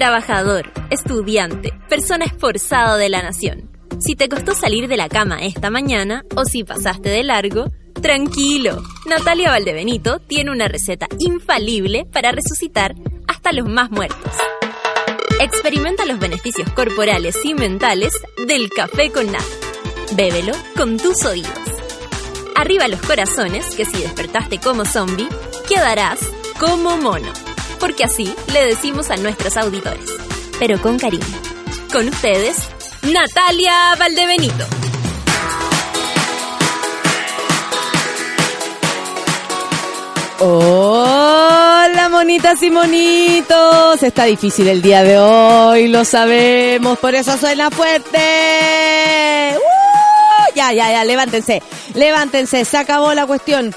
trabajador, estudiante, persona esforzada de la nación. Si te costó salir de la cama esta mañana o si pasaste de largo, tranquilo. Natalia Valdebenito tiene una receta infalible para resucitar hasta los más muertos. Experimenta los beneficios corporales y mentales del café con nata. Bébelo con tus oídos. Arriba los corazones, que si despertaste como zombie, quedarás como mono. Porque así le decimos a nuestros auditores. Pero con cariño. Con ustedes, Natalia Valdebenito. Hola monitas y monitos, está difícil el día de hoy, lo sabemos, por eso suena fuerte. ¡Uh! Ya, ya, ya, levántense, levántense, se acabó la cuestión.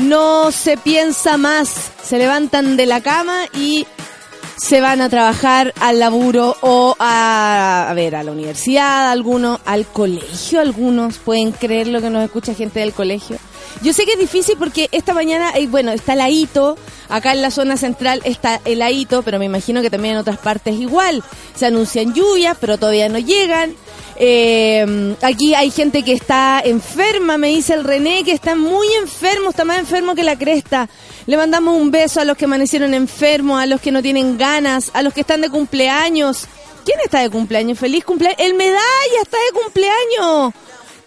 No se piensa más, se levantan de la cama y se van a trabajar al laburo o a, a ver, a la universidad, algunos, al colegio, algunos, pueden creer lo que nos escucha gente del colegio. Yo sé que es difícil porque esta mañana, eh, bueno, está el AITO, acá en la zona central está el AITO, pero me imagino que también en otras partes igual. Se anuncian lluvias, pero todavía no llegan. Eh, aquí hay gente que está enferma, me dice el René, que está muy enfermo, está más enfermo que la cresta. Le mandamos un beso a los que amanecieron enfermos, a los que no tienen ganas, a los que están de cumpleaños. ¿Quién está de cumpleaños? ¡Feliz cumpleaños! ¡El medalla está de cumpleaños!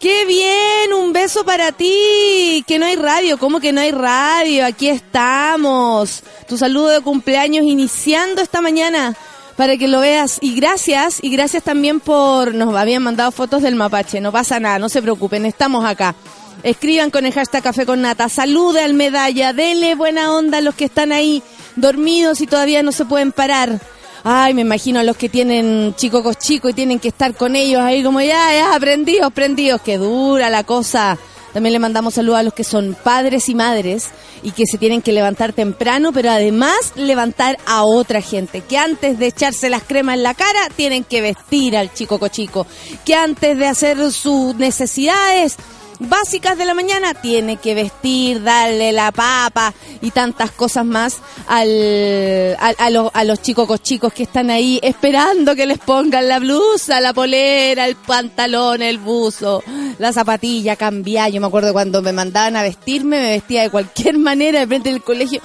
¡Qué bien! Un beso para ti. Que no hay radio. ¿Cómo que no hay radio? Aquí estamos. Tu saludo de cumpleaños iniciando esta mañana para que lo veas. Y gracias, y gracias también por... Nos habían mandado fotos del mapache. No pasa nada, no se preocupen, estamos acá. Escriban con el hashtag Café con Nata. Salude al medalla. Dele buena onda a los que están ahí dormidos y todavía no se pueden parar. Ay, me imagino a los que tienen chicos chicos y tienen que estar con ellos ahí como ya, ya, aprendidos, prendidos. Qué dura la cosa. También le mandamos saludos a los que son padres y madres y que se tienen que levantar temprano, pero además levantar a otra gente. Que antes de echarse las cremas en la cara, tienen que vestir al chico cochico. Que antes de hacer sus necesidades, básicas de la mañana, tiene que vestir, darle la papa y tantas cosas más al, a, a los, a los chicos chicos que están ahí esperando que les pongan la blusa, la polera, el pantalón, el buzo, la zapatilla, cambiar. Yo me acuerdo cuando me mandaban a vestirme, me vestía de cualquier manera de frente del colegio.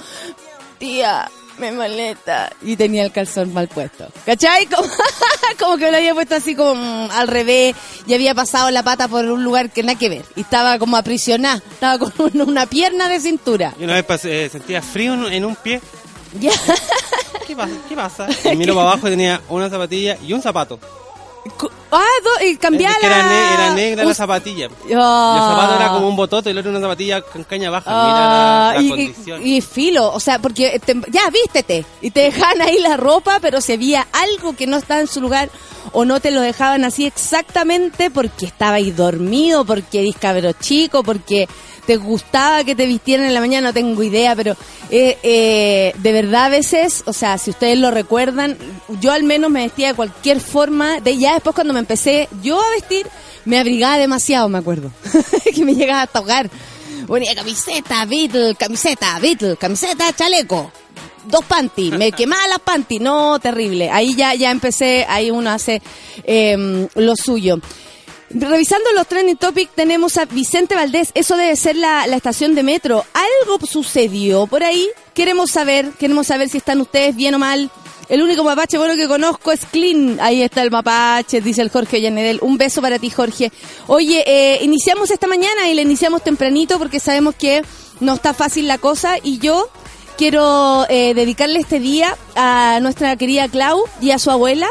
Tía, me maleta. Y tenía el calzón mal puesto. ¿Cachai? Como, como que me lo había puesto así como mm, al revés y había pasado la pata por un lugar que nada que ver. Y estaba como aprisionada. Estaba con un- una pierna de cintura. Y una vez pas- eh, sentía frío en, en un pie. Ya. ¿Qué pasa? ¿Qué pasa? Y miro para abajo y tenía una zapatilla y un zapato. Ah, do- y cambiaba Es que era, ne- la... era negra la zapatilla. Ah. Y el zapato era como un bototo y el otro una zapatilla con caña baja. Ah, Mira la, la y, condición. y- y filo, o sea, porque te- ya vístete y te dejaban ahí la ropa, pero si había algo que no estaba en su lugar o no te lo dejaban así exactamente porque estaba ahí dormido, porque eres cabro chico, porque te gustaba que te vistieran en la mañana, no tengo idea, pero eh, eh, de verdad a veces, o sea, si ustedes lo recuerdan, yo al menos me vestía de cualquier forma, de ya después cuando me empecé yo a vestir, me abrigaba demasiado, me acuerdo, que me llegaba hasta ahogar. Ponía camiseta, Beatle, camiseta, Beatle, camiseta, chaleco. Dos panty, me quemaba las panty, no, terrible. Ahí ya, ya empecé, ahí uno hace eh, lo suyo. Revisando los trending topics tenemos a Vicente Valdés, eso debe ser la, la estación de metro. ¿Algo sucedió por ahí? Queremos saber, queremos saber si están ustedes bien o mal. El único mapache bueno que conozco es Clean. Ahí está el mapache, dice el Jorge Ollanedel. Un beso para ti, Jorge. Oye, eh, iniciamos esta mañana y la iniciamos tempranito porque sabemos que no está fácil la cosa y yo quiero eh, dedicarle este día a nuestra querida Clau y a su abuela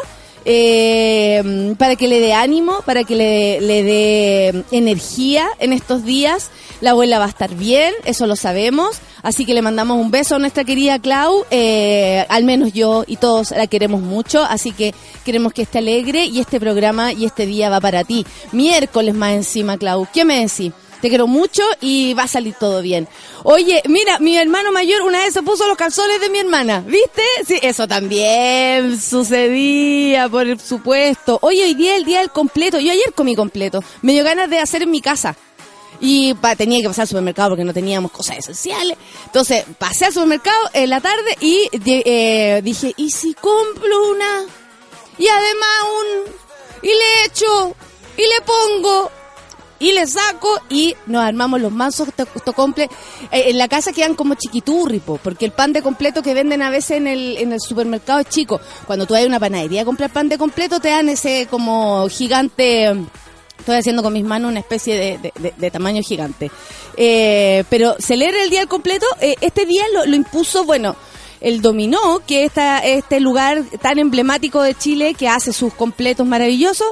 eh, para que le dé ánimo, para que le, dé energía en estos días. La abuela va a estar bien, eso lo sabemos. Así que le mandamos un beso a nuestra querida Clau. eh, al menos yo y todos la queremos mucho. Así que queremos que esté alegre y este programa y este día va para ti. Miércoles más encima, Clau. ¿Qué me decís? Te quiero mucho y va a salir todo bien. Oye, mira, mi hermano mayor una vez se puso los calzones de mi hermana. ¿Viste? Sí, eso también sucedía, por supuesto. Oye, hoy día el día del completo. Yo ayer comí completo. Me dio ganas de hacer en mi casa. Y tenía que pasar al supermercado porque no teníamos cosas esenciales. Entonces pasé al supermercado en la tarde y eh, dije, ¿y si compro una? Y además un... Y le echo, y le pongo, y le saco y nos armamos los mansos to- tocomple. Eh, en la casa quedan como chiquiturri, po, porque el pan de completo que venden a veces en el, en el supermercado es chico. Cuando tú hay una panadería a comprar pan de completo te dan ese como gigante... Estoy haciendo con mis manos una especie de, de- tamaño gigante. Eh, pero celebra el día al completo. eh, este día lo, lo impuso, bueno, el Dominó, que es este lugar tan emblemático de Chile que hace sus completos maravillosos.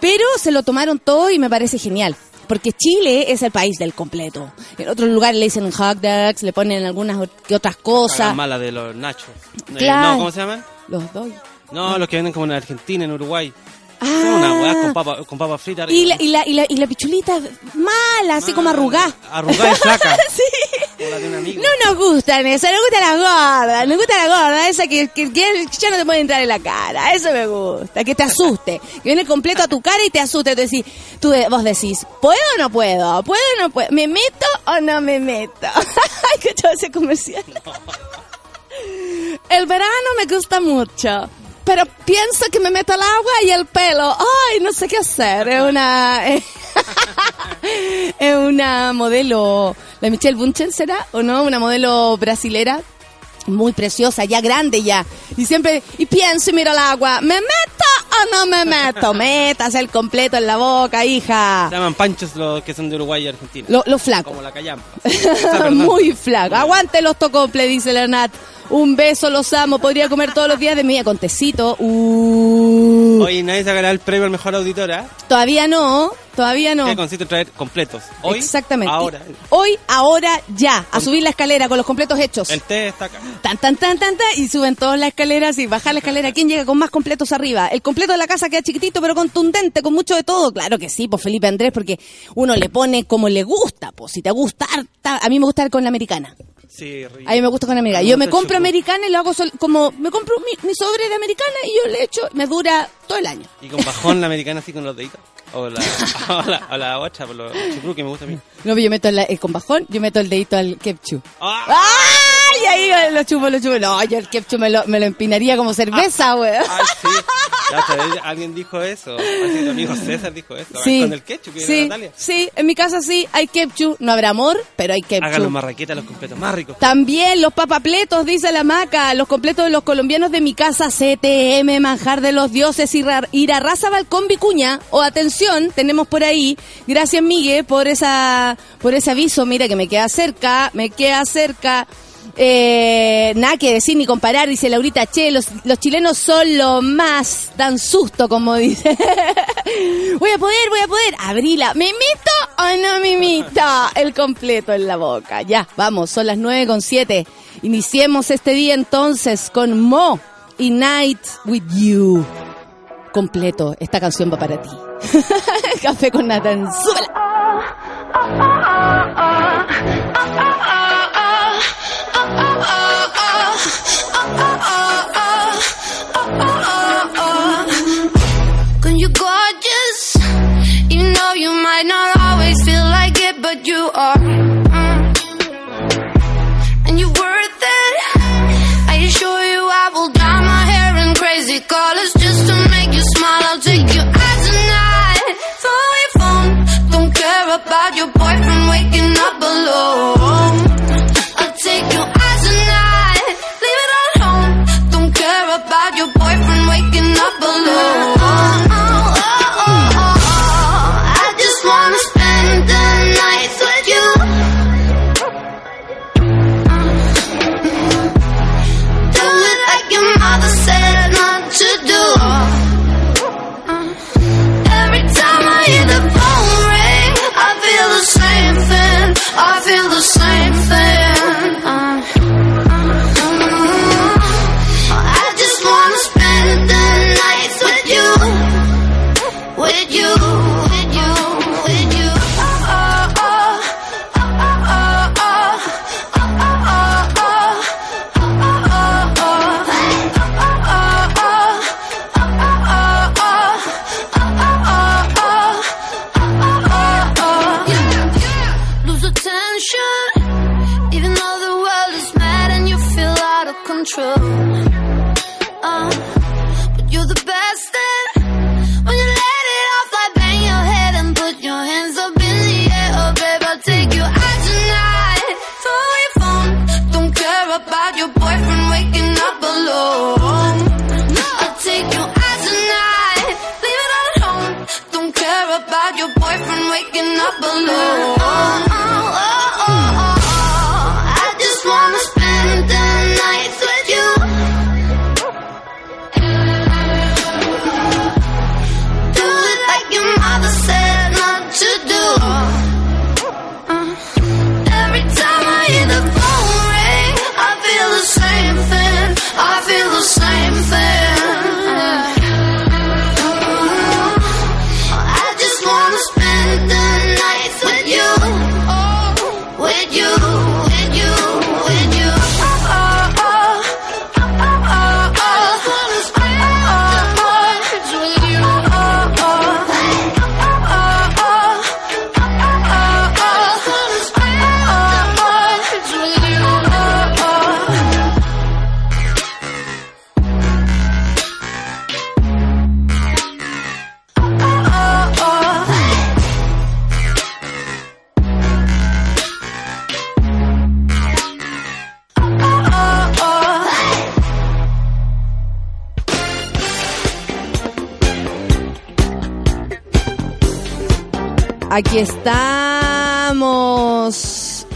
Pero se lo tomaron todo y me parece genial. Porque Chile es el país del completo. En otros lugares le dicen hot dogs, le ponen algunas otras cosas. mala de los nachos. Eh, Claro. No, ¿cómo se llaman? Los doy. No, los que venden como en Argentina, en Uruguay. Ah. Una weá con papa, con papa frita. Y la, y, la, y, la, y la pichulita mala, así como arrugada. Arrugada y flaca. sí. Como la de un amigo. No nos gustan eso, nos gusta la gorda, nos gusta la gorda, esa que, que, que ya no te puede entrar en la cara, eso me gusta, que te asuste, que viene completo a tu cara y te asuste, tú decís, tú de- vos decís, ¿puedo o no puedo? ¿Puedo o no puedo? ¿Me meto o no me meto? Ay, que ese comercial. El verano me gusta mucho. Pero pienso que me meto al agua y el pelo. Ay, no sé qué hacer. Es una. es una modelo. La Michelle Bunchen será, ¿o no? Una modelo brasilera. Muy preciosa, ya grande ya. Y siempre. Y pienso y miro al agua. ¿Me meto o no me meto? Metas el completo en la boca, hija. Se llaman panchos los que son de Uruguay y Argentina. Lo, lo flaco. Como la callampa. Muy flaco. Aguante los tocoples, dice la Nat. Un beso, los amo. Podría comer todos los días de mi vida con tecito. Uh. Hoy nadie sacará el premio al mejor auditora. Todavía no, todavía no. Que consiste en traer completos. Hoy, Exactamente. ahora. Hoy, ahora, ya. A subir la escalera con los completos hechos. El té está acá. Tan, tan, tan, tan, tan. Y suben todas las escaleras y bajan la escalera. ¿Quién llega con más completos arriba? El completo de la casa queda chiquitito pero contundente, con mucho de todo. Claro que sí, pues Felipe Andrés, porque uno le pone como le gusta. Pues si te gusta, a mí me gusta con la americana. Sí, rico. A mí me gusta con americana. Me Yo me compro americana y lo hago sol- como, me compro mi, mi sobre de americana y yo le echo, me dura todo el año. Y con bajón la americana así con los deditos. O la, o la, o la otra, por los chucrut que me gusta a mí. No, yo meto el, el con bajón, yo meto el dedito al ketchup. ¡Ah! ¡Ay! Ahí lo chupo, lo chupo. No, yo el ketchup me lo, me lo empinaría como cerveza, güey. Ay, sí. La otra vez alguien dijo eso. Así tu amigo César dijo eso. Sí, Con el ketchup que sí, Natalia. sí, en mi casa sí hay ketchup. No habrá amor, pero hay ketchup. Hagan los marraquetas, los completos más ricos. También los papapletos, dice la maca, los completos de los colombianos de mi casa, CTM, manjar de los dioses, Ira- Irarraza Balcón Vicuña, o atención, tenemos por ahí, gracias Miguel por esa, por ese aviso, mira que me queda cerca, me queda cerca, eh, nada que decir ni comparar, dice Laurita, che, los, chilenos son lo más, dan susto, como dice. voy a poder, voy a poder, abrila, ¿me imito o no me imito? El completo en la boca, ya, vamos, son las nueve con siete. Iniciemos este día entonces con Mo y Night with You. Completo, esta canción va para ti. Café con Nathan, súbela. oh, oh, oh, Below. Aquí estamos.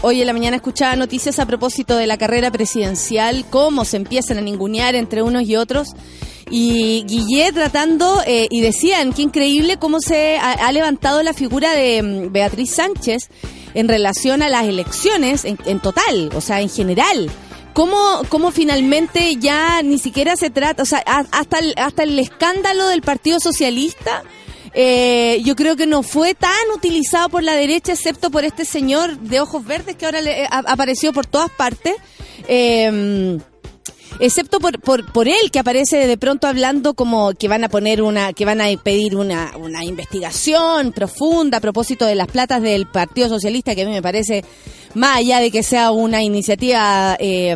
Hoy en la mañana escuchaba noticias a propósito de la carrera presidencial, cómo se empiezan a ningunear entre unos y otros. Y Guillé tratando, eh, y decían que increíble cómo se ha, levantado la figura de mm, Beatriz Sánchez en relación a las elecciones en, en total, o sea, en general. ¿Cómo, cómo finalmente ya ni siquiera se trata, o sea, hasta el, hasta el escándalo del Partido Socialista, eh, yo creo que no fue tan utilizado por la derecha, excepto por este señor de ojos verdes que ahora le, eh, ha- apareció por todas partes. Eh, excepto por, por, por él que aparece de pronto hablando como que van a poner una que van a pedir una, una investigación profunda a propósito de las platas del Partido Socialista que a mí me parece más allá de que sea una iniciativa eh,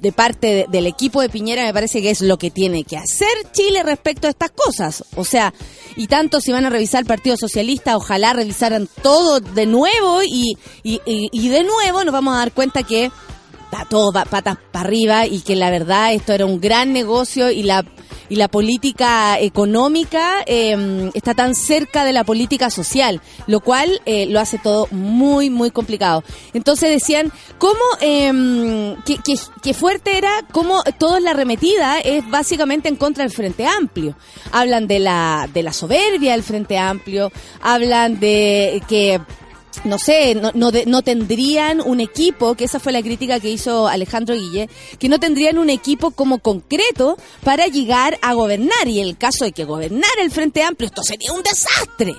de parte de- del equipo de Piñera me parece que es lo que tiene que hacer Chile respecto a estas cosas. O sea y tanto si van a revisar el Partido Socialista ojalá revisaran todo de nuevo y, y, y- y de nuevo nos vamos a dar cuenta que está todo pa- patas para arriba y que la verdad esto era un gran negocio y la y la política económica eh, está tan cerca de la política social, lo cual eh, lo hace todo muy, muy complicado. Entonces decían, ¿cómo, eh, qué, qué- qué fuerte era, cómo toda la arremetida es básicamente en contra del Frente Amplio. Hablan de la, de la soberbia del Frente Amplio, hablan de que no sé, no, no, de- no tendrían un equipo, que esa fue la crítica que hizo Alejandro Guille, que no tendrían un equipo como concreto para llegar a gobernar. Y el caso de que gobernara el Frente Amplio, esto sería un desastre.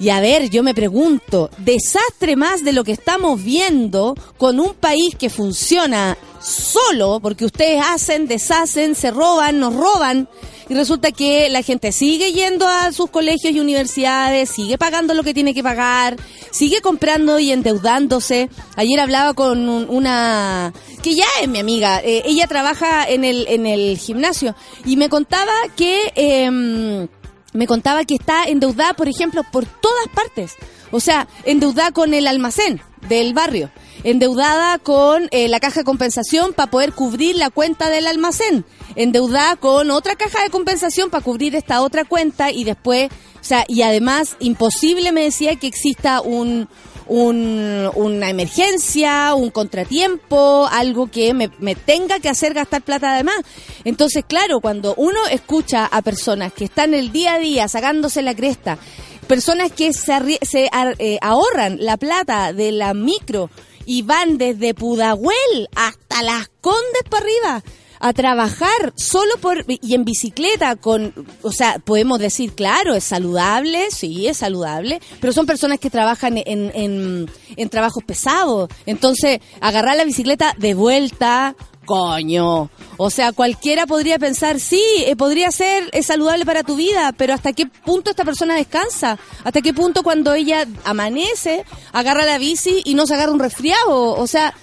Y a ver, yo me pregunto, desastre más de lo que estamos viendo con un país que funciona solo, porque ustedes hacen, deshacen, se roban, nos roban, y resulta que la gente sigue yendo a sus colegios y universidades, sigue pagando lo que tiene que pagar, sigue comprando y endeudándose. Ayer hablaba con un- una que ya es mi amiga, eh, ella trabaja en el en el gimnasio y me contaba que em, me contaba que está endeudada, por ejemplo, por todas partes. O sea, endeudada con el almacén del barrio, endeudada con eh, la caja de compensación para poder cubrir la cuenta del almacén, endeudada con otra caja de compensación para cubrir esta otra cuenta y después, o sea, y además imposible me decía que exista un un- una emergencia, un contratiempo, algo que me, tenga que hacer gastar plata además. Entonces, claro, cuando uno escucha a personas que están el día a día sacándose la cresta, personas que se, se eh, ahorran la plata de la micro y van desde Pudahuel hasta Las Condes para arriba a trabajar solo por y en bicicleta con o sea podemos decir claro es saludable sí es saludable pero son personas que trabajan en, en, en trabajos pesados. Entonces agarrar la bicicleta de vuelta Coño. O sea, cualquiera podría pensar, sí, eh, podría ser es saludable para tu vida, pero ¿hasta qué punto esta persona descansa? ¿Hasta qué punto cuando ella amanece, agarra la bici y no se agarra un resfriado? O sea,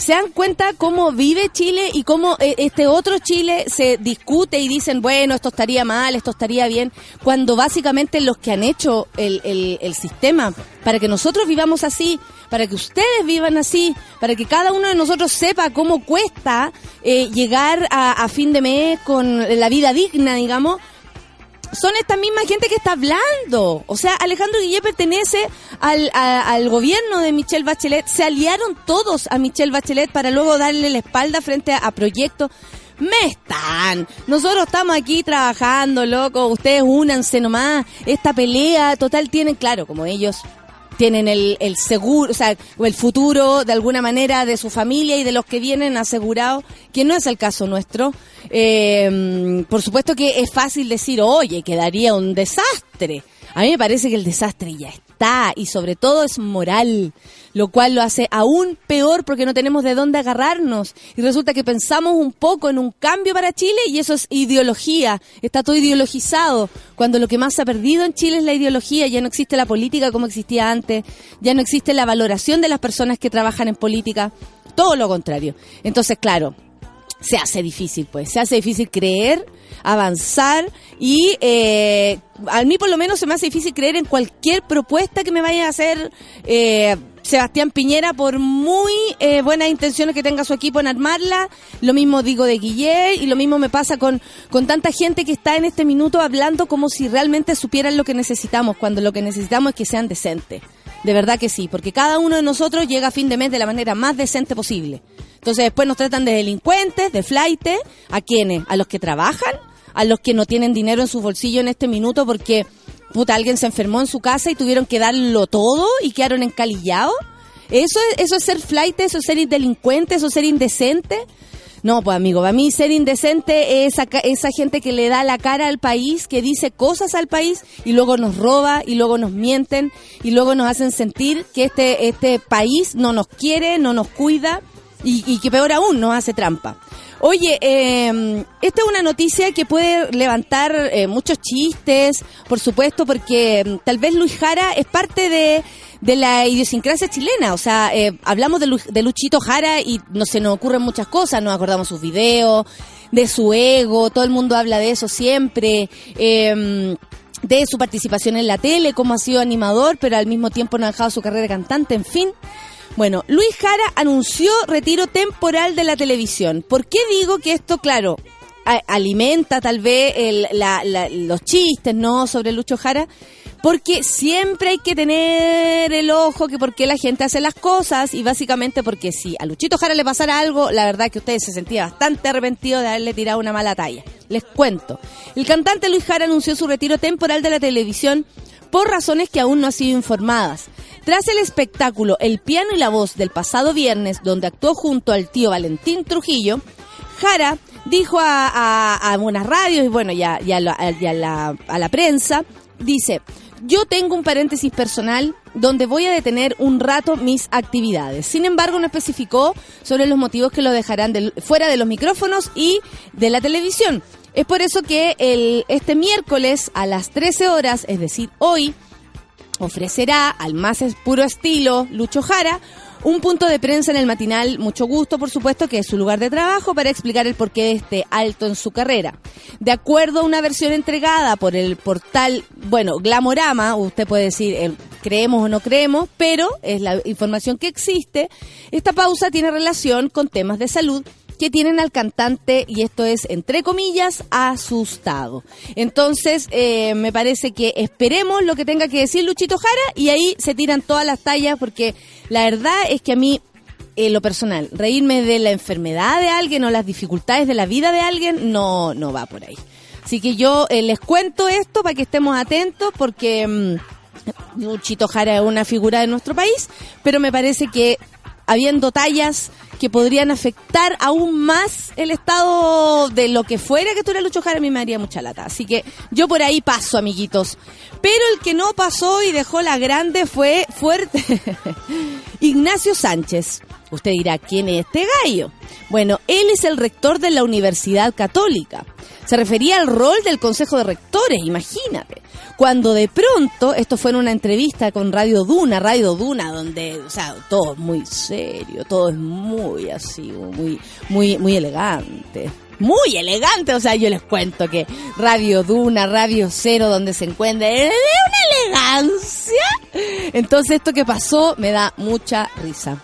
se dan cuenta cómo vive Chile y cómo eh, este otro Chile se discute y dicen, bueno, esto estaría mal, esto estaría bien, cuando básicamente los que han hecho el, el, el sistema para que nosotros vivamos así, para que ustedes vivan así, para que cada uno de nosotros sepa cómo cuesta eh, llegar a, a fin de mes con la vida digna, digamos, son esta misma gente que está hablando. O sea, Alejandro Guillé pertenece al, al gobierno de Michelle Bachelet. Se aliaron todos a Michelle Bachelet para luego darle la espalda frente a, a proyectos. Me están. Nosotros estamos aquí trabajando, loco. Ustedes únanse nomás. Esta pelea total tienen, claro, como ellos tienen el, el seguro, o sea, el futuro de alguna manera de su familia y de los que vienen asegurado, que no es el caso nuestro. Eh, por supuesto que es fácil decir, oye, quedaría un desastre. A mí me parece que el desastre ya está y sobre todo es moral, lo cual lo hace aún peor porque no tenemos de dónde agarrarnos. Y resulta que pensamos un poco en un cambio para Chile y eso es ideología, está todo ideologizado, cuando lo que más se ha perdido en Chile es la ideología, ya no existe la política como existía antes, ya no existe la valoración de las personas que trabajan en política, todo lo contrario. Entonces, claro, se hace difícil, pues, se hace difícil creer, avanzar y eh, a mí por lo menos se me hace difícil creer en cualquier propuesta que me vaya a hacer eh, Sebastián Piñera por muy eh, buenas intenciones que tenga su equipo en armarla. Lo mismo digo de Guillet y lo mismo me pasa con, con tanta gente que está en este minuto hablando como si realmente supieran lo que necesitamos, cuando lo que necesitamos es que sean decentes. De verdad que sí, porque cada uno de nosotros llega a fin de mes de la manera más decente posible. Entonces después nos tratan de delincuentes, de flightes, ¿a quiénes? ¿A los que trabajan? ¿A los que no tienen dinero en su bolsillo en este minuto porque puta alguien se enfermó en su casa y tuvieron que darlo todo y quedaron encalillados? ¿Eso es, eso es ser flight, eso es ser delincuente, eso es ser indecente? No, pues amigo, para mí ser indecente es esa, ca- esa gente que le da la cara al país, que dice cosas al país y luego nos roba y luego nos mienten y luego nos hacen sentir que este, este país no nos quiere, no nos cuida y, y que peor aún nos hace trampa. Oye, eh, esta es una noticia que puede levantar eh, muchos chistes, por supuesto, porque mm, tal vez Luis Jara es parte de, de la idiosincrasia chilena. O sea, eh, hablamos de, Lu- de Luchito Jara y no se nos ocurren muchas cosas, nos acordamos sus videos, de su ego, todo el mundo habla de eso siempre. Eh, de su participación en la tele, cómo ha sido animador, pero al mismo tiempo no ha dejado su carrera de cantante, en fin. Bueno, Luis Jara anunció retiro temporal de la televisión. ¿Por qué digo que esto, claro, alimenta tal vez el- la- la- los chistes, ¿no? Sobre Lucho Jara. Porque siempre hay que tener el ojo que por qué la gente hace las cosas y básicamente porque si a Luchito Jara le pasara algo, la verdad que ustedes se sentía bastante arrepentido de haberle tirado una mala talla. Les cuento. El cantante Luis Jara anunció su retiro temporal de la televisión por razones que aún no han sido informadas. Tras el espectáculo El piano y la voz del pasado viernes, donde actuó junto al tío Valentín Trujillo, Jara dijo a, a, a unas radios y bueno, ya, a la prensa, dice, yo tengo un paréntesis personal donde voy a detener un rato mis actividades. Sin embargo, no especificó sobre los motivos que lo dejarán fuera de los micrófonos y de la televisión. Es por eso que el, este miércoles a las 13 horas, es decir, hoy, ofrecerá al más puro estilo Lucho Jara un punto de prensa en el matinal Mucho Gusto, por supuesto, que es su lugar de trabajo, para explicar el porqué de este alto en su carrera. De acuerdo a una versión entregada por el portal, bueno, Glamorama, usted puede decir, eh, creemos o no creemos, pero es la información que existe, esta pausa tiene relación con temas de salud que tienen al cantante, y esto es entre comillas, asustado. Entonces, eh, me parece que esperemos lo que tenga que decir Luchito Jara y ahí se tiran todas las tallas porque la verdad es que a mí, en lo personal, reírme de la enfermedad de alguien o las dificultades de la vida de alguien no, no va por ahí. Así que yo eh, les cuento esto para que estemos atentos porque mm, Luchito Jara es una figura de nuestro país, pero me parece que habiendo tallas que podrían afectar aún más el estado de lo que fuera que tuviera Lucho Jara, a mí me haría mucha lata. Así que yo por ahí paso, amiguitos. Pero el que no pasó y dejó la grande fue fuerte. Ignacio Sánchez. Usted dirá, ¿quién es este gallo? Bueno, él es el rector de la Universidad Católica. Se refería al rol del Consejo de Rectores, imagínate. Cuando de pronto, esto fue en una entrevista con Radio Duna, Radio Duna, donde, o sea, todo es muy serio, todo es muy así, muy, muy, muy elegante. Muy elegante, o sea, yo les cuento que Radio Duna, Radio Cero, donde se encuentra, de una elegancia. Entonces, esto que pasó me da mucha risa.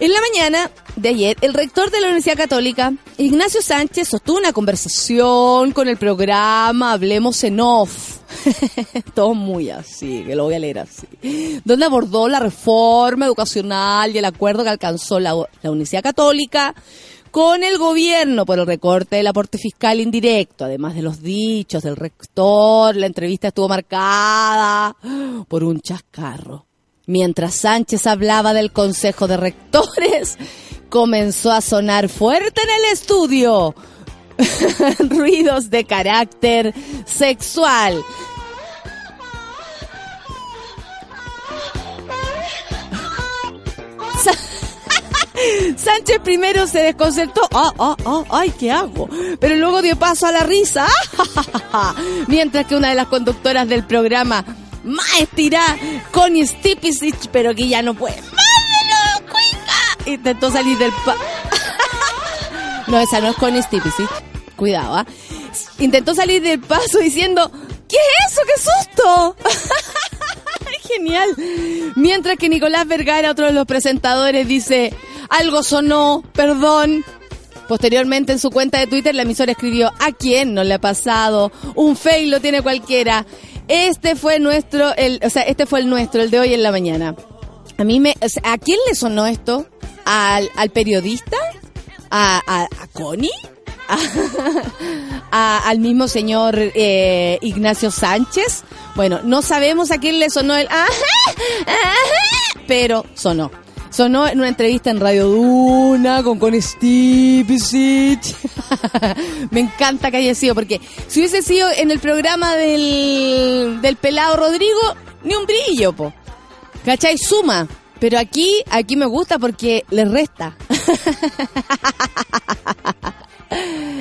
En la mañana de ayer, el rector de la Universidad Católica, Ignacio Sánchez, sostuvo una conversación con el programa Hablemos en Off. Todo muy así, que lo voy a leer así. Donde abordó la reforma educacional y el acuerdo que alcanzó la, la Universidad Católica con el gobierno por el recorte del aporte fiscal indirecto, además de los dichos del rector, la entrevista estuvo marcada por un chascarro. Mientras Sánchez hablaba del Consejo de Rectores, comenzó a sonar fuerte en el estudio ruidos de carácter sexual. Sánchez primero se desconcertó. Ah, ah, ah, ay, ¿qué hago? Pero luego dio paso a la risa. Mientras que una de las conductoras del programa, más estirada, Connie Stipicic, pero que ya no puede. ¡Mándelo, cuica! Intentó salir del pa... no, esa no es Connie Stipicic. Cuidado, ¿ah? Intentó salir del paso diciendo, ¿qué es eso? ¡Qué susto! Genial. Mientras que Nicolás Vergara, otro de los presentadores, dice, algo sonó, perdón. Posteriormente en su cuenta de Twitter la emisora escribió, ¿a quién no le ha pasado? Un fail lo tiene cualquiera. Este fue nuestro, el, o sea, este fue el nuestro, el de hoy en la mañana. A mí me, o sea, ¿a quién le sonó esto? ¿Al, periodista? ¿A, a, a Connie? A- al mismo señor eh, Ignacio Sánchez. Bueno, no sabemos a quién le sonó el ajá, ajá, pero sonó. Sonó en una entrevista en Radio Duna con Connie Stipicic. Me encanta que haya sido, porque si hubiese sido en el programa del, del pelado Rodrigo, ni un brillo, po. ¿Cachai? Suma. Pero aquí, aquí me gusta porque le resta.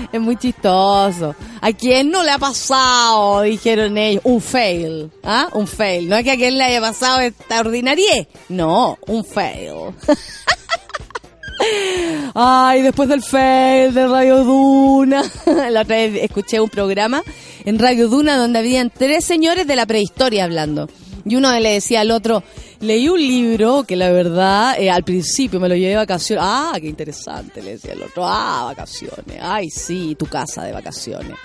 Es muy chistoso. ¿A quién no le ha pasado? Dijeron ellos. Un fail. ¿Ah? Un fail. No es que a quien le haya pasado esta ordinarie. No, un fail. Ay, después del fail de Radio Duna. La otra vez escuché un programa en Radio Duna donde habían tres señores de la prehistoria hablando. Y uno le decía al otro, leí un libro que la verdad, eh, al principio me lo llevé de vacaciones. Ah, qué interesante, le decía el otro. Ah, vacaciones. Ay, sí, tu casa de vacaciones.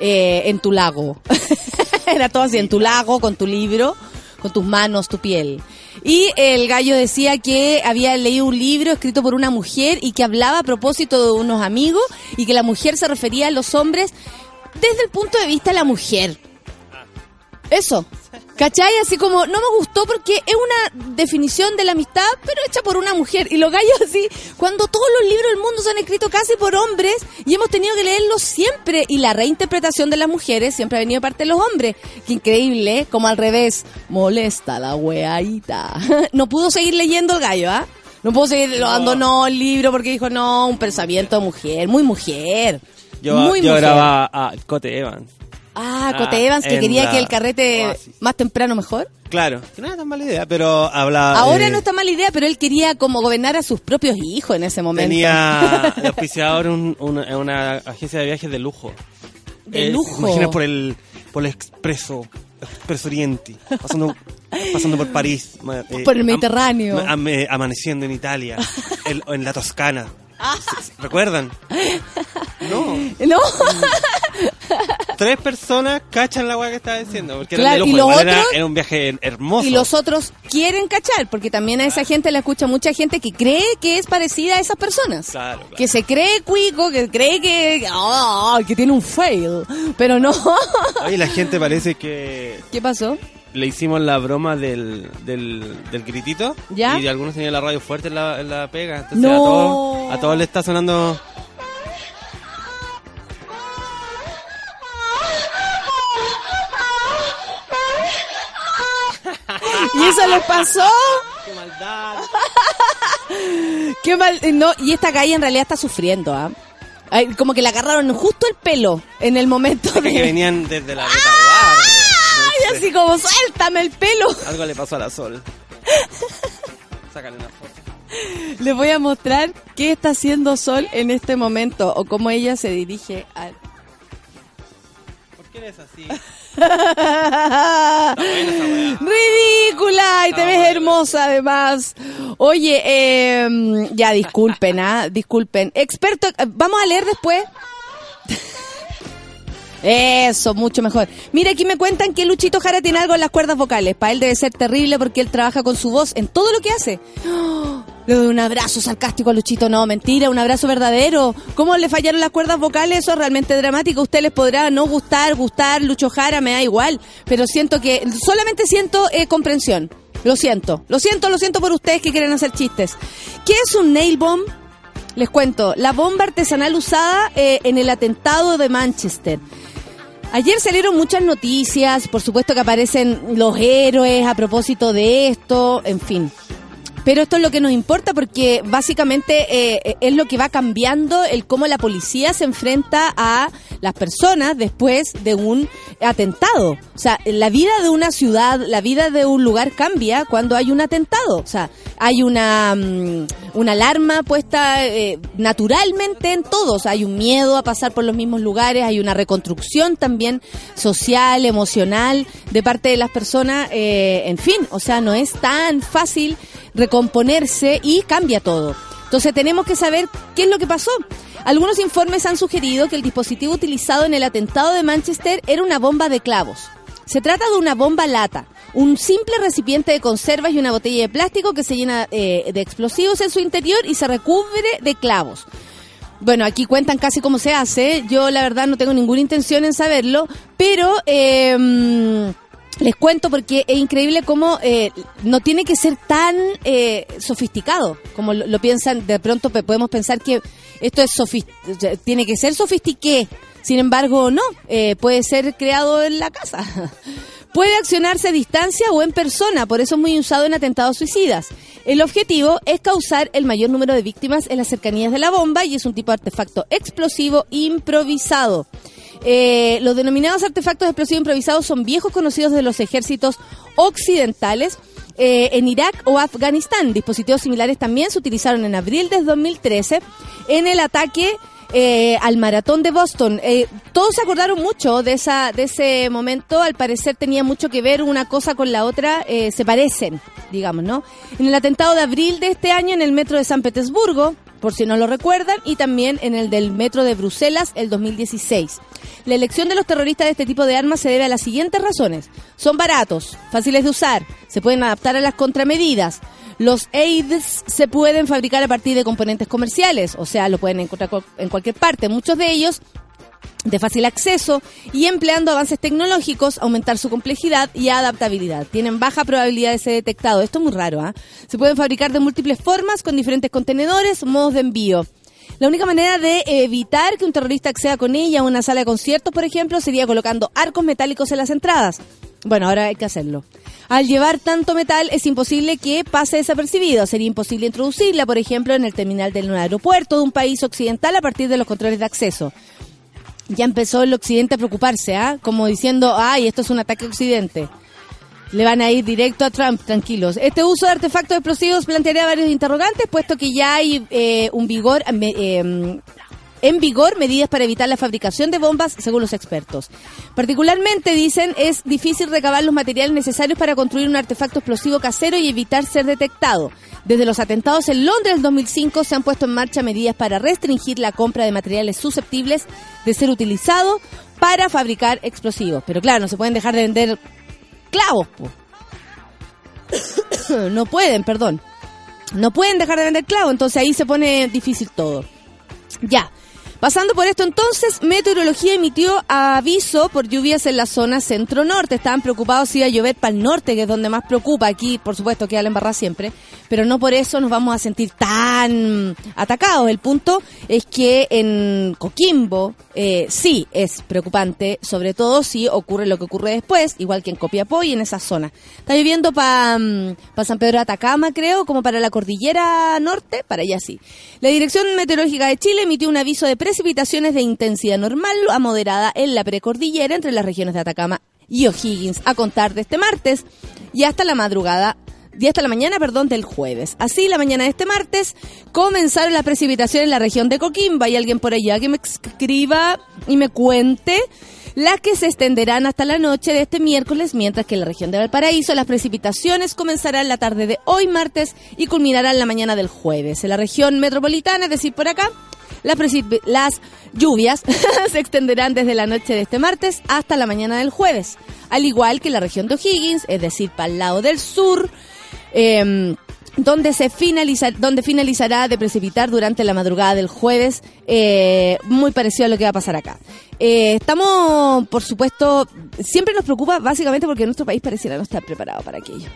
Eh, en tu lago. Era todo así, en tu lago, con tu libro, con tus manos, tu piel. Y el gallo decía que había leído un libro escrito por una mujer y que hablaba a propósito de unos amigos y que la mujer se refería a los hombres desde el punto de vista de la mujer. Eso. ¿Cachai? Así como, no me gustó porque es una definición de la amistad, pero hecha por una mujer. Y los gallos así, cuando todos los libros del mundo son escritos casi por hombres y hemos tenido que leerlos siempre. Y la reinterpretación de las mujeres siempre ha venido de parte de los hombres. Qué increíble, ¿eh? como al revés. Molesta la weadita. No pudo seguir leyendo el gallo, ¿ah? No pudo seguir, lo abandonó el libro porque dijo, no, un pensamiento de mujer, muy mujer. Yo, muy yo mujer. grababa a Cote Evans. Ah, Cote Ah, Evans, que quería la que el carrete Oasis. más temprano mejor. Claro, que no era tan mala idea, pero hablaba. Ahora eh, no está mala idea, pero él quería como gobernar a sus propios hijos en ese momento. Tenía de auspiciador un- una, una agencia de viajes de lujo. De Eh, lujo. Imagina por el, por el expreso, expreso oriente, pasando, pasando por París. eh, Por el Mediterráneo. am- eh, amaneciendo en Italia, en, en la Toscana. Ah. ¿Se- se- ¿Recuerdan? No. ¿No? Tres personas cachan la weá que estaba diciendo. Porque era, Claro, era, otros- era un viaje hermoso. Y los otros quieren cachar, porque también a esa gente la escucha mucha gente que cree que es parecida a esas personas. Claro, claro. Que se cree cuico, que cree que, ah, que tiene un fail. Pero no. Oye, la gente parece que ¿Qué pasó? le hicimos la broma del, del, del gritito. ¿Ya? Y algunos tenían la radio fuerte en la, en la pega. Entonces No. a, todos, a todos les está sonando. ¿Y eso les pasó? ¡Qué maldad! Qué mal. No, y esta calle en realidad está sufriendo, ¿ah? Como que le agarraron justo el pelo en el momento Que, de... que venían desde la retaguardia. Ay, No sé. así como, suéltame el pelo. Algo le pasó a la sol. Sácale una foto. Les voy a mostrar qué está haciendo Sol en este momento o cómo ella se dirige al... ¿Por qué eres así? Ridícula y te ves hermosa además. Oye, eh, ya disculpen, ¿ah? Disculpen. Experto, eh, vamos a leer después. Eso, mucho mejor. Mira, aquí me cuentan que Luchito Jara tiene algo en las cuerdas vocales. Para él debe ser terrible porque él trabaja con su voz en todo lo que hace. ¡Oh! Un abrazo sarcástico a Luchito. No, mentira, un abrazo verdadero. ¿Cómo le fallaron las cuerdas vocales? Eso es realmente dramático. Usted les podrá no gustar, gustar, Lucho Jara, me da igual. Pero siento que, solamente siento eh, comprensión. Lo siento, lo siento, lo siento por ustedes que quieren hacer chistes. ¿Qué es un nail bomb? Les cuento, la bomba artesanal usada eh, en el atentado de Manchester. Ayer salieron muchas noticias, por supuesto que aparecen los héroes a propósito de esto, en fin. Pero esto es lo que nos importa porque básicamente eh, es lo que va cambiando el cómo la policía se enfrenta a las personas después de un atentado. O sea, la vida de una ciudad, la vida de un lugar cambia cuando hay un atentado. O sea, hay una, mm, una alarma puesta eh, naturalmente en todos. Hay un miedo a pasar por los mismos lugares, hay una reconstrucción también social, emocional de parte de las personas. eh, en fin, o sea, no es tan fácil recomponerse y cambia todo. Entonces tenemos que saber qué es lo que pasó. Algunos informes han sugerido que el dispositivo utilizado en el atentado de Manchester era una bomba de clavos. Se trata de una bomba lata, un simple recipiente de conservas y una botella de plástico que se llena eh, de explosivos en su interior y se recubre de clavos. Bueno, aquí cuentan casi cómo se hace. Yo la verdad no tengo ninguna intención en saberlo, pero eh, les cuento porque es increíble cómo eh, no tiene que ser tan eh, sofisticado como lo, piensan. De pronto podemos pensar que esto es tiene que ser sofistiqué. Sin embargo, no. eh, puede ser creado en la casa. Puede accionarse a distancia o en persona, por eso es muy usado en atentados suicidas. El objetivo es causar el mayor número de víctimas en las cercanías de la bomba y es un tipo de artefacto explosivo improvisado. Eh, los denominados artefactos explosivos improvisados son viejos conocidos de los ejércitos occidentales. eh, en Irak o Afganistán. Dispositivos similares también se utilizaron en abril de 2013 en el ataque eh, al maratón de Boston. Eh, todos se acordaron mucho de esa de ese momento. Al parecer tenía mucho que ver una cosa con la otra. se parecen, digamos, ¿no? En el atentado de abril de este año en el metro de San Petersburgo, por si no lo recuerdan, y también en el del metro de Bruselas el 2016. La elección de los terroristas de este tipo de armas se debe a las siguientes razones. Son baratos, fáciles de usar, se pueden adaptar a las contramedidas. Los AIDS se pueden fabricar a partir de componentes comerciales, o sea, lo pueden encontrar en cualquier parte. Muchos de ellos de fácil acceso y empleando avances tecnológicos, aumentar su complejidad y adaptabilidad. Tienen baja probabilidad de ser detectado. Esto es muy raro, ¿ah? Se pueden fabricar de múltiples formas, con diferentes contenedores, modos de envío. La única manera de evitar que un terrorista acceda con ella a una sala de conciertos, por ejemplo, sería colocando arcos metálicos en las entradas. Bueno, ahora hay que hacerlo. Al llevar tanto metal es imposible que pase desapercibido. Sería imposible introducirla, por ejemplo, en el terminal del aeropuerto de un país occidental a partir de los controles de acceso ya empezó el occidente a preocuparse, ¿ah? Como diciendo, ay, esto es un ataque occidente. Le van a ir directo a Trump, tranquilos. Este uso de artefactos explosivos plantearía varios interrogantes, puesto que ya hay eh, un vigor, eh, en vigor medidas para evitar la fabricación de bombas, según los expertos. Particularmente, dicen, es difícil recabar los materiales necesarios para construir un artefacto explosivo casero y evitar ser detectado. Desde los atentados en Londres del 2005 se han puesto en marcha medidas para restringir la compra de materiales susceptibles de ser utilizados para fabricar explosivos. Pero claro, no se pueden dejar de vender clavos. po. no pueden, perdón. No pueden dejar de vender clavos, entonces ahí se pone difícil todo. Ya. Pasando por esto entonces, Meteorología emitió aviso por lluvias en la zona centro-norte. Estaban preocupados si iba a llover para el norte, que es donde más preocupa. Aquí, por supuesto, queda la embarrada siempre. Pero no por eso nos vamos a sentir tan atacados. El punto es que en Coquimbo eh, sí es preocupante, sobre todo si ocurre lo que ocurre después, igual que en Copiapó y en esa zona. Está lloviendo para San Pedro de Atacama, creo, como para la cordillera norte, para allá sí. La Dirección Meteorológica de Chile emitió un aviso de precipitaciones de intensidad normal a moderada en la precordillera entre las regiones de Atacama y O'Higgins a contar de este martes y hasta la madrugada y hasta la mañana, perdón, del jueves. Así, la mañana de este martes comenzaron las precipitaciones en la región de Coquimba. ¿Hay alguien por allá que me escriba y me cuente? las que se extenderán hasta la noche de este miércoles, mientras que en la región de Valparaíso las precipitaciones comenzarán la tarde de hoy martes y culminarán la mañana del jueves. En la región metropolitana, es decir, por acá, las, las lluvias se extenderán desde la noche de este martes hasta la mañana del jueves, al igual que la región de O'Higgins, es decir, para el lado del sur. Eh, donde se finaliza, donde finalizará de precipitar durante la madrugada del jueves, eh, muy parecido a lo que va a pasar acá. Eh, estamos, por supuesto, siempre nos preocupa básicamente porque nuestro país pareciera no estar preparado para aquello.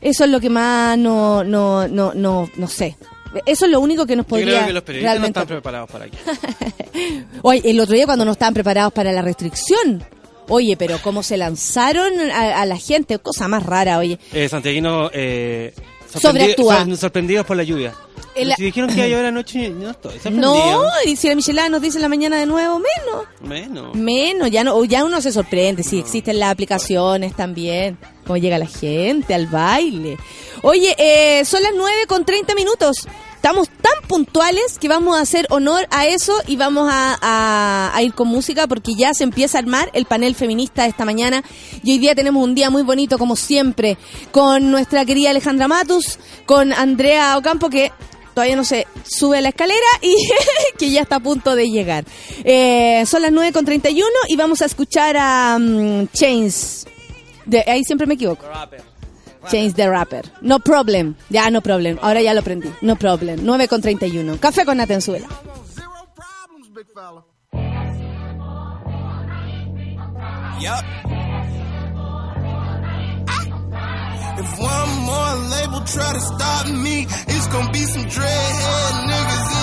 Eso es lo que más no, no, no, no, no sé. Eso es lo único que nos podría. Yo creo que los periodistas no están preparados para aquello. Oye, el otro día cuando no estaban preparados para la restricción. Oye, pero cómo se lanzaron a, la gente, cosa más rara, oye. Eh, Santiaguino, eh, Sobreactúa. sorprendidos por la lluvia. Si dijeron que iba a llover anoche, no estoy No, y si la Michelada nos dice en la mañana de nuevo, menos. Menos. Menos, ya, no, ya uno se sorprende, si existen las aplicaciones también. Cómo llega la gente al baile. Oye, eh, son las 9 con 30 minutos estamos tan puntuales que vamos a hacer honor a eso y vamos a, ir con música porque ya se empieza a armar el panel feminista esta mañana y hoy día tenemos un día muy bonito como siempre con nuestra querida Alejandra Matus, con Andrea Ocampo que todavía no se sube a la escalera y que ya está a punto de llegar. Eh, son las 9.31 y vamos a escuchar a um, Chains. De, ahí siempre me equivoco. Change the Rapper. No problem. Ya, no problem. Ahora ya lo aprendí. No problem. 9 con 31. Café con Atenzuela. Yep. If one more label try to stop me, it's gonna be some dreadhead niggas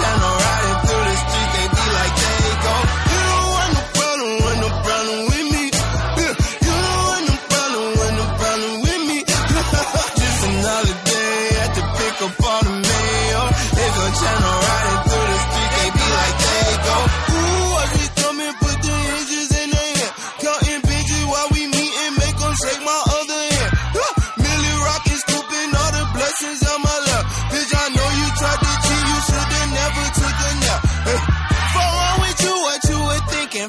turn.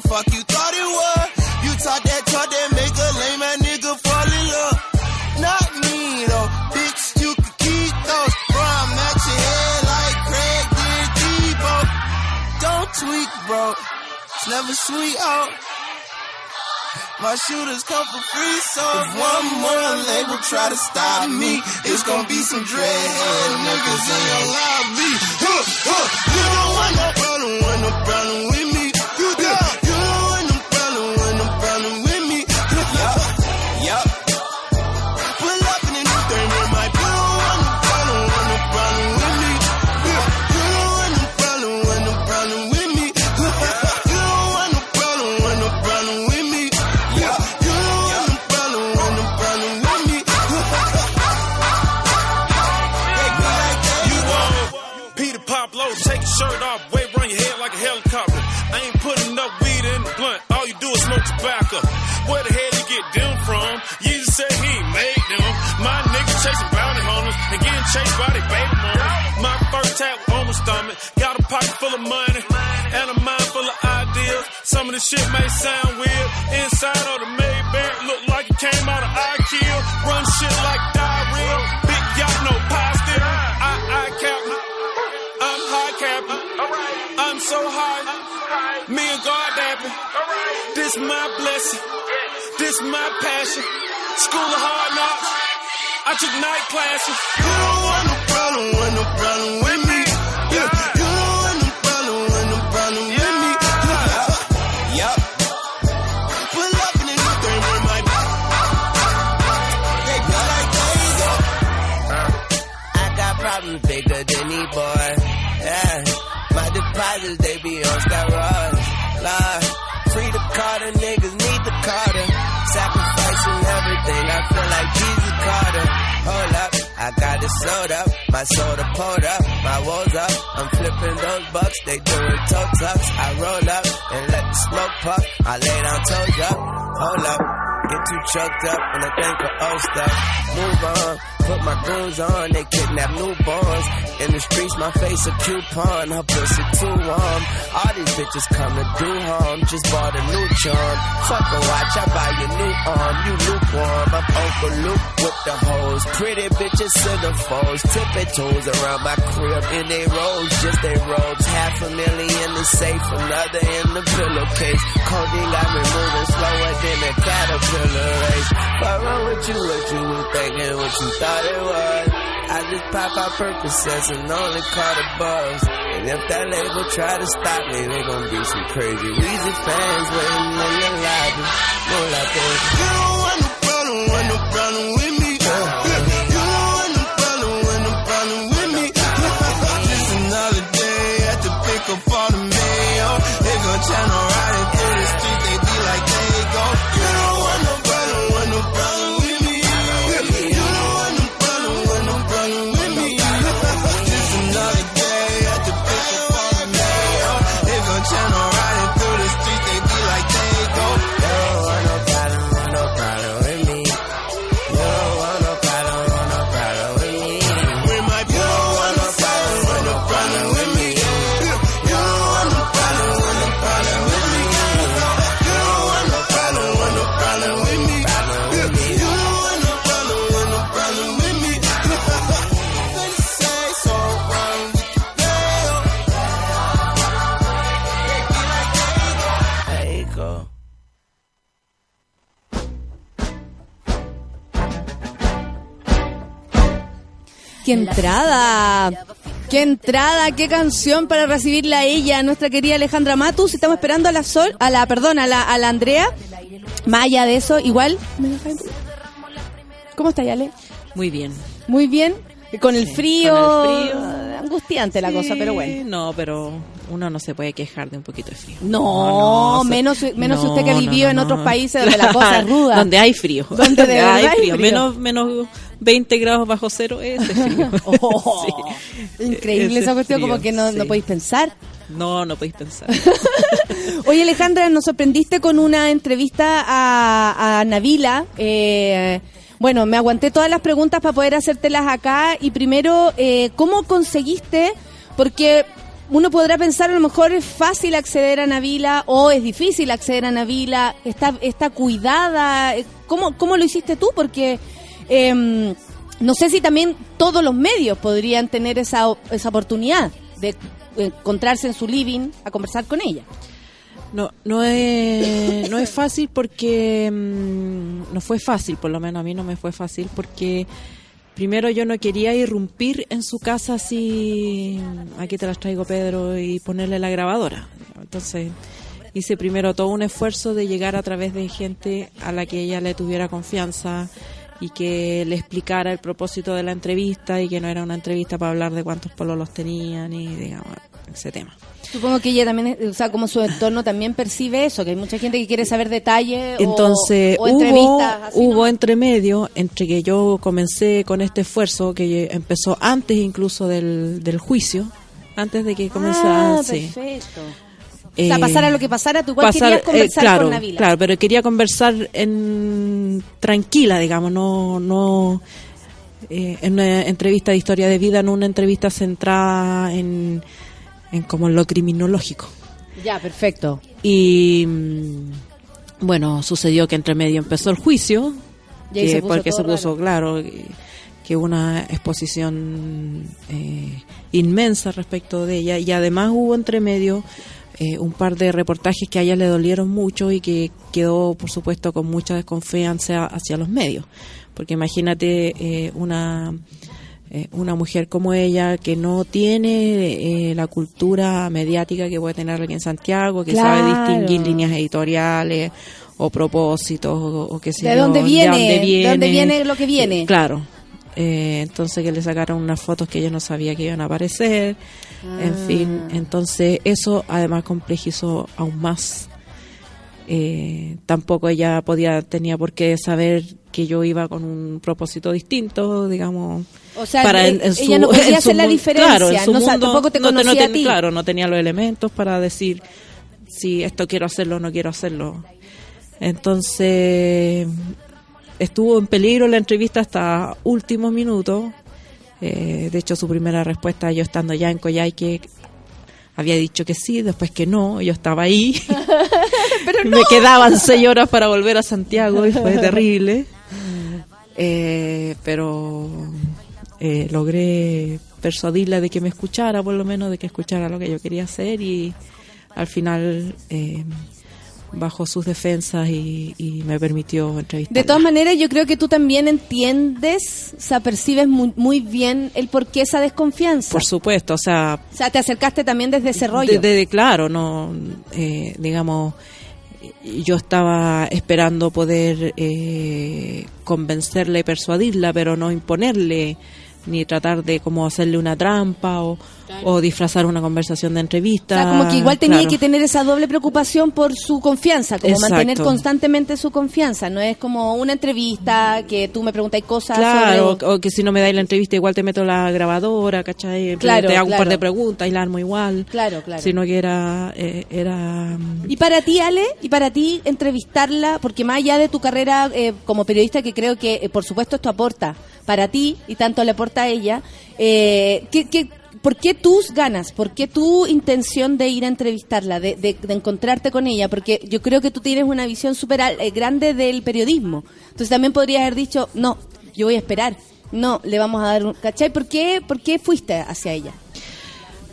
and fuck you thought it was. You taught that talk that make a lame ass nigga fall in love. Not me though, bitch, you can keep those. Bro, I'm at your head like Craig did Debo. Don't tweak, bro. It's never sweet, oh. My shooters come for free, so if one more label try to stop me, it's gonna be some dreadhead niggas in your lobby. Huh, huh. You don't want no problem, want no problem with me. Chased by the baby mama. My first tap on my stomach. Got a pocket full of money and a mind full of ideas. Some of the shit may sound weird. Inside of the Maybach look like it came out of IKEA. Run shit like diarrhea. This my blessing. This my passion. School of hard knocks. I took night classes. You don't want no problem with no problem with me. Sold up, my soda pulled up, my woes up. I'm flipping those bucks, they doing toe tucks. I roll up and let the smoke puff. I lay down toes up, hold up. Get too choked up and I think of old stuff. Move on, put my goons on, they kidnap newborns. In the streets, my face a coupon, her pussy too warm. All these bitches come to do harm, just bought a new charm. Fuck a watch, I buy you new arm, you lukewarm. I'm Uncle with the hoes. Pretty bitches centerfolds, tipping toes around my crib in they robes, just they robes. Half a million in the safe, another in the pillowcase. Codeine got me moving slower than a caterpillar race. What wrong with you? What you was thinking? What you thought it was? I just pop out Percocets and only call the buzz. And if that label try to stop me, they gon' be some crazy Weezy fans waiting in the lobby. More like You don't want no problem with no problem with me. Oh, you don't want no problem with no problem with me. Just another day at the pick up the mail. They gon' channel riding through the street, ¡Qué entrada! ¡Qué entrada! ¡Qué canción para recibirla a ella, nuestra querida Alejandra Matus! Estamos esperando a la Sol, a la, perdón, a la, a la Andrea. Más allá de eso, igual. ¿Cómo está, Ale? Muy bien. Muy bien. Con el frío. con el frío. Angustiante la cosa, pero bueno. No, pero uno no se puede quejar de un poquito de frío. No, menos, menos no, usted que ha no, en otros países donde la cosa es ruda. Donde hay frío. Donde de hay frío. frío. Menos, menos 20 grados bajo cero es frío. Oh, Sí. Increíble Ese esa cuestión, frío, como que no, no podéis pensar. No, no podéis pensar. Oye, Alejandra, nos sorprendiste con una entrevista a, a Navila. Eh, bueno, me aguanté todas las preguntas para poder hacértelas acá. Y primero, eh, ¿cómo conseguiste? Porque uno podrá pensar, a lo mejor es fácil acceder a Navila o es difícil acceder a Navila. Está, está cuidada. ¿Cómo, ¿Cómo lo hiciste tú? Porque... em, no sé si también todos los medios podrían tener esa, esa oportunidad de encontrarse en su living a conversar con ella. No, no es, no es fácil porque mm, no fue fácil, por lo menos a mí no me fue fácil porque primero yo no quería irrumpir en su casa así, aquí te las traigo Pedro y ponerle la grabadora. Entonces hice primero todo un esfuerzo de llegar a través de gente a la que ella le tuviera confianza y que le explicara el propósito de la entrevista y que no era una entrevista para hablar de cuántos pololos tenían y digamos ese tema. Supongo que ella también, o sea, como su entorno también percibe eso, que hay mucha gente que quiere saber detalles o- Entonces o, hubo, entrevistas. así, hubo entre medio, entre que yo comencé con este esfuerzo que empezó antes incluso del, del juicio, antes de que comenzara. Ah, sí. perfecto. o sea, Eh, pasara lo que pasara, tú igual pasar, querías eh, conversar claro, con Navila. Claro, pero quería conversar en tranquila, digamos, no, no eh, en una entrevista de historia de vida, no una entrevista centrada en, en como lo criminológico. Ya, perfecto. Y mm, bueno, sucedió que entre medio empezó el juicio, que- se puso porque se puso raro. claro que, que una exposición eh, inmensa respecto de ella y además hubo entre medio eh, un par de reportajes que a ella le dolieron mucho y que quedó, por supuesto, con mucha desconfianza hacia los medios. Porque imagínate eh, una, eh, una mujer como ella que no tiene eh, la cultura mediática que puede tener alguien en Santiago, que sabe distinguir líneas editoriales o propósitos o, o qué sé ¿De yo, dónde viene? dónde ¿De dónde viene lo que viene? Eh, Claro. Eh, entonces que le sacaron unas fotos que ella no sabía que iban a aparecer. En Ah. fin, entonces eso además complejizó aún más. Eh, tampoco ella podía tenía por qué saber que yo iba con un propósito distinto, digamos. O sea, para eh, en- en su- ella no podía hacer la diferencia, Claro, en su no mundo tampoco te no, no conocía a ten- ti. Claro, no tenía los elementos para decir si esto quiero hacerlo o no quiero hacerlo. Entonces estuvo en peligro la entrevista hasta último minuto. Eh, de hecho, su primera respuesta, yo estando ya en Coyhaique, había dicho que sí, después que no, yo estaba ahí. Me quedaban seis horas para volver a Santiago y fue terrible. Eh, pero eh, logré persuadirla de que me escuchara, por lo menos de que escuchara lo que yo quería hacer y al final eh, bajó sus defensas y, y me permitió entrevistar. De todas maneras, yo creo que tú también entiendes, o sea, percibes muy, muy bien el por qué esa desconfianza. Por supuesto, o sea, o sea, te acercaste también desde ese rollo. De, de- de- claro, no, eh, digamos, yo estaba esperando poder eh, convencerla y persuadirla, pero no imponerle ni tratar de como hacerle una trampa o, o disfrazar una conversación de o entrevista. sea, como que igual tenía Claro. que tener esa doble preocupación por su confianza, como Exacto. mantener constantemente su confianza. No es como una entrevista que tú me preguntas cosas Claro, sobre... o, o que si no me dais la entrevista igual te meto la grabadora, ¿cachai? Claro, te hago un par de preguntas y la armo igual. Claro, claro. Sino que era... eh, era Y para ti, Ale, y para ti entrevistarla, porque más allá de tu carrera eh, como periodista, que creo que, eh, por supuesto, esto aporta para ti y tanto le aporta a ella, eh, ¿qué, qué, por qué tus ganas? ¿Por qué tu intención de ir a entrevistarla, de, de- de encontrarte con ella? Porque yo creo que tú tienes una visión súper eh, grande del periodismo. Entonces también podrías haber dicho, no, yo voy a esperar. No, le vamos a dar un... ¿Cachai? ¿Por qué, por qué fuiste hacia ella?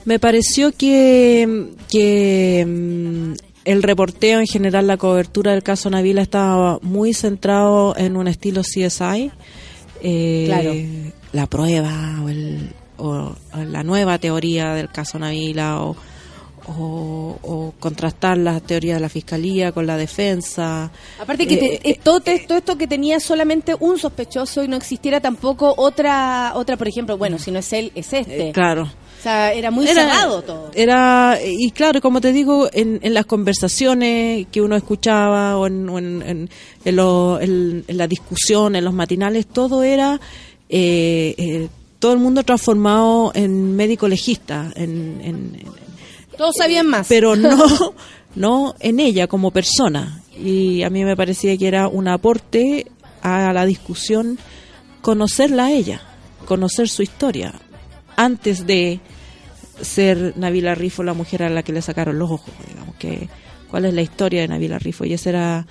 Me pareció que, que mm, el reporteo en general, la cobertura del caso Navila estaba muy centrado en un estilo CSI. eh, Claro. La prueba o, el- o- la nueva teoría del caso Navila o, o- o contrastar la teoría de la fiscalía con la defensa. Aparte que te- Eh, eh, todo, esto que tenía solamente un sospechoso y no existiera tampoco otra, otra por ejemplo, bueno, si no es él, es este. eh, claro. O sea, era muy Era- cerrado todo. Era, y claro, como te digo, en, en las conversaciones que uno escuchaba o en, o en, en- en lo- la discusión, en los matinales, todo era, eh, eh, todo el mundo transformado en médico legista, en, en- Todos sabían más. pero no, no en ella como persona. Y a mí me parecía que era un aporte a la discusión conocerla a ella, conocer su historia, antes de ser Navila Rifo la mujer a la que le sacaron los ojos, digamos que cuál es la historia de Navila Rifo y ese era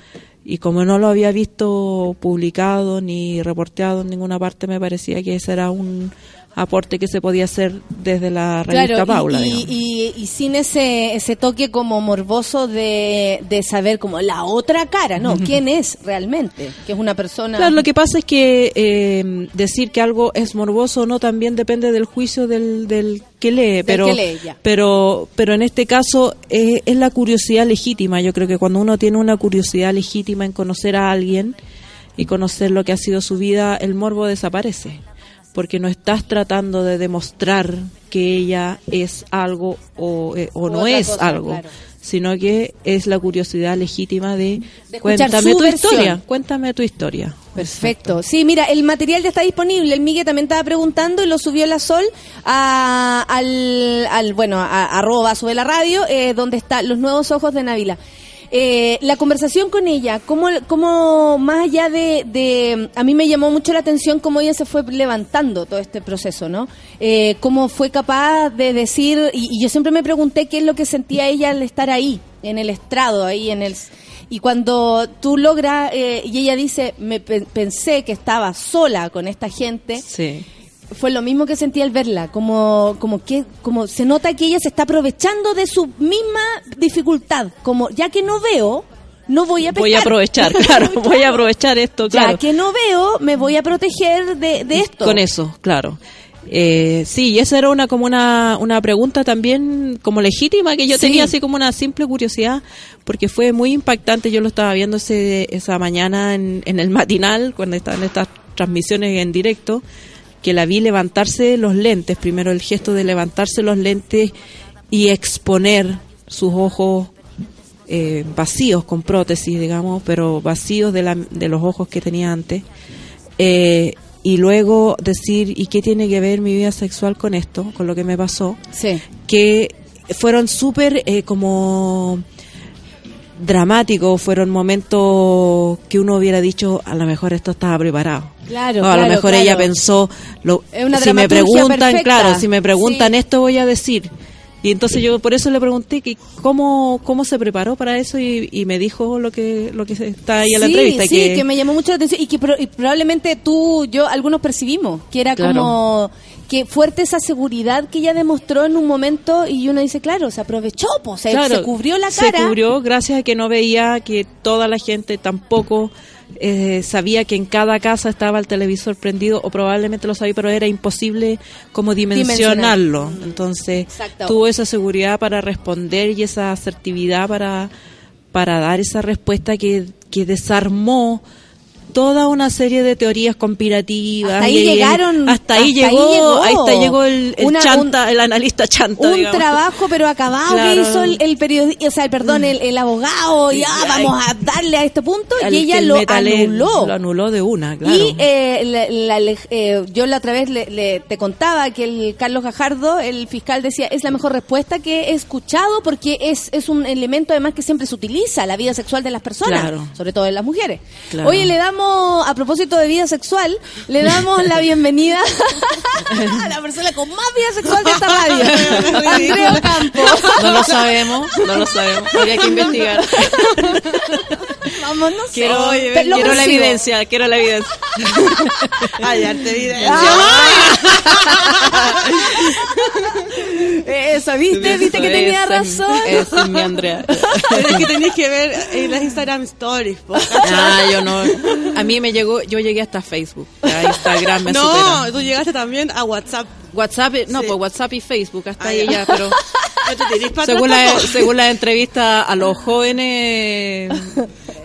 y como no lo había visto publicado ni reporteado en ninguna parte me parecía que ese era un aporte que se podía hacer desde la revista Claro, Paula y, y- y sin ese, ese toque como morboso de, de saber como la otra cara, ¿no? ¿Quién es realmente? Que es una persona... Claro, lo que pasa es que eh, decir que algo es morboso o no también depende del juicio del, del que lee, pero que lee, ya. pero pero en este caso eh, es la curiosidad legítima. Yo creo que cuando uno tiene una curiosidad legítima en conocer a alguien y conocer lo que ha sido su vida, el morbo desaparece, porque no estás tratando de demostrar que ella es algo o, eh, o no es cosa, algo. claro. sino que es la curiosidad legítima de, De cuéntame tu versión. historia, cuéntame tu historia. Perfecto. Sí, mira, el material ya está disponible. El Miguel también estaba preguntando y lo subió la Sol a- al, al, bueno, a, arroba sube la radio, eh, donde están los nuevos ojos de Navila. Eh, la conversación con ella, cómo, cómo más allá de, de- A mí me llamó mucho la atención cómo ella se fue levantando todo este proceso, ¿no? Eh, cómo fue capaz de decir... Y, y yo siempre me pregunté qué es lo que sentía ella al estar ahí, en el estrado, ahí en el... Y cuando tú logras, eh, y ella dice, me pe- pensé que estaba sola con esta gente, Sí. Fue lo mismo que sentí al verla, como, como que, como se nota que ella se está aprovechando de su misma dificultad, como ya que no veo, no voy a pescar. Voy a aprovechar, claro, voy a aprovechar esto, Ya claro. que no veo, me voy a proteger de, de esto. Con eso, claro. Eh, sí, y esa era una como una, una pregunta también como legítima que yo Sí. tenía así como una simple curiosidad porque fue muy impactante. Yo lo estaba viendo ese, esa mañana en, en el matinal cuando estaban estas transmisiones en directo que la vi levantarse los lentes, primero el gesto de levantarse los lentes y exponer sus ojos eh, vacíos con prótesis, digamos, pero vacíos de, la- de los ojos que tenía antes. Eh, y luego decir, ¿y qué tiene que ver mi vida sexual con esto, con lo que me pasó? Sí. Que fueron súper eh, como dramáticos, fueron momentos que uno hubiera dicho, a lo mejor esto estaba preparado. Claro, O a claro, lo mejor claro. ella pensó, lo, si me preguntan, claro, si me preguntan esto voy a decir. Y entonces yo por eso le pregunté que cómo, cómo se preparó para eso y, y me dijo lo que lo que está ahí en la sí, entrevista. sí, que... me llamó mucho la atención y que pro- y probablemente tú, yo, algunos percibimos, que era Claro. como que fuerte esa seguridad que ella demostró en un momento y uno dice, claro, se aprovechó, pues, se, Claro, se cubrió la cara. Se cubrió gracias a que no veía que toda la gente tampoco eh, sabía que en cada casa estaba el televisor prendido o probablemente lo sabía, pero era imposible como dimensionarlo. Entonces Exacto. tuvo esa seguridad para responder y esa asertividad para, para dar esa respuesta que, que desarmó toda una serie de teorías conspirativas. Hasta ahí y- y- llegaron, Hasta ahí ahí llegó, ahí hasta llegó el, el Una- chanta, el analista chanta. un digamos. trabajo pero acabado Claro. que hizo el, el periodista, o sea, el, perdón, el, el abogado, ya Ay. vamos a darle a este punto Al y ella lo anuló. Lo anuló de una, claro. Y eh, la- la- eh, yo la otra vez le, le- te contaba que el Carlos Gajardo, el fiscal, decía es la mejor respuesta que he escuchado porque es, es un elemento además que siempre se utiliza, la vida sexual de las personas, Claro. sobre todo de las mujeres. Claro. Oye, le damos, a propósito de vida sexual, le damos la bienvenida a la persona con más vida sexual de esta radio, Campo. No lo sabemos, no lo sabemos. Habría que investigar. Vamos, no sé. Quiero, Pero lo quiero la evidencia, quiero la evidencia. Hallarte evidencia. Eso, ¿viste? ¿Viste que tenía Esa razón? es mi Andrea. Pero es que tenéis que ver en las Instagram Stories. po, Ah, yo no. A mí me llegó, yo llegué hasta Facebook. A Instagram me no, supera. tú llegaste también a WhatsApp. WhatsApp, no, Sí. pues WhatsApp y Facebook, hasta Ah, ahí ya. pero según la, según la entrevista a los jóvenes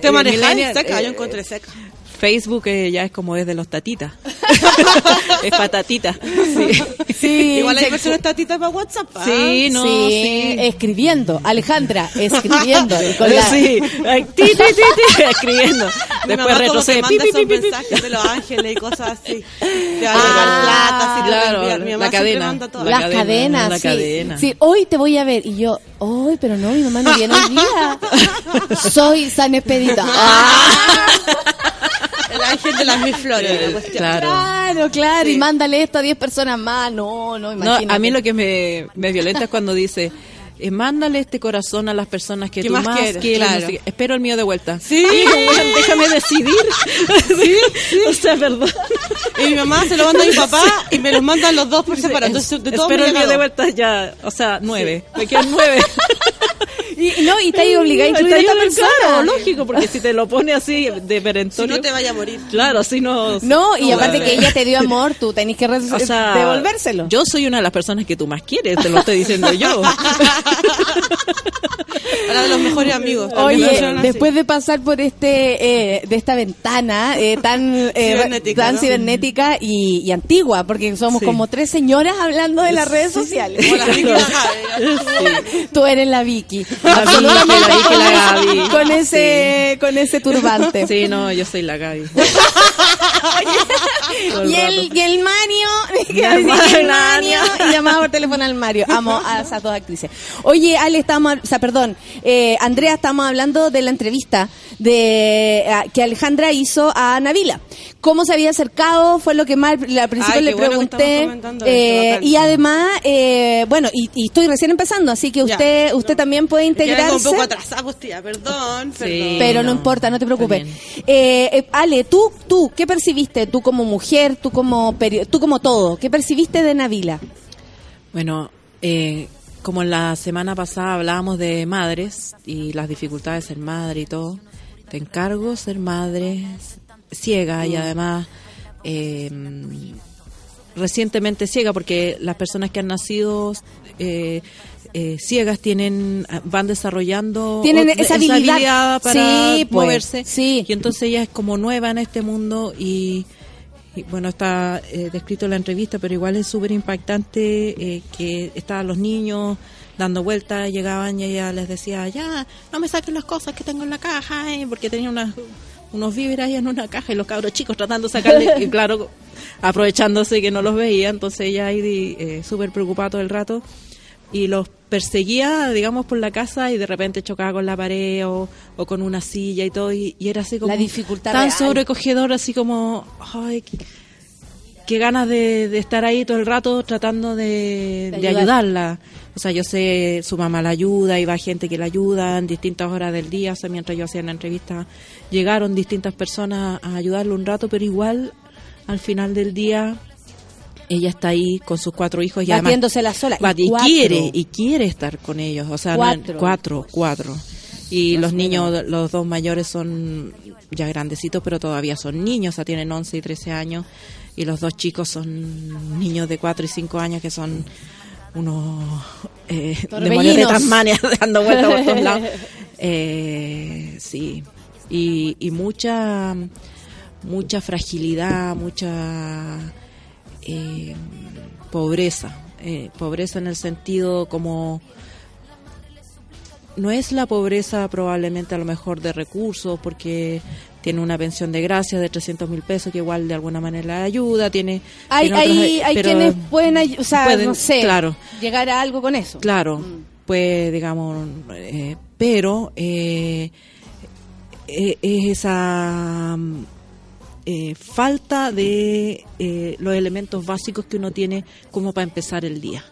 Te eh, manejáis seca, eh, yo encontré seca. Facebook eh, ya es como es de los tatitas. es patatita. Sí. Sí, Igual hay versiones tatitas para WhatsApp. ¿ah? Sí, no, sí, sí. escribiendo. Alejandra, escribiendo. con la- sí, ay, ti, ti, ti, ti, escribiendo. Después retrocede. manda pi, pi, esos pi, pi, pi. mensajes de los ángeles y cosas así. Te va a Ah, llegar plata, claro. Mi mamá la cadena. manda todo. La las cadena, cadenas, la sí. cadena. Sí, hoy te voy a ver. Y yo, hoy, pero no, mi mamá no viene hoy día. Soy San Expedita. Ah. El ángel de las mil flores, la cuestión. Claro. Claro, claro. Y Sí. mándale esto a 10 personas más. No, no, No, imagínate. a mí lo que me, me violenta es cuando dice, eh, mándale este corazón a las personas que ¿Qué tú más más, quieres? quieres. Claro. no sé qué. Espero el mío de vuelta. Sí. Déjame decidir. sí, O sea, perdón. Y mi mamá se lo manda a mi papá y me los mandan los dos por separado. Entonces, de todo Espero el mío de vuelta ya, o sea, nueve. Me quedan nueve. Y, no, y está ahí obligada a incluir Está a esta ahí, persona. Claro, lógico, porque si te lo pone así de Si perentorio. no te vaya a morir. Claro, si no. No, y no, aparte que ella te dio amor, tú tenés que re- O sea, devolvérselo. Yo soy una de las personas que tú más quieres, te lo estoy diciendo yo. Era de los mejores amigos. Oye, después de pasar por este eh, de esta ventana eh, tan eh, Cibernética, tan ¿no? cibernética y, y antigua, porque somos Sí. como tres señoras hablando de las redes sociales. Javi, Tú eres la Vicky, absolutamente la con, la ese- Gaby. con ese con ese turbante. Sí, no, yo soy la Gaby. Y el, y el Mario, que el y llamaba por teléfono al Mario. Amo a esas dos actrices. Oye, Ale, estamos, o sea, perdón, eh, Andrea, estamos hablando de la entrevista de a- que Alejandra hizo a Navila. ¿Cómo se había acercado? Fue lo que más al principio Ay, le bueno pregunté. Eh, y además, eh, bueno, y, y estoy recién empezando, así que Ya. usted usted también puede integrarse. un poco atrasada, tía, perdón, Sí. perdón. Pero no, no, importa, no te preocupes. Eh, eh, Ale, tú, tú ¿qué percibiste tú como mujer, tú como, peri- tú como todo? ¿Qué percibiste de Navila? Bueno, eh, como en la semana pasada hablábamos de madres y las dificultades de ser madre y todo, te encargo ser madre ciega y además eh, recientemente ciega porque las personas que han nacido eh, eh, ciegas tienen van desarrollando Tienen esa habilidad. para Sí, pues, moverse sí. y entonces ella es como nueva en este mundo y, y, bueno, está eh, descrito en la entrevista, pero igual es súper impactante eh, que estaban los niños dando vueltas, llegaban y ella les decía, ya, no me saquen las cosas que tengo en la caja, eh", porque tenía unas, unos víveres ahí en una caja y los cabros chicos tratando de sacarle, y claro, aprovechándose que no los veía, entonces ella ahí eh, súper preocupada todo el rato. Y los perseguía, digamos, por la casa y de repente chocaba con la pared o, o con una silla y todo, y, y era así como La dificultad tan real. sobrecogedor, así como, ay, qué, ganas de, de estar ahí todo el rato tratando de, De de ayudar. ayudarla. O sea, yo sé, su mamá la ayuda, va gente que la ayuda en distintas horas del día, o sea, mientras yo hacía la entrevista, llegaron distintas personas a ayudarle un rato, pero igual, al final del día, ella está ahí con sus cuatro hijos y además sola. Y quiere y quiere estar con ellos o sea cuatro cuatro y los niños los dos mayores son ya grandecitos pero todavía son niños o sea tienen 11 y 13 años y los dos chicos son niños de 4 y 5 años que son unos eh, demonios de Tasmania dando vueltas por todos lados. Eh, sí. Y, y mucha mucha fragilidad mucha eh, pobreza, eh, pobreza en el sentido como no es la pobreza probablemente a lo mejor de recursos porque tiene una pensión de gracia de 300 mil pesos que igual de alguna manera ayuda, tiene... Hay, tiene otros- hay, hay pero- quienes pueden, o sea, pueden- no sé, claro. llegar a algo con eso. Claro, pues digamos, eh, pero eh, eh, es esa mm, eh, falta de eh, los elementos básicos que uno tiene como para empezar el día.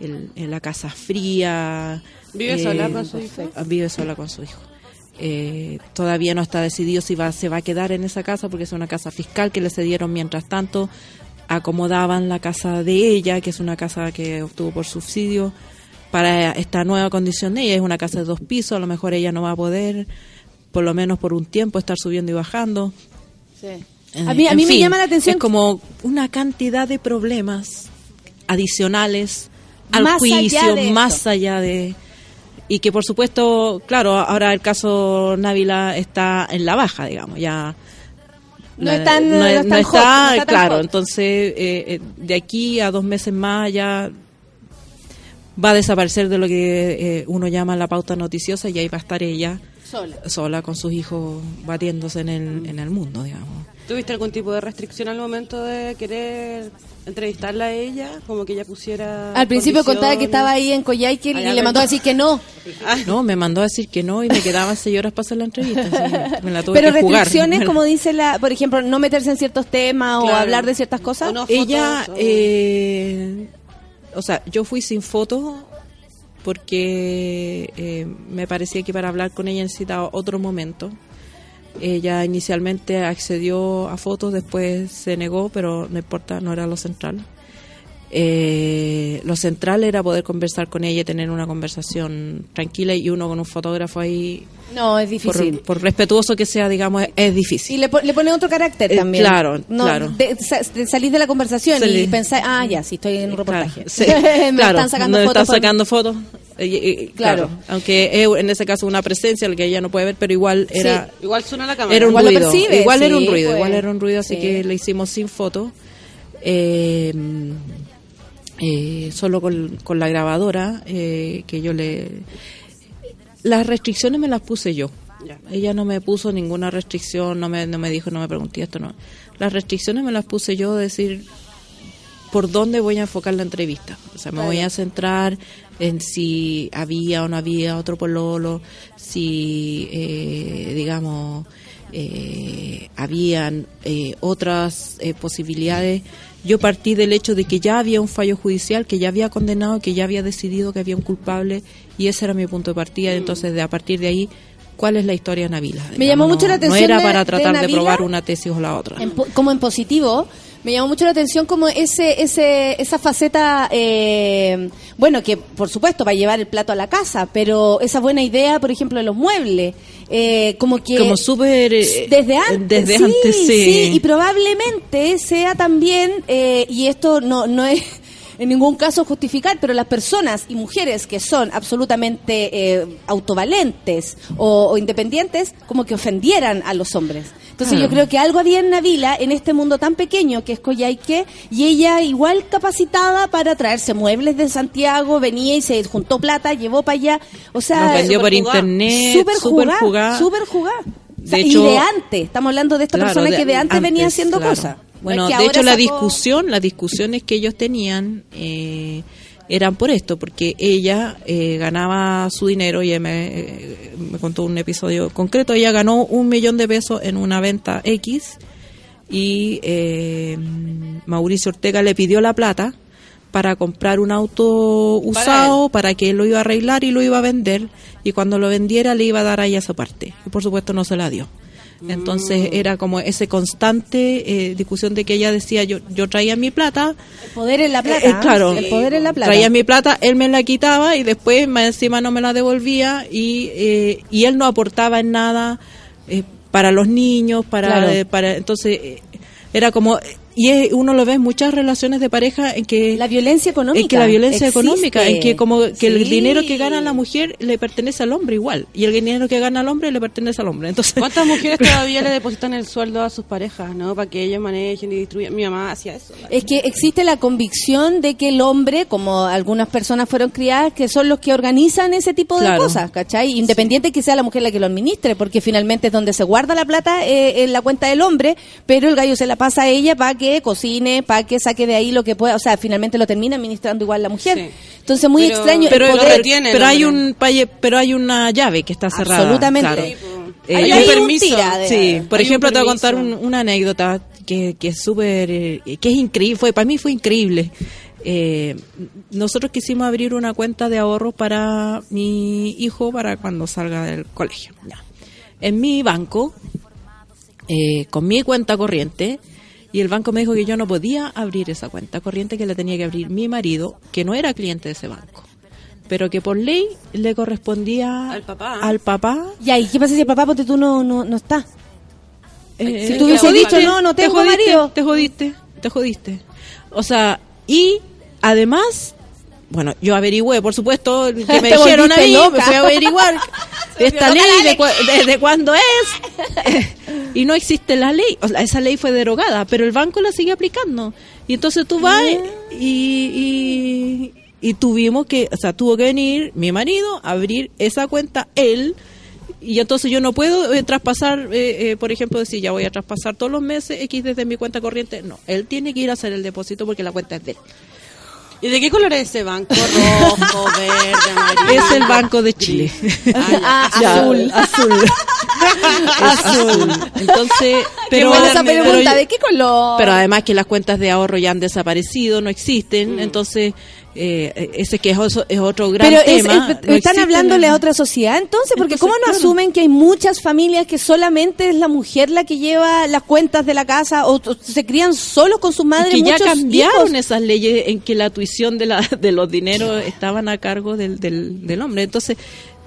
El, en la casa fría. ¿Vive sola con su hijo? Vive sola con su hijo. Eh, todavía no está decidido si va, se va a quedar en esa casa porque es una casa fiscal que le cedieron mientras tanto acomodaban la casa de ella, que es una casa que obtuvo por subsidio, para esta nueva condición de ella. Es una casa de dos pisos, a lo mejor ella no va a poder, por lo menos por un tiempo, estar subiendo y bajando. Sí. Eh, A mí, a mí me llama la atención Es como una cantidad de problemas adicionales al Más juicio, más allá de... Y que por supuesto, claro, ahora el caso Návila está en la baja, digamos, ya... No la- tan- no es tan no hot, no está claro, hot. entonces eh, eh, de aquí a dos meses más ya va a desaparecer de lo que eh, uno llama la pauta noticiosa y ahí va a estar ella sola. sola con sus hijos batiéndose en el, en el mundo, digamos. ¿Tuviste algún tipo de restricción al momento de querer entrevistarla a ella? Como que ella pusiera. Al principio contaba que estaba ahí en Coyhaique y le mandó a decir que no. No, me mandó a decir que no y me quedaba seis horas para hacer la entrevista. me la tuve Pero que jugar. restricciones, la- como dice la, por ejemplo, no meterse en ciertos temas o hablar de ciertas cosas. Fotos, Ella, o- eh, o sea, yo fui sin foto porque eh, me parecía que para hablar con ella necesitaba otro momento. Ella inicialmente accedió a fotos, después se negó, pero no importa, no era lo central. Eh, lo central era poder conversar con ella y tener una conversación tranquila y uno con un fotógrafo ahí, No, es difícil. por, por respetuoso que sea, digamos, es, es difícil. Y le, po- le pone otro carácter Eh, también. claro, No, claro. De, sa- de salir de la conversación y pensar, ah, ya, sí, estoy en un reportaje. Claro, sí, Me claro, están sacando nos fotos. están por- sacando fotos. Eh, eh, Claro. claro. aunque es en ese caso una presencia, lo que ella no puede ver, pero igual era, Igual suena la cámara. era un Igual lo ruido. percibe, igual era un ruido, pues. igual era un ruido, así Sí. que le hicimos sin foto. Eh, eh, solo con, con la grabadora, eh, que yo le... Las restricciones me las puse yo. Ya. Ella no me puso ninguna restricción, no me, no me dijo, no me pregunté esto, no. Las restricciones me las puse yo, decir, por dónde voy a enfocar la entrevista. O sea, me voy a centrar en si había o no había otro pololo, si, eh, digamos, eh, habían eh, otras eh, posibilidades. Yo partí del hecho de que ya había un fallo judicial, que ya había condenado, que ya había decidido que había un culpable, y ese era mi punto de partida. Entonces, de a partir de ahí, cuál es la historia de Navila. Me llamó mucho la atención No era para de tratar de, probar una tesis o la otra. en como en positivo, me llamó mucho la atención como ese, ese, esa faceta, eh, bueno, que por supuesto va a llevar el plato a la casa, pero esa buena idea, por ejemplo, de los muebles, eh, como que... Como súper... eh, Desde antes, Desde sí, antes, sí. y probablemente sea también, eh, y esto no, no es en ningún caso justificar, pero las personas y mujeres que son absolutamente eh, autovalentes o, o independientes, como que ofendieran a los hombres. Entonces yo Claro. creo que algo había en Navila, en este mundo tan pequeño que es Coyhaique, y ella igual capacitada para traerse muebles de Santiago, venía y se juntó plata, llevó para allá, o sea... Nos vendió por jugada. internet, Súper súper jugada, jugada. súper jugada. O sea, De y hecho- de antes, estamos hablando de esta Claro, persona que de antes, venía haciendo claro. cosas. Bueno, Es que de hecho la sacó- discusión, las discusiones que ellos tenían eh, eran por esto, porque ella eh, ganaba su dinero, y me, eh, me contó un episodio concreto, ella ganó un millón de pesos en una venta X y eh, Mauricio Ortega le pidió la plata para comprar un auto usado para, que él lo iba a arreglar y lo iba a vender y cuando lo vendiera le iba a dar a ella su parte y por supuesto no se la dio entonces era como ese constante eh, discusión de que ella decía yo yo traía mi plata El poder en la plata. eh, claro El poder en la plata. traía mi plata él me la quitaba y después más encima no me la devolvía y eh, y él no aportaba en nada eh, para los niños para Claro. eh, para entonces eh, era como y es- uno lo ve en muchas relaciones de pareja en que La violencia económica. en que la violencia existe. económica, en que como que el Sí. dinero que gana la mujer le pertenece al hombre igual y el dinero que gana el hombre le pertenece al hombre. Entonces, ¿Cuántas mujeres todavía le depositan el sueldo a sus parejas, no? Para que ellos manejen y distribuyan. Mi mamá hacía eso. Es que existe la convicción de que el hombre, como algunas personas fueron criadas, que son los que organizan ese tipo de Claro. cosas, ¿cachai? Independiente que sea la mujer la que lo administre, porque finalmente es donde se guarda la plata eh, en la cuenta del hombre, pero el gallo se la pasa a ella para que cocine, para que saque de ahí lo que pueda, o sea, finalmente lo termina administrando igual la mujer. Sí. Entonces, muy Pero- extraño. pero, poder- pero hay un paye- pero hay una llave que está cerrada. Absolutamente. claro. Sí, Eh, hay un permiso. tira de- Sí, por ejemplo, te voy a contar un- una anécdota que, que es súper, eh, que es increíble, fue, para mí fue increíble. Eh, nosotros quisimos abrir una cuenta de ahorro para mi hijo para cuando salga del colegio. Ya. En mi banco, eh, con mi cuenta corriente, y el banco me dijo que yo no podía abrir esa cuenta corriente, que la tenía que abrir mi marido, que no era cliente de ese banco, pero que por ley le correspondía Al papá. al papá Ya, ¿y qué pasa si el papá, porque tú no, no, no estás? Eh, Si eh, tú hubieses te dicho, jodiste, no, no te jodiste, marido. Te jodiste, te jodiste. O sea, y además, bueno, yo averigüé, por supuesto, que me dijeron a volviste mí, loca. me fui a averiguar esta ley de, cua- desde cuándo es. y no existe la ley, o sea, esa ley fue derogada, pero el banco la sigue aplicando. Y entonces tú vas Ah. y, y, y tuvimos que, o sea, tuvo que venir mi marido a abrir esa cuenta él y entonces yo no puedo eh, traspasar, eh, eh, por ejemplo, decir ya voy a traspasar todos los meses X desde mi cuenta corriente. No, él tiene que ir a hacer el depósito porque la cuenta es de él. ¿Y de qué color es ese banco? Rojo, verde, amarillo. Es el Banco de Chile. Ah, Ya, azul. azul. Azul. Entonces, pero, buena esa pero pregunta, yo- ¿de qué color? pero además que las cuentas de ahorro ya han desaparecido, no existen, entonces eh, ese que es, otro gran Pero tema. es- no están hablándole a otra sociedad, entonces, porque Entonces, ¿cómo no claro. asumen que hay muchas familias que solamente es la mujer la que lleva las cuentas de la casa o, o se crían solos con sus madres? y que ya muchos cambiaron hijos? esas leyes en que la tuición de, la, de los dineros estaban a cargo del, del, del hombre. Entonces,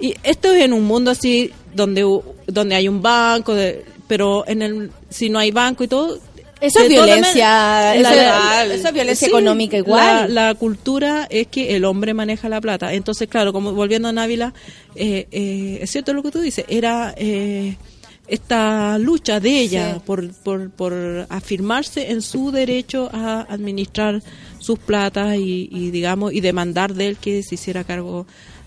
y esto es en un mundo así donde donde hay un banco, de- pero en el si no hay banco y todo. Eso es violencia, eso es violencia sí, económica igual. La, la cultura es que el hombre maneja la plata. Entonces, claro, como volviendo a Návila, eh, eh, es cierto lo que tú dices, era eh, esta lucha de ella Sí. por, por, por afirmarse en su derecho a administrar sus platas y, y, digamos y demandar de él que se hiciera cargo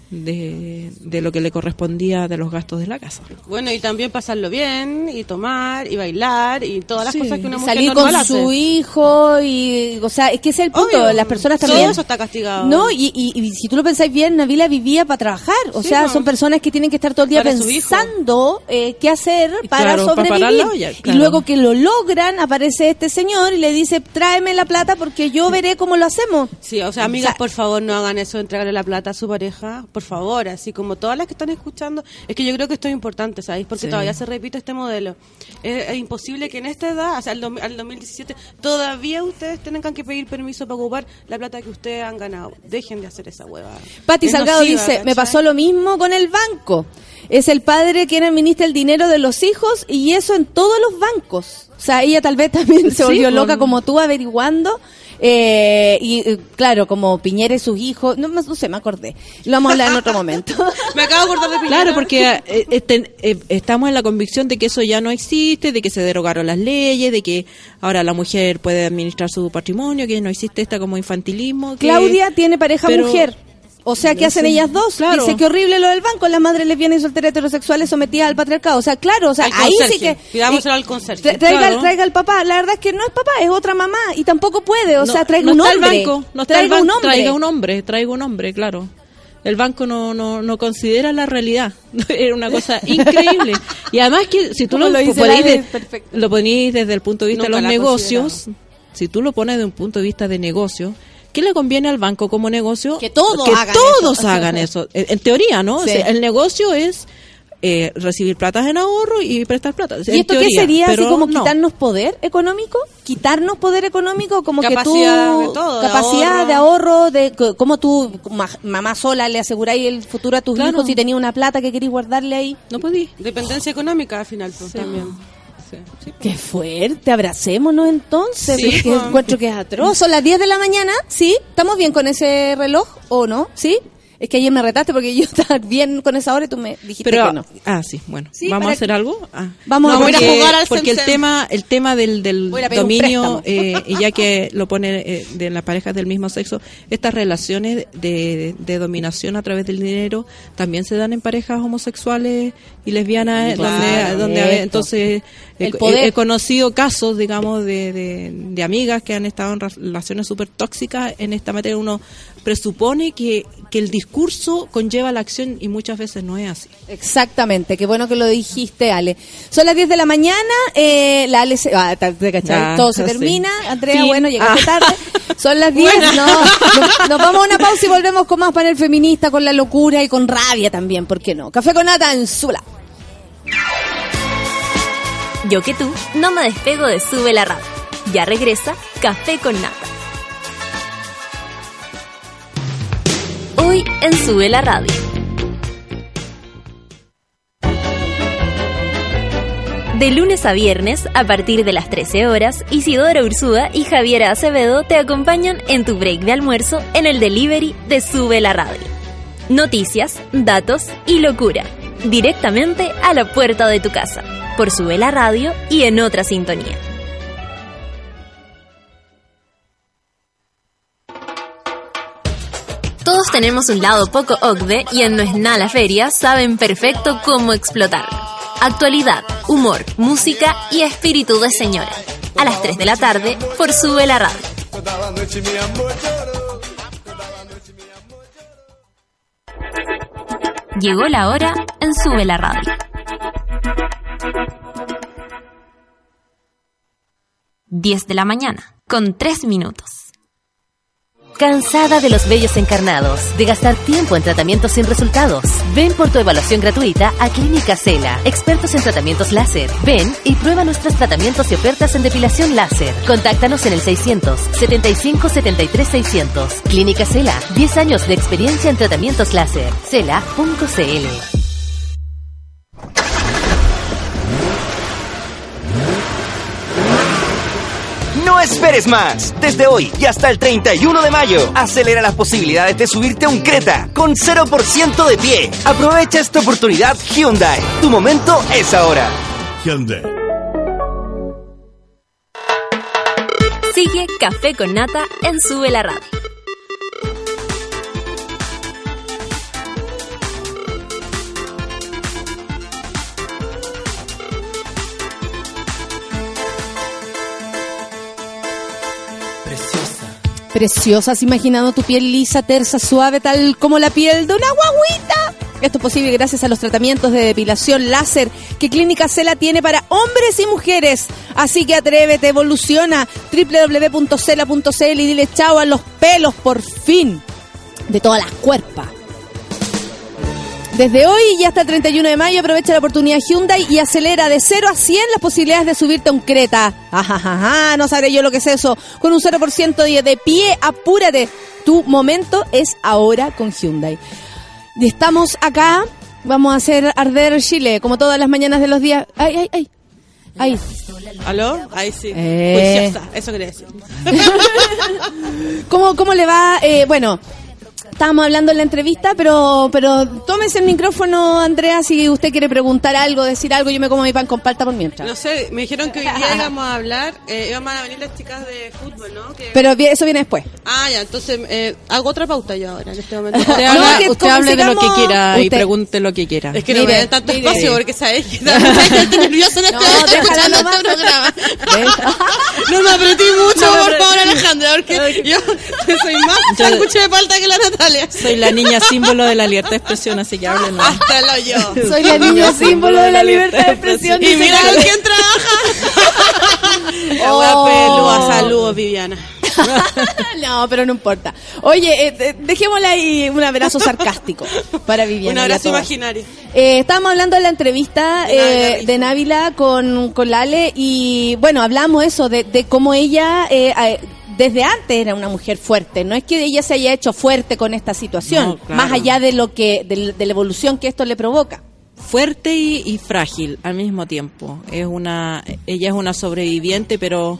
de, de lo que le correspondía de los gastos de la casa. Bueno, y también pasarlo bien, y tomar, y bailar, y todas las Sí. cosas que una mujer salir con hace. su hijo y o sea es que ese es el punto Obvio. las personas Todo también eso está castigado. no y, y- y si tú lo pensáis bien Navila vivía para trabajar o Sí, sea son personas que tienen que estar todo el día Para pensando eh, qué hacer para Claro, para sobrevivir y luego que lo logran aparece este señor y le dice tráeme la plata porque yo veré cómo lo hacemos Sí, o sea, amigas, O sea, por favor, no hagan eso, entregarle la plata a su pareja. Por favor, así como todas las que están escuchando, es que yo creo que esto es importante, ¿sabéis? Porque Sí. todavía se repite este modelo. Es, es imposible que en esta edad, o sea, al, dos- al 2017, todavía ustedes tengan que pedir permiso para ocupar la plata que ustedes han ganado. Dejen de hacer esa hueva. Pati Es Salgado nociva, dice, me pasó lo mismo con el banco. Es el padre quien administra el dinero de los hijos y eso en todos los bancos. O sea, ella tal vez también se volvió con- loca como tú averiguando. Eh, y eh, claro, como Piñera y sus hijos, no, no sé, me acordé. Lo vamos a hablar en otro momento. Me acabo de acordar de Piñera. Claro, porque eh, este, eh, estamos en la convicción de que eso ya no existe, de que se derogaron las leyes, de que ahora la mujer puede administrar su patrimonio, que no existe esta como infantilismo. que- Claudia tiene pareja pero- mujer. O sea, ¿qué hacen ellas dos? claro. Dice que horrible lo del banco, las madres lesbianas y solteras heterosexuales sometidas al patriarcado. O sea, claro, o sea, Al ahí sí que... Pidámoselo al conserje. tra- Traiga, Claro. traiga al papá. La verdad es que no es papá, es otra mamá y tampoco puede. O No, sea, traiga no un está hombre. El banco, no está traiga el un banco, hombre. Traiga un hombre, traiga un hombre, claro. El banco no, no, no considera la realidad. Era una cosa increíble. Y además que si tú Como lo, lo ponís de- lo desde el punto de vista Nunca de los negocios, si tú lo pones desde un punto de vista de negocio, ¿qué le conviene al banco como negocio? Que todos que hagan todos eso. hagan eso. En, en teoría, ¿no? O Sí. sea, el negocio es eh, recibir platas en ahorro y prestar plata. ¿Y esto qué sería? ¿Así como no. quitarnos poder económico? ¿Quitarnos poder económico? Como Capacidad que tú... de todo, de capacidad ahorro. de ahorro, de c- cómo tú, ma- mamá sola, le aseguráis el futuro a tus Claro. hijos si tenías una plata que querís guardarle ahí. No podí. Dependencia económica al final, pues, también. Qué fuerte, abracémonos entonces, Sí, porque encuentro que es atroz. Son las 10 de la mañana, ¿sí? ¿Estamos bien con ese reloj o no? ¿Sí? Es que ayer me retaste porque yo estaba bien con esa hora y tú me dijiste Pero, que no. ah, sí, bueno. Sí, ¿Vamos a hacer algo? Ah. Vamos a ir jugar al Porque el tema, el tema del, del dominio, eh, y ya que lo pone eh, de las parejas del mismo sexo, estas relaciones de, de dominación a través del dinero también se dan en parejas homosexuales y lesbianas, Claro, donde, entonces he, El poder. he- he conocido casos, digamos, de, de, de amigas que han estado en relaciones súper tóxicas en esta materia. Uno presupone que, que el discurso conlleva la acción y muchas veces no es así. Exactamente, qué bueno que lo dijiste, Ale. Son las 10 de la mañana, eh, la Ale se... Ah, te- te cachai, Ah, todo se sí. termina. Andrea, Fin. bueno, llegaste Ah. tarde. Son las 10, no. Nos, nos vamos a una pausa y volvemos con más panel feminista, con la locura y con rabia también, ¿por qué no? Café con nata en Sula. Yo que tú no me despego de Sube la Radio. Ya regresa Café con Nata. Hoy en Sube la Radio. De lunes a viernes, a partir de las 13 horas, Isidora Ursúa y Javiera Acevedo te acompañan en tu break de almuerzo en el delivery de Sube la Radio. Noticias, datos y locura. Directamente a la puerta de tu casa. Por Sube la Radio y en otra sintonía. Tenemos un lado poco OCDE y en No es nada la feria saben perfecto cómo explotarlo. Actualidad, humor, música y espíritu de señora. A las 3 de la tarde por Sube la Radio. Llegó la hora en Sube la Radio. 10 de la mañana, con 3 minutos. ¿Cansada de los vellos encarnados? ¿De gastar tiempo en tratamientos sin resultados? Ven por tu evaluación gratuita a Clínica Cela, expertos en tratamientos láser. Ven y prueba nuestros tratamientos y ofertas en depilación láser. Contáctanos en el 600 75 73 600. Clínica Cela, 10 años de experiencia en tratamientos láser. Cela.cl. esperes más. Desde hoy y hasta el 31 de mayo, acelera las posibilidades de subirte a un Creta con 0% de pie. Aprovecha esta oportunidad Hyundai. Tu momento es ahora. Hyundai. Sigue Café con Nata en Sube la Radio. Preciosas, imaginando tu piel lisa, tersa, suave, tal como la piel de una guaguita. Esto es posible gracias a los tratamientos de depilación láser que Clínica Cela tiene para hombres y mujeres. Así que atrévete, evoluciona www.cela.cl y dile chao a los pelos por fin de todas las cuerpas. Desde hoy y hasta el 31 de mayo aprovecha la oportunidad Hyundai y acelera de 0 a 100 las posibilidades de subirte a un Creta. No sabré yo lo que es eso. Con un 0% de, pie, apúrate. Tu momento es ahora con Hyundai. Y estamos acá, vamos a hacer arder Chile, como todas las mañanas de los días. Ay, ay, ay. Ay. ¿Aló? Ahí sí. Eh. Juiciosa, eso quería decir. ¿Cómo, cómo le va? Eh, bueno, estábamos hablando en la entrevista, pero pero tómese el micrófono, Andrea, si usted quiere preguntar algo, decir algo, yo me como mi pan con palta por mientras. No sé, me dijeron que hoy día íbamos a hablar, eh, íbamos a venir las chicas de fútbol, ¿no? Que- Pero eso viene después. Ah, ya, entonces eh, hago otra pauta yo ahora, en este momento. Usted, No, habla- que usted como hable de lo que quiera y usted- pregunte lo que quiera. Es que no me den tanto mire. espacio porque sabes que gente nerviosa en este No, escuchando este programa. No me apretí mucho, por favor, Alejandra, porque yo soy más Yo- escuché de falta que la Natalia. Soy la niña símbolo de la libertad de expresión, así que hable nomás. Hasta lo yo. Soy la niña símbolo de la libertad de expresión. Y mira quién trabaja. Oh. pelúa, saludos, Viviana. no, pero no importa. Oye, eh, eh, dejémosle ahí un abrazo sarcástico para Viviana. Un abrazo imaginario. Eh, estábamos hablando de la entrevista De Návila eh, de Návila con, con Lale y bueno, hablamos eso de, de cómo ella eh, desde antes era una mujer fuerte. No es que ella se haya hecho fuerte con esta situación, No, claro. más allá de lo que de, de la evolución que esto le provoca. Fuerte y, y frágil al mismo tiempo. Es una, ella es una sobreviviente, pero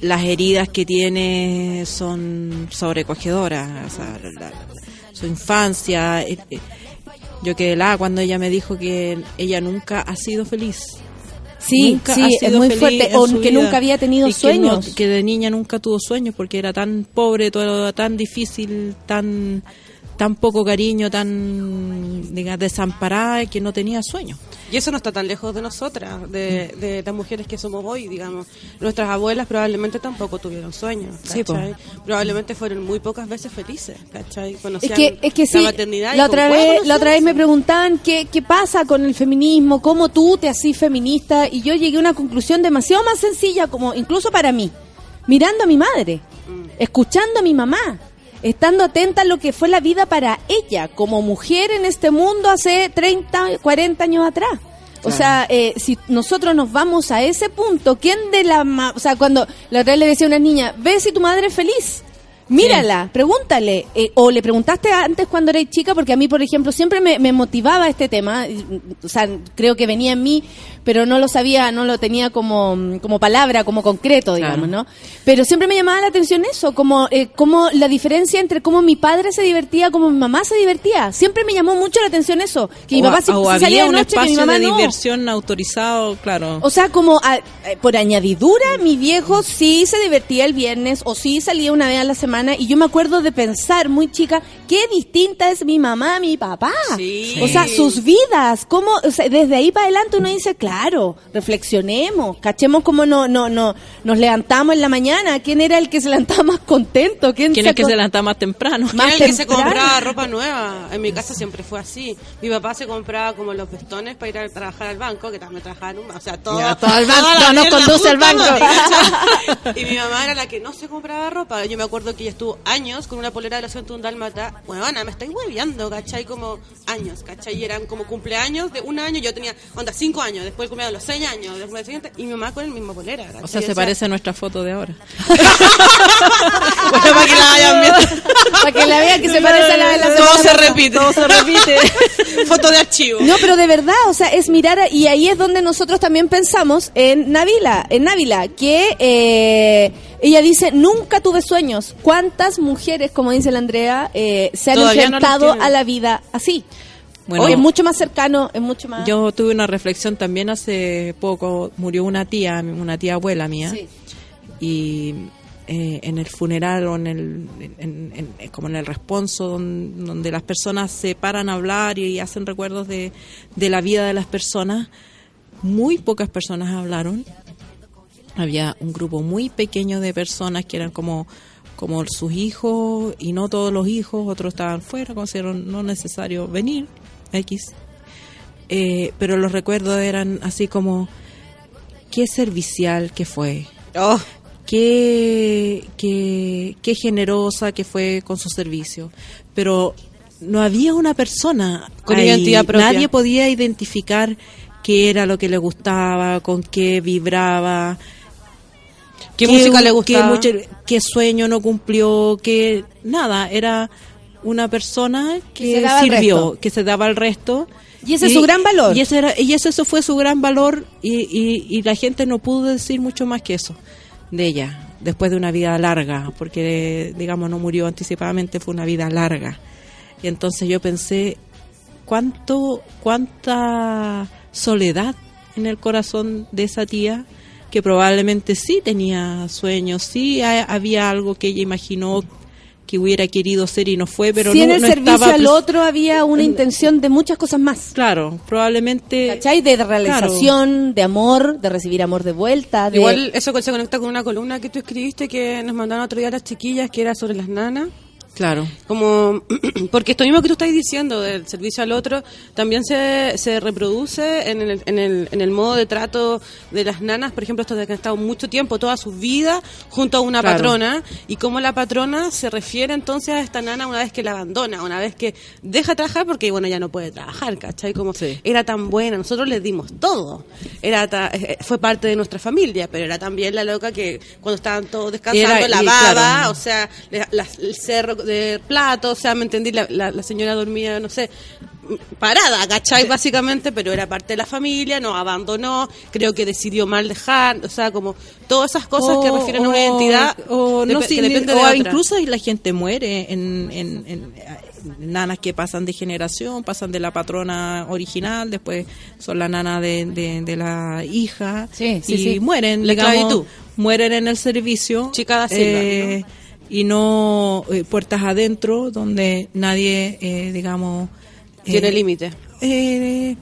las heridas que tiene son sobrecogedoras. O sea, la- la- su infancia. eh, eh, yo quedé helada cuando ella me dijo que ella nunca ha sido feliz. Sí, Nunca sí, es muy fuerte. O que vida. nunca había tenido Y que sueños. no- que de niña nunca tuvo sueños porque era tan pobre, todo tan difícil, tan tan poco cariño, tan digamos, desamparada que no tenía sueños. Y eso no está tan lejos de nosotras, de, de las mujeres que somos hoy, digamos. Nuestras abuelas probablemente tampoco tuvieron sueños, Sí. Probablemente fueron muy pocas veces felices, ¿cachai? Es Conocían que, es que sí, la maternidad. y la otra, vez, la otra vez me preguntaban qué, qué pasa con el feminismo, cómo tú te hacís feminista, y yo llegué a una conclusión demasiado más sencilla, como incluso para mí, mirando a mi madre, Mm. escuchando a mi mamá, estando atenta a lo que fue la vida para ella, como mujer en este mundo hace 30, 40 años atrás. O sea, eh, si nosotros nos vamos a ese punto, ¿quién de la... ma- O sea, cuando la otra vez le decía a una niña, ve si tu madre es feliz. Mírala, pregúntale. eh, o le preguntaste antes cuando eres chica, porque a mí, por ejemplo, siempre me, me motivaba este tema. O sea, creo que venía en mí, pero no lo sabía, no lo tenía como, como palabra, como concreto, digamos, Claro. ¿no? Pero siempre me llamaba la atención eso, como, eh, como la diferencia entre cómo mi padre se divertía, cómo mi mamá se divertía. Siempre me llamó mucho la atención eso. Que mi o, papá sí- o había salía de un noche, que mi espacio mamá de no. diversión autorizado, claro. O sea, como a- eh, por añadidura, mi viejo sí se divertía el viernes o sí salía una vez a la semana y yo me acuerdo de pensar muy chica, qué distinta es mi mamá a mi papá. Sí. O sea, sus vidas, cómo, o sea, desde ahí para adelante uno dice, claro, reflexionemos, cachemos cómo no, no, no, nos levantamos en la mañana, quién era el que se levantaba más contento, quién, ¿Quién es que acor- se levanta más temprano? Más Era el que se temprano. compraba ropa nueva. En mi casa siempre fue así. Mi papá se compraba como los vestones para ir a trabajar al banco, que también trabajaba en un O sea, todo, Ya, todo toda banco, no conduce al banco. y mi mamá era la que no se compraba ropa. Yo me acuerdo que ella estuvo años con una polera de la un Dálmata. Bueno, Ana, me estáis hueviando, ¿cachai? Como años, ¿cachai? Y eran como cumpleaños de un año. Yo tenía, onda, cinco años. Después el cumpleaños de los seis años. Después del siguiente. Y mi mamá con el mismo polera, ¿cachai? O sea, se parece a nuestra foto de ahora. Bueno, para que la vayan viendo. Para que la vean que se parece a la de la Todo se repite. Todo se repite. Foto de archivo. No, pero de verdad, o sea, es mirar, a- y ahí es donde nosotros también pensamos en Navila, en Návila, que eh, ella dice, nunca tuve sueños. ¿Cuántas mujeres, como dice la Andrea, eh, se han Todavía enfrentado a la vida así? Bueno, es mucho más cercano, es mucho más... yo tuve una reflexión también hace poco. Murió una tía, una tía abuela mía. Sí. y eh, en el funeral o en el en- en- como en el responso don- donde, las personas se paran a hablar y hacen recuerdos de, de la vida de las personas muy pocas personas hablaron había un grupo muy pequeño de personas que eran como como sus hijos y no todos los hijos otros estaban fuera consideraron no necesario venir x Eh, pero los recuerdos eran así como qué servicial que fue Oh, qué, qué, qué generosa que fue con su servicio. Pero no había una persona Con ahí. identidad propia. Nadie podía identificar qué era lo que le gustaba, con qué vibraba. ¿Qué música le gustaba? Qué, mucho- qué sueño no cumplió, qué nada, era una persona Que que, sirvió, que se daba el resto. Y ese es su gran valor. Y ese, era, y ese, eso fue su gran valor y, y, y la gente no pudo decir mucho más que eso de ella, después de una vida larga, porque digamos no murió anticipadamente, fue una vida larga. Y entonces yo pensé, ¿cuánto, cuánta soledad en el corazón de esa tía? que probablemente sí tenía sueños, sí ha- había algo que ella imaginó que hubiera querido ser y no fue, pero si no, en el no servicio estaba al otro había una intención de muchas cosas más. Claro, probablemente. ¿Cachai? De realización, de amor, de recibir amor de vuelta. De... Igual eso se conecta con una columna que tú escribiste que nos mandaron otro día las chiquillas, que era sobre las nanas. Claro. Como, porque esto mismo que tú estás diciendo del servicio al otro también se, se reproduce en el, en, el, en el modo de trato de las nanas, por ejemplo, estos que han estado mucho tiempo, toda su vida, junto a una Claro. patrona, y cómo la patrona se refiere entonces a esta nana una vez que la abandona, una vez que deja de trabajar porque, bueno, ya no puede trabajar, ¿cachai? Como era tan buena, nosotros le dimos todo, era ta- eh, fue parte de nuestra familia, pero era también la loca que cuando estaban todos descansando Era- claro. o sea, le- la- el cerro de plato, o sea, me entendí, la, la- la señora dormía, no sé, parada, ¿cachai? Básicamente, pero era parte de la familia, nos abandonó, creo que decidió mal dejar, o sea, como todas esas cosas que O- refieren a una o- identidad o no, sí, que depende de otra. incluso la gente muere en, en- en- nanas que pasan de generación, pasan de la patrona original, después son la nana de, de- de la hija Sí, sí, y mueren, La digamos, mueren en el servicio. Chica da Silva, eh, Y no eh, puertas adentro, donde nadie, eh, digamos... Tiene eh, límite. eh,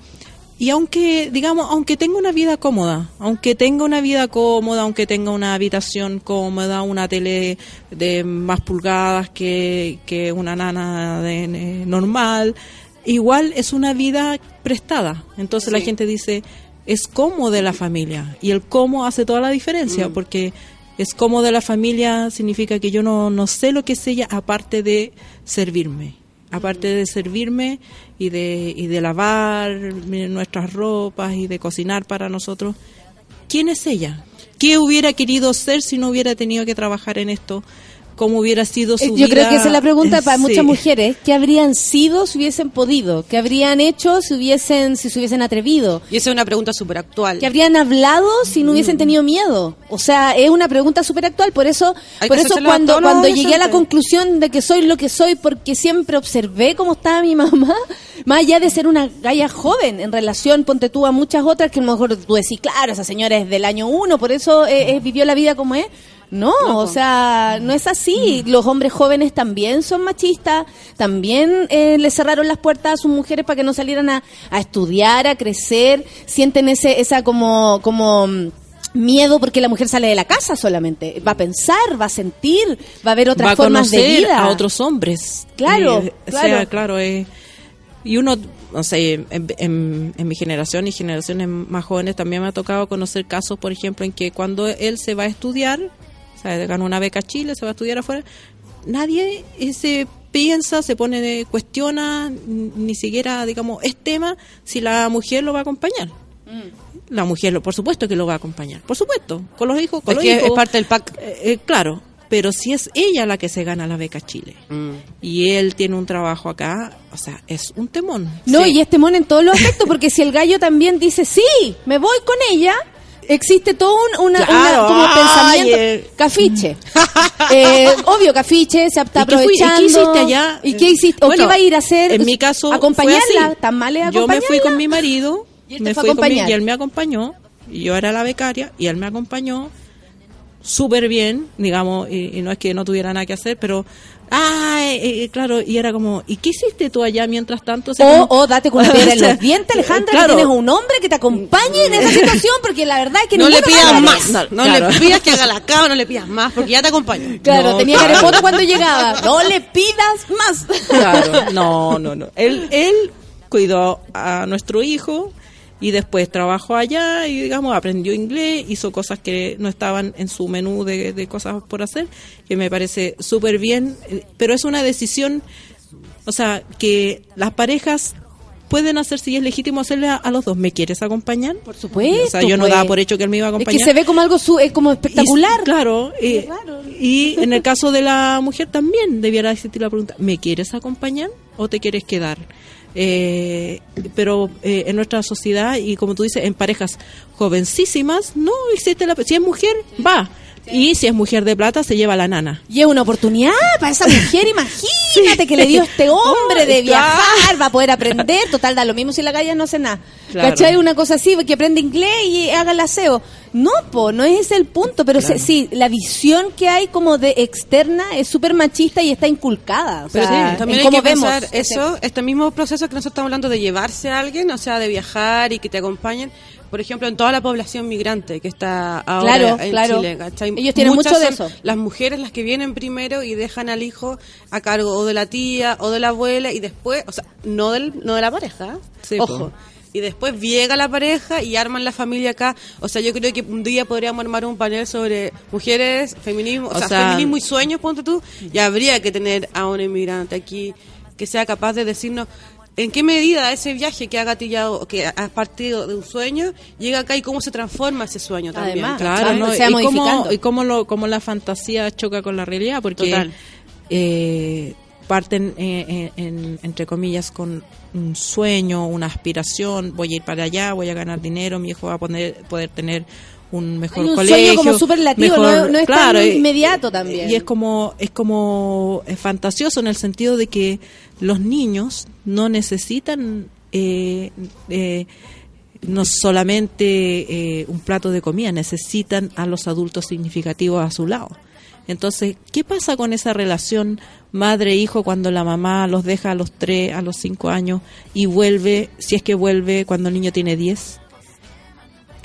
y aunque, digamos, aunque tenga una vida cómoda, aunque tenga una vida cómoda, aunque tenga una habitación cómoda, una tele de más pulgadas que, que una nana de, normal, igual es una vida prestada. Entonces la gente dice, es como de la familia. Y el cómo hace toda la diferencia, porque es como de la familia significa que yo no, no sé lo que es ella aparte de servirme. Aparte de servirme y de, y de lavar nuestras ropas y de cocinar para nosotros, ¿quién es ella? ¿Qué hubiera querido ser si no hubiera tenido que trabajar en esto? ¿Cómo hubiera sido su Eh, vida? Yo creo que esa es la pregunta para Sí. muchas mujeres. ¿Qué habrían sido si hubiesen podido? ¿Qué habrían hecho si hubiesen si se hubiesen atrevido? Y esa es una pregunta súper actual. ¿Qué habrían hablado si no hubiesen tenido miedo? O sea, es una pregunta súper actual. Por eso, Hay por eso cuando, cuando llegué a la conclusión de que soy lo que soy porque siempre observé cómo estaba mi mamá, más allá de ser una galla joven en relación, ponte tú a muchas otras que a lo mejor tú decís, claro, esa señora es del año uno, por eso eh, eh, vivió la vida como es. No, o sea, no es así. Los hombres jóvenes también son machistas, también eh, le cerraron las puertas a sus mujeres para que no salieran a, a estudiar, a crecer, sienten ese, esa como, como mm, miedo porque la mujer sale de la casa solamente. Va a pensar, va a sentir, va a ver otras va a formas de vida. a otros hombres. Claro, Eh, o claro. sea, claro, eh, y uno, no sé, en, en- en mi generación y generaciones más jóvenes también me ha tocado conocer casos, por ejemplo, en que cuando él se va a estudiar, sea, ganó una beca a Chile, se va a estudiar afuera, nadie eh, se piensa, se pone, de- cuestiona, ni siquiera, digamos, es tema si la mujer lo va a acompañar. Mm. La mujer, lo, por supuesto que lo va a acompañar, por supuesto, con los hijos, con Es los que hijos. es parte del pack. Eh, eh, claro, pero si es ella la que se gana la beca Chile Mm. y él tiene un trabajo acá, o sea, es un temón. No, Sí. y este mon en todos los aspectos, porque si el gallo también dice, sí, me voy con ella, existe todo un una, Claro, una- como ay, pensamiento. eh. Cafiche. Eh, obvio, cafiche, se está ¿Y qué fui- y qué aprovechando. hiciste allá? ¿Y qué hiciste? ¿O Bueno, qué va a ir a hacer? En mi caso, acompañarla. ¿Tan mal es Yo me fui acompañarla? con mi marido, Y él me fui con mi- y él me acompañó, y yo era la becaria, y él me acompañó súper bien, digamos, y, y no es que no tuviera nada que hacer, pero, ay, eh, claro, y era como, ¿y qué hiciste tú allá mientras tanto? O sea, O, como- o date con piedra en los dientes, Alejandra, claro. que tienes un hombre que te acompañe en esa situación, porque la verdad es que No le pidas más. No, claro. le pidas que haga la cama, no le pidas más, porque ya te acompaño. Claro, No, tenía claro. que foto cuando llegaba. No le pidas más. Claro, no, no, no. Él, él cuidó a nuestro hijo y después trabajó allá y, digamos, aprendió inglés, hizo cosas que no estaban en su menú de, de cosas por hacer, que me parece súper bien, eh, pero es una decisión O sea, que las parejas pueden hacer, si es legítimo hacerle a, a los dos. ¿Me quieres acompañar? Por supuesto. O sea, yo no pues. daba por hecho que él me iba a Es acompañar. que se ve como algo su, es como espectacular. Y- claro. Y, y en el caso de la mujer también debiera existir la pregunta, ¿me quieres acompañar o te quieres quedar? Eh, pero eh, en nuestra sociedad y como tú dices, en parejas jovencísimas, no existe la... Si es mujer, va. Y si es mujer de plata, se lleva la nana. Y es una oportunidad para esa mujer, imagínate que le dio este hombre de claro. viajar, va a poder aprender, total, da lo mismo si la galla no hace nada. Claro. ¿Cachai? Una cosa así, que aprende inglés y haga el aseo. No, po, no es ese el punto, pero se- sí, la visión que hay como de externa es súper machista y está inculcada. O Pero sea, sí, también hay que vemos pensar eso, este mismo proceso que nosotros estamos hablando de llevarse a alguien, o sea, de viajar y que te acompañen, por ejemplo, en toda la población migrante que está ahora Claro, en claro. Chile. ¿cachai? Ellos tienen Muchas mucho de son eso. Las mujeres las que vienen primero y dejan al hijo a cargo o de la tía o de la abuela y después, o sea, no, del, no de la pareja, Sí, ojo. po. Y después llega la pareja y arman la familia acá. O sea, yo creo que un día podríamos armar un panel sobre mujeres, feminismo, o, O sea, sea, feminismo y sueños, ponte tú. Y habría que tener a un inmigrante aquí que sea capaz de decirnos en qué medida ese viaje que ha gatillado, que ha partido de un sueño, llega acá y cómo se transforma ese sueño también. Además. Claro, se va y, cómo, y cómo, lo, cómo la fantasía choca con la realidad, porque eh, parten, eh, en- en- entre comillas, con un sueño, una aspiración, voy a ir para allá, voy a ganar dinero, mi hijo va a poder tener un mejor Hay un colegio. sueño como superlativo, mejor- no- no es tan claro, y- inmediato también. Y es como, es como fantasioso en el sentido de que los niños no necesitan eh, eh, no solamente eh, un plato de comida, necesitan a los adultos significativos a su lado. Entonces, ¿qué pasa con esa relación madre-hijo cuando la mamá los deja a los 3, a los 5 años y vuelve, si es que vuelve cuando el niño tiene 10?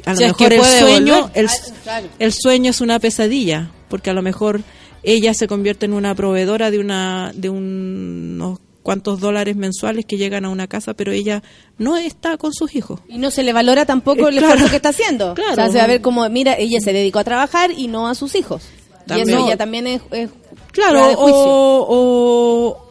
A lo Si mejor el sueño, volver. el, Ah, claro. el sueño es una pesadilla, porque a lo mejor ella se convierte en una proveedora de una de unos cuantos dólares mensuales que llegan a una casa, pero ella no está con sus hijos. Y no se le valora tampoco Eh, el claro. esfuerzo que está haciendo. Claro. O sea, se va a ver como, mira, ella se dedicó a trabajar y no a sus hijos. Y eso ya también es, es Claro, de o, o,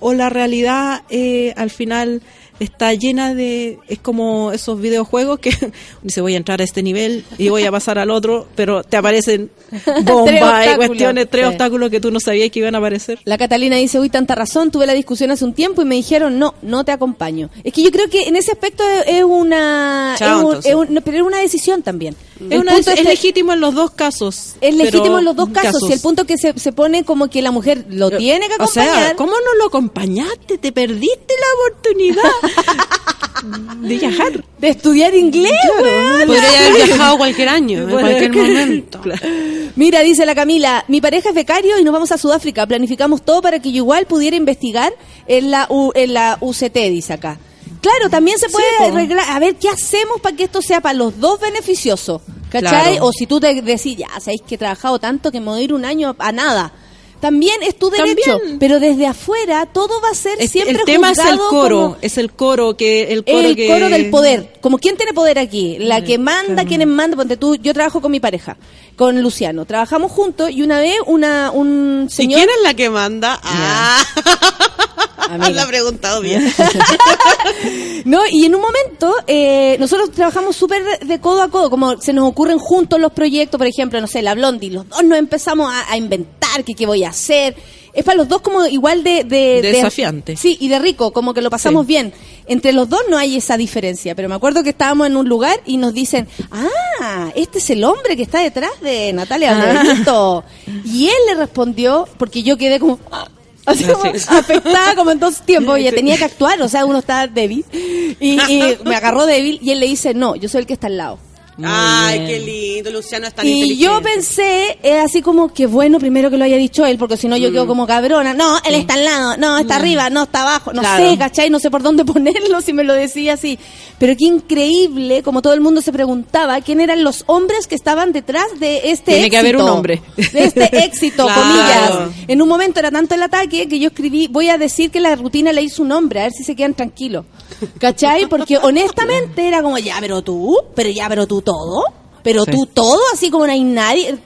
o la realidad eh, al final está llena de... Es como esos videojuegos que dice voy a entrar a este nivel y voy a pasar al otro, pero te aparecen bombas y cuestiones, tres Sí. obstáculos que tú no sabías que iban a aparecer. La Catalina dice, uy, tanta razón, tuve la discusión hace un tiempo y me dijeron, no, no te acompaño. Es que yo creo que en ese aspecto es, una... Chao, es un- es un- no, pero es una decisión también. Es, una- es es legítimo en los dos casos. Es legítimo en los dos casos. Y el punto que se, se pone como que la mujer lo tiene que O sea, acompañar. ¿cómo no lo acompañaste? Te perdiste la oportunidad de viajar. de estudiar inglés, weón. Podría haber viajado cualquier año, en cualquier momento. Claro. Mira, dice la Camila, mi pareja es becario y nos vamos a Sudáfrica. Planificamos todo para que yo igual pudiera investigar en la, U- en la UCT, dice acá. Claro, también se puede arreglar, a ver qué hacemos para que esto sea para los dos beneficioso. ¿Cachai? Claro. O si tú te decís, ya, sabéis que he trabajado tanto que me voy a ir un año a nada. También es tu derecho, También. pero desde afuera todo va a ser Es- siempre el tema es el coro, es el coro que el coro el que coro del poder. Como quién tiene poder aquí, la que manda, quienes manda. Ponte tú, yo trabajo con mi pareja, con Luciano. Trabajamos juntos y una vez una un ¿Y señor quién es la que manda? Ah, Amiga. la ha preguntado bien. No, y en un momento eh, nosotros trabajamos súper de codo a codo, como se nos ocurren juntos los proyectos, por ejemplo, no sé, la Blondie, los dos nos empezamos a, a inventar que qué voy a hacer. Es para los dos como igual de... de, de- Desafiante. sí, y de rico, como que lo pasamos Sí. bien. Entre los dos no hay esa diferencia, pero me acuerdo que estábamos en un lugar y nos dicen, ah, este es el hombre que está detrás de Natalia Valderito. Y él le respondió, porque yo quedé como... Así como afectada como en dos tiempos, ya tenía que actuar, o sea, uno está débil. Y, y me agarró débil y él le dice, no, yo soy el que está al lado. Ay, qué lindo, Luciano es tan Y yo pensé, eh, así como que bueno, primero que lo haya dicho él, porque si no yo quedo como cabrona. No, él está al lado, no, está arriba, no, está abajo. No Claro. sé, ¿cachai? No sé por dónde ponerlo si me lo decía así. Pero qué increíble, como todo el mundo se preguntaba, quién eran los hombres que estaban detrás de este Tiene que haber éxito. un hombre. De este éxito, Claro. comillas. En un momento era tanto el ataque que yo escribí, voy a decir que la rutina le hizo un hombre, a ver si se quedan tranquilos. ¿Cachai? Porque honestamente era como, ya, pero tú, pero ya, pero tú todo, pero Sí. tú todo, así como no hay nadie.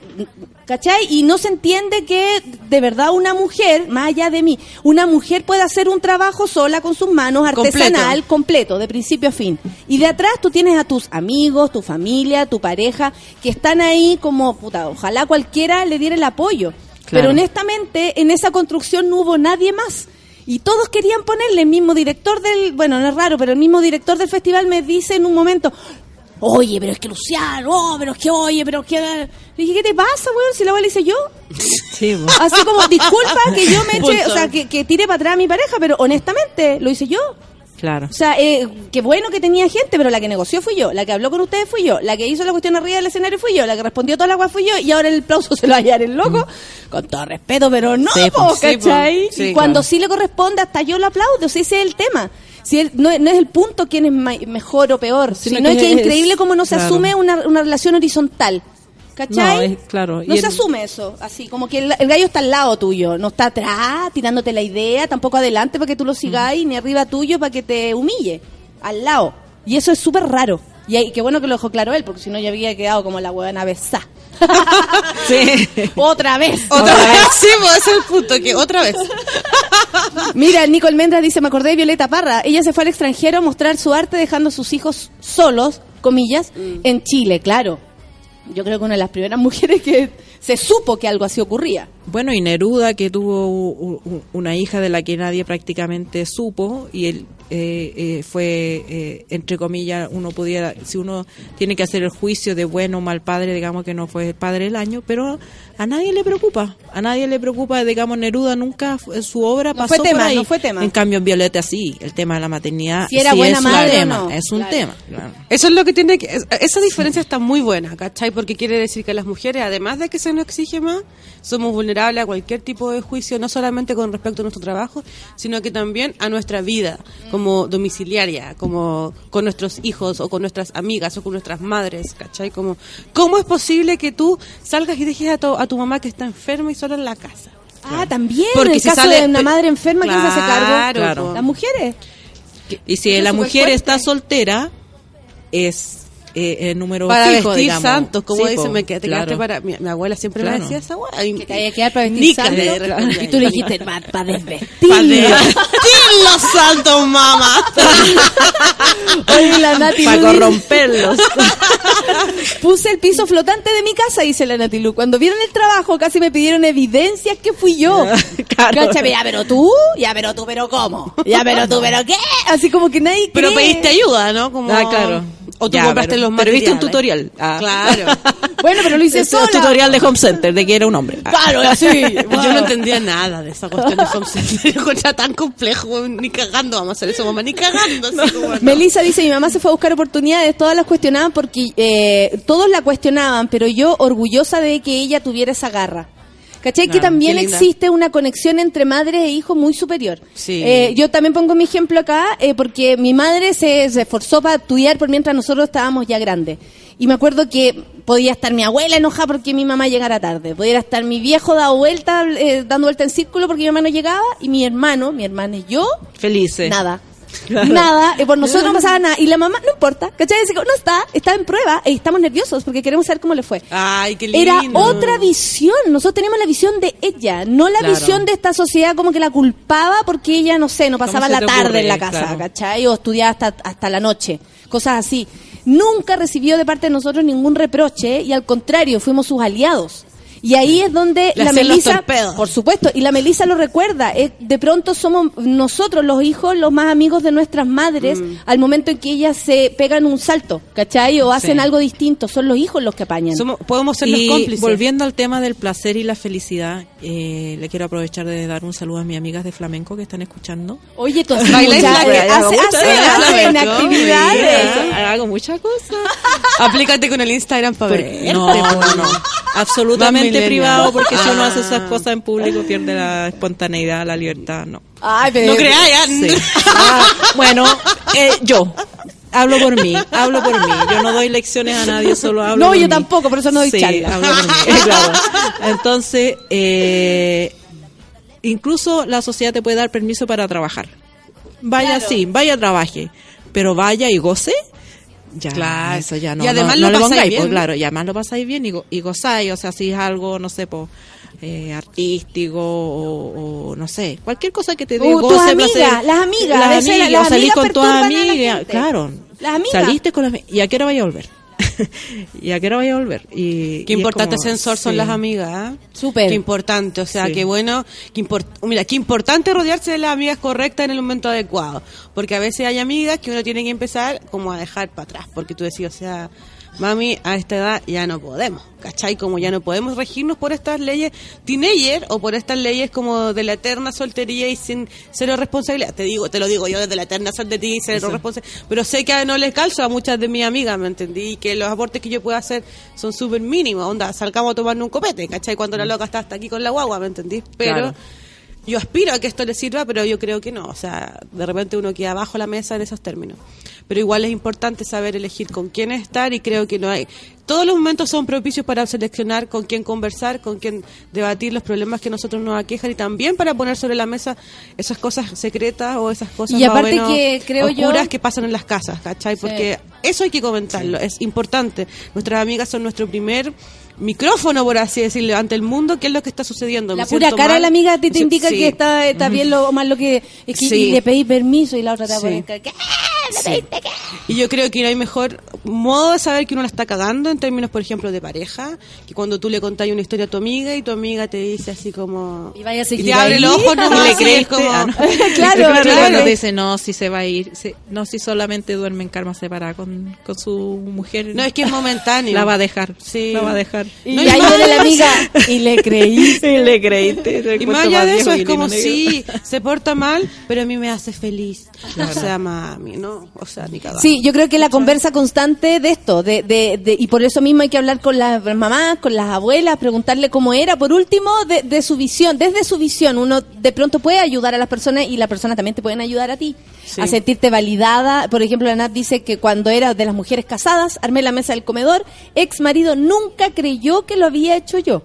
¿Cachai? Y no se entiende que de verdad una mujer, más allá de mí, una mujer puede hacer un trabajo sola con sus manos, artesanal, completo, de principio a fin. Y de atrás tú tienes a tus amigos, tu familia, tu pareja, que están ahí como, puta, ojalá cualquiera le diera el apoyo. Pero honestamente, en esa construcción no hubo nadie más. Y todos querían ponerle el mismo director del, bueno, no es raro, pero el mismo director del festival me dice en un momento, oye, pero es que Luciano, oh, pero es que, oye, pero es que... Le dije, ¿qué te pasa, weón? Si la weá le hice yo. Sí. Así como, disculpa que yo me eche, o sea, que, que tire para atrás a mi pareja, pero honestamente, lo hice yo. claro. O sea, eh, qué bueno que tenía gente, pero la que negoció fui yo, la que habló con ustedes fui yo, la que hizo la cuestión arriba del escenario fui yo, la que respondió toda la agua fui yo, y ahora el aplauso se lo va a hallar el loco, con todo respeto, pero no, Sí, po, sí, po. ¿cachai? Sí, y cuando claro. sí le corresponde, hasta yo lo aplaudo, si ese es el tema. Si él- no, no es el punto quién es ma- mejor o peor, Sino sino que es que es es- increíble cómo no se claro. asume una, una relación horizontal. ¿Cachai? No, es- claro. No Y se el- asume eso, así como que el, el gallo está al lado tuyo, no está atrás tirándote la idea, tampoco adelante para que tú lo sigáis, ni arriba tuyo para que te humille, al lado. Y eso es súper raro. Y ahí- qué bueno que lo dejó claro él, porque si no ya había quedado como la huevona besá. Sí. Otra vez. Otra vez. Sí, pues, es el punto, que otra vez. Mira, Nico Almendra dice, me acordé de Violeta Parra. Ella se fue al extranjero a mostrar su arte dejando a sus hijos solos, comillas, en Chile, claro. Yo creo que una de las primeras mujeres que se supo que algo así ocurría. Bueno, y Neruda, que tuvo una hija de la que nadie prácticamente supo, y él eh, eh, fue, eh, entre comillas, uno pudiera, si uno tiene que hacer el juicio de bueno o mal padre, digamos que no fue el padre del año, pero a nadie le preocupa, a nadie le preocupa, digamos, Neruda nunca, fu- su obra No pasó fue tema, por ahí. no fue tema. En cambio, en Violeta sí, el tema de la maternidad Si era sí buena es madre tema, no. es un Claro. tema. claro. Eso es lo que tiene que... es- Esa diferencia está muy buena, ¿cachai? Porque quiere decir que las mujeres, además de que se nos exige más, somos vulnerables a cualquier tipo de juicio, no solamente con respecto a nuestro trabajo, sino que también a nuestra vida como domiciliaria, como con nuestros hijos o con nuestras amigas o con nuestras madres, ¿cachai? Como, ¿Cómo es posible que tú salgas y dejes a tu, a tu mamá que está enferma y sola en la casa? Ah, también. Porque el si caso sale- de una madre enferma, ¿quién se hace cargo? Claro, Claro. Las mujeres. Y si la mujer fuerte. está soltera, es eh, el número para fijo, vestir digamos. santos, como Sí, dicen, me qued- te quedaste claro. para... Mi, mi abuela siempre me Claro. decía esa weá. Que te haya que quedar para vestir Nica, santo. le respondía Y tú le dijiste, para Pa' desvestirlo. los santos, mamá! Oye, la Nati Para corromperlos. Puse el piso flotante de mi casa, dice la Nati Lu. Cuando vieron el trabajo, casi me pidieron evidencias que fui yo. Claro. Cáchame, ya, pero tú, ya, pero tú, pero ¿cómo? Ya, pero tú, pero ¿qué? Así como que nadie Pero cree. pediste ayuda, ¿no? Como... Ah, claro. O tú Ya, compraste pero- los pero viste un materiales. tutorial. Ah. Claro. Bueno, pero lo hice Es sola. un tutorial de Home Center de que era un hombre. Ah. Claro, así. Yo no entendía nada de esa cuestión de home center. Encontraba tan complejo, ni cagando vamos a hacer eso, mamá, ni cagando. Así como, no. Melissa dice, mi mamá se fue a buscar oportunidades, todas las cuestionaban porque eh, todos la cuestionaban, pero yo orgullosa de que ella tuviera esa garra. ¿Cachai? que también existe una conexión entre madre e hijo muy superior. Sí. Eh, yo también pongo mi ejemplo acá eh, porque mi madre se, se esforzó para estudiar por mientras nosotros estábamos ya grandes. Y me acuerdo que podía estar mi abuela enojada porque mi mamá llegara tarde. Podía estar mi viejo dado vuelta, eh, dando vuelta en círculo porque mi mamá no llegaba. Y mi hermano, mi hermana y yo, Felices. Nada. Nada, y por nosotros no pasaba nada. Y la mamá, no importa, ¿cachai? Dice, no está, está en prueba, y estamos nerviosos porque queremos saber cómo le fue. Ay, qué lindo. Era otra visión, nosotros teníamos la visión de ella, no la Claro. visión de esta sociedad como que la culpaba porque ella, no sé, no ¿Cómo pasaba la tarde ocurre? en la casa, Claro. ¿cachai? O estudiaba hasta, hasta la noche, cosas así. Nunca recibió de parte de nosotros ningún reproche y al contrario, fuimos sus aliados. Y ahí es donde Le la los Melisa, por supuesto, y la Melisa lo recuerda, eh, de pronto somos nosotros los hijos los más amigos de nuestras madres Mm. al momento en que ellas se pegan un salto, ¿cachai? O hacen Sí. algo distinto, son los hijos los que apañan. Somos- podemos ser los Y cómplices. volviendo al tema del placer y la felicidad, eh, le quiero aprovechar de dar un saludo a mis amigas de flamenco que están escuchando. Oye, tú gracias, hacen actividades. Hago muchas cosas. Aplícate con el Instagram para ver. No, no, no. Absolutamente privado, porque si uno hace Ah. esas cosas en público pierde la espontaneidad, la libertad, no. Ay, No creas, ya. Sí. Ah, bueno, eh, yo. Hablo por mí, hablo por mí. Yo no doy lecciones a nadie, solo hablo No, por yo mí. tampoco, por eso no doy Sí, charla. hablo por mí, claro. Entonces, eh, incluso la sociedad te puede dar permiso para trabajar. Vaya, sí, vaya, trabaje. Pero vaya y goce. Ya Claro. eso ya no, Y además no, lo no pongáis, bien. pues, claro, y además lo pasáis bien y, go- y gozáis, o sea, si es algo, no sé, pues, eh, artístico o, o no sé, cualquier cosa que te dé Uh, tus goce, amigas, placer. las amigas, las amigas, las o salís amigas con tus amigas, claro, Las amigas. saliste con las y a qué hora vaya a volver, y a qué hora vaya a volver, y Qué y importante como- sensor son sí. las amigas. ¿eh? Súper. Qué importante, o sea, Sí. qué bueno, qué import- mira, qué importante rodearse de las amigas correctas en el momento adecuado, porque a veces hay amigas que uno tiene que empezar como a dejar para atrás, porque tú decís, o sea, mami, a esta edad ya no podemos, ¿cachai? Como ya no podemos regirnos por estas leyes teenager o por estas leyes como de la eterna soltería y sin cero responsabilidad. Te digo, te lo digo yo desde la eterna soltería y cero responsabilidad, pero sé que no les calzo a muchas de mis amigas, ¿me entendí? Y que los aportes que yo puedo hacer son súper mínimos, onda, salgamos a tomarnos un copete, ¿cachai? Cuando la loca está hasta aquí con la guagua, ¿me entendí? Pero... Claro. Yo aspiro a que esto le sirva, pero yo creo que no. O sea, de repente uno queda bajo la mesa en esos términos. Pero igual es importante saber elegir con quién estar y creo que no hay. Todos los momentos son propicios para seleccionar con quién conversar, con quién debatir los problemas que nosotros nos aquejan y también para poner sobre la mesa esas cosas secretas o esas cosas Y más o aparte menos que creo yo- que pasan en las casas, ¿cachai? Porque eso hay que comentarlo, es importante. Nuestras amigas son nuestro primer micrófono, por así decirlo, ante el mundo, qué es lo que está sucediendo. La ¿Me pura cara de la amiga te Sí, indica sí. que está, está bien lo, o mal lo que... Es que Sí. y le pedí permiso y la otra te va a poner cara, ¿qué? ¿Le Sí. pediste qué? Y yo creo que no hay mejor modo de saber que uno la está cagando en términos, por ejemplo, de pareja, que cuando tú le contás una historia a tu amiga y tu amiga te dice así como... Y vaya a Y seguir te abre ahí. el ojo y nomás, le crees como... ah, no. Claro, claro, claro. cuando te dice no si se va a ir si- no si solamente duerme en cama separada con, con su mujer No, es que es momentáneo. la va a dejar Sí. la va a dejar Y No, y viene la amiga y le creí. y le creíste te Y más allá de eso es como sí, se porta mal, pero a mí me hace feliz. O sea, mami, no, o sea, ni cagando. Sí, yo creo que la conversa constante de esto, de, de, de- y por eso mismo hay que hablar con las mamás, con las abuelas, preguntarle cómo era. Por último, de, de su visión, desde su visión, uno de pronto puede ayudar a las personas y las personas también te pueden ayudar a ti. Sí. A sentirte validada. Por ejemplo, la Nat dice que cuando era de las mujeres casadas, armé la mesa del comedor, ex marido nunca creyó que lo había hecho yo.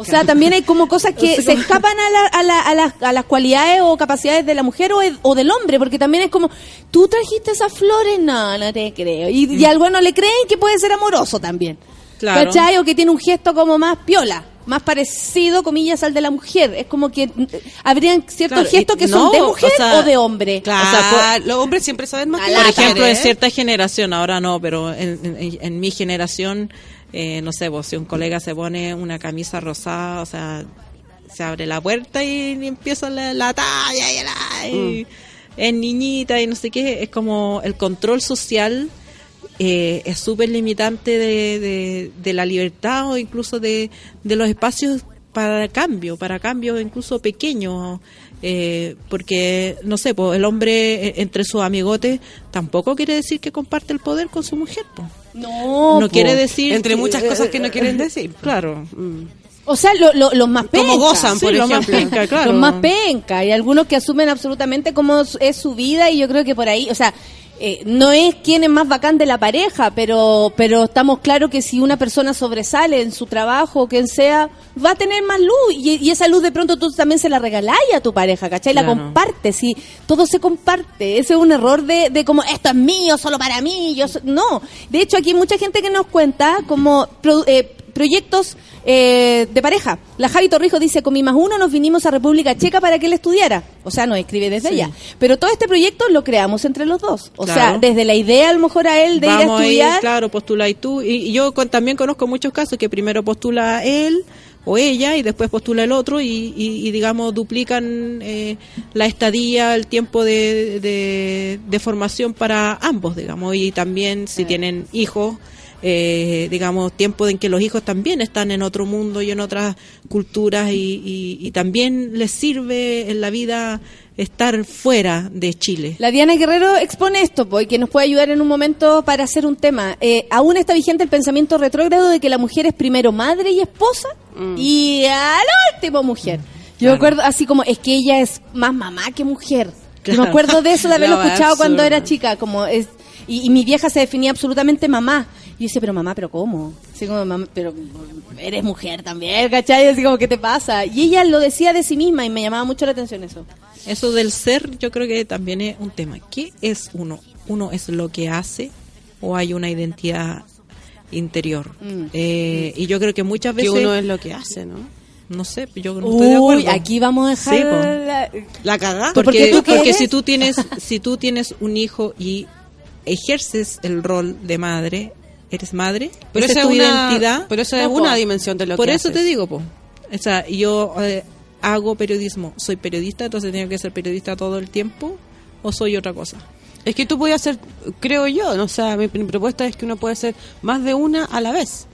O sea, también hay como cosas que se escapan a, la- a, la- a las, a las cualidades o capacidades de la mujer o, o del hombre, porque también es como, tú trajiste esas flores, no, no te creo. Y, y algunos le creen que puede ser amoroso también. Claro. ¿Cachai? O que tiene un gesto como más piola, más parecido, comillas, al de la mujer. Es como que mm, habrían ciertos Claro, gestos que son de mujer o, sea, de hombre. Claro, O sea, por- los hombres siempre saben más que Por ejemplo, en cierta generación, ahora no, pero en, en- en mi generación, eh, no sé, vos, si un colega se pone una camisa rosada, o sea, se abre la puerta y empieza la, la talla y, la, y es niñita y no sé qué, es como el control social eh, es súper limitante de, de, de la libertad o incluso de, de los espacios para cambio, para cambio incluso pequeños, eh, porque, no sé, pues el hombre eh, entre sus amigotes tampoco quiere decir que comparte el poder con su mujer. pues. No, no po. quiere decir... Entre que- muchas cosas que no quieren decir. Claro. O sea, lo- lo- los más Como pencas. gozan, Sí, por lo más ejemplo. penca, claro. Los más penca. Hay algunos que asumen absolutamente cómo es su vida y yo creo que por ahí, o sea, eh, no es quién es más bacán de la pareja, pero pero estamos claros que si una persona sobresale en su trabajo o quien sea, va a tener más luz y, y esa luz de pronto tú también se la regaláis a tu pareja, ¿cachai? La Claro. compartes y todo se comparte. Ese es un error de, de como esto es mío, solo para mí. Yo so-". No, de hecho aquí hay mucha gente que nos cuenta como eh, proyectos eh, de pareja. La Javi Torrijo dice, con mi más uno nos vinimos a República Checa para que él estudiara. O sea, nos escribe desde Sí. ella. Pero todo este proyecto lo creamos entre los dos. O sea, desde la idea a lo mejor a él de ir a Vamos estudiar. ir, claro, postula y tú. Y, y yo con- también conozco muchos casos que primero postula él o ella y después postula el otro y, y- y, digamos, duplican eh, la estadía, el tiempo de, de, de formación para ambos, digamos. Y también si tienen hijos, eh, digamos, tiempo en que los hijos también están en otro mundo y en otras culturas y, y- y también les sirve en la vida estar fuera de Chile. La Diana Guerrero expone esto, pues, que nos puede ayudar en un momento para hacer un tema. Eh, aún está vigente el pensamiento retrógrado de que la mujer es primero madre y esposa y al último mujer. Yo me acuerdo así como, es que ella es más mamá que mujer. Yo me Claro. acuerdo de eso, de haberlo escuchado cuando era chica, como es... Y, y mi vieja se definía absolutamente mamá. Y yo decía, pero mamá, ¿pero cómo? Así como, mamá, pero eres mujer también, ¿cachai? Así como, ¿qué te pasa? Y ella lo decía de sí misma y me llamaba mucho la atención eso. Eso del ser, yo creo que también es un tema. ¿Qué es uno? Uno es lo que hace o hay una identidad interior. Mm. Eh, y yo creo que muchas Que veces... uno es lo que hace, ¿no? No sé, yo no estoy de Uy, acuerdo. aquí vamos a dejar Sí, la- La. ¿Por Porque, porque si tú tienes si tú tienes un hijo y ejerces el rol de madre, eres madre, Pero esa esa es tu una- identidad. pero esa es una dimensión de lo Por que eso te digo. O sea, yo eh, hago periodismo, soy periodista, entonces tengo que ser periodista todo el tiempo o soy otra cosa. Es que tú puedes hacer, creo yo, ¿no? o sea, mi, mi propuesta es que uno puede hacer más de una a la vez.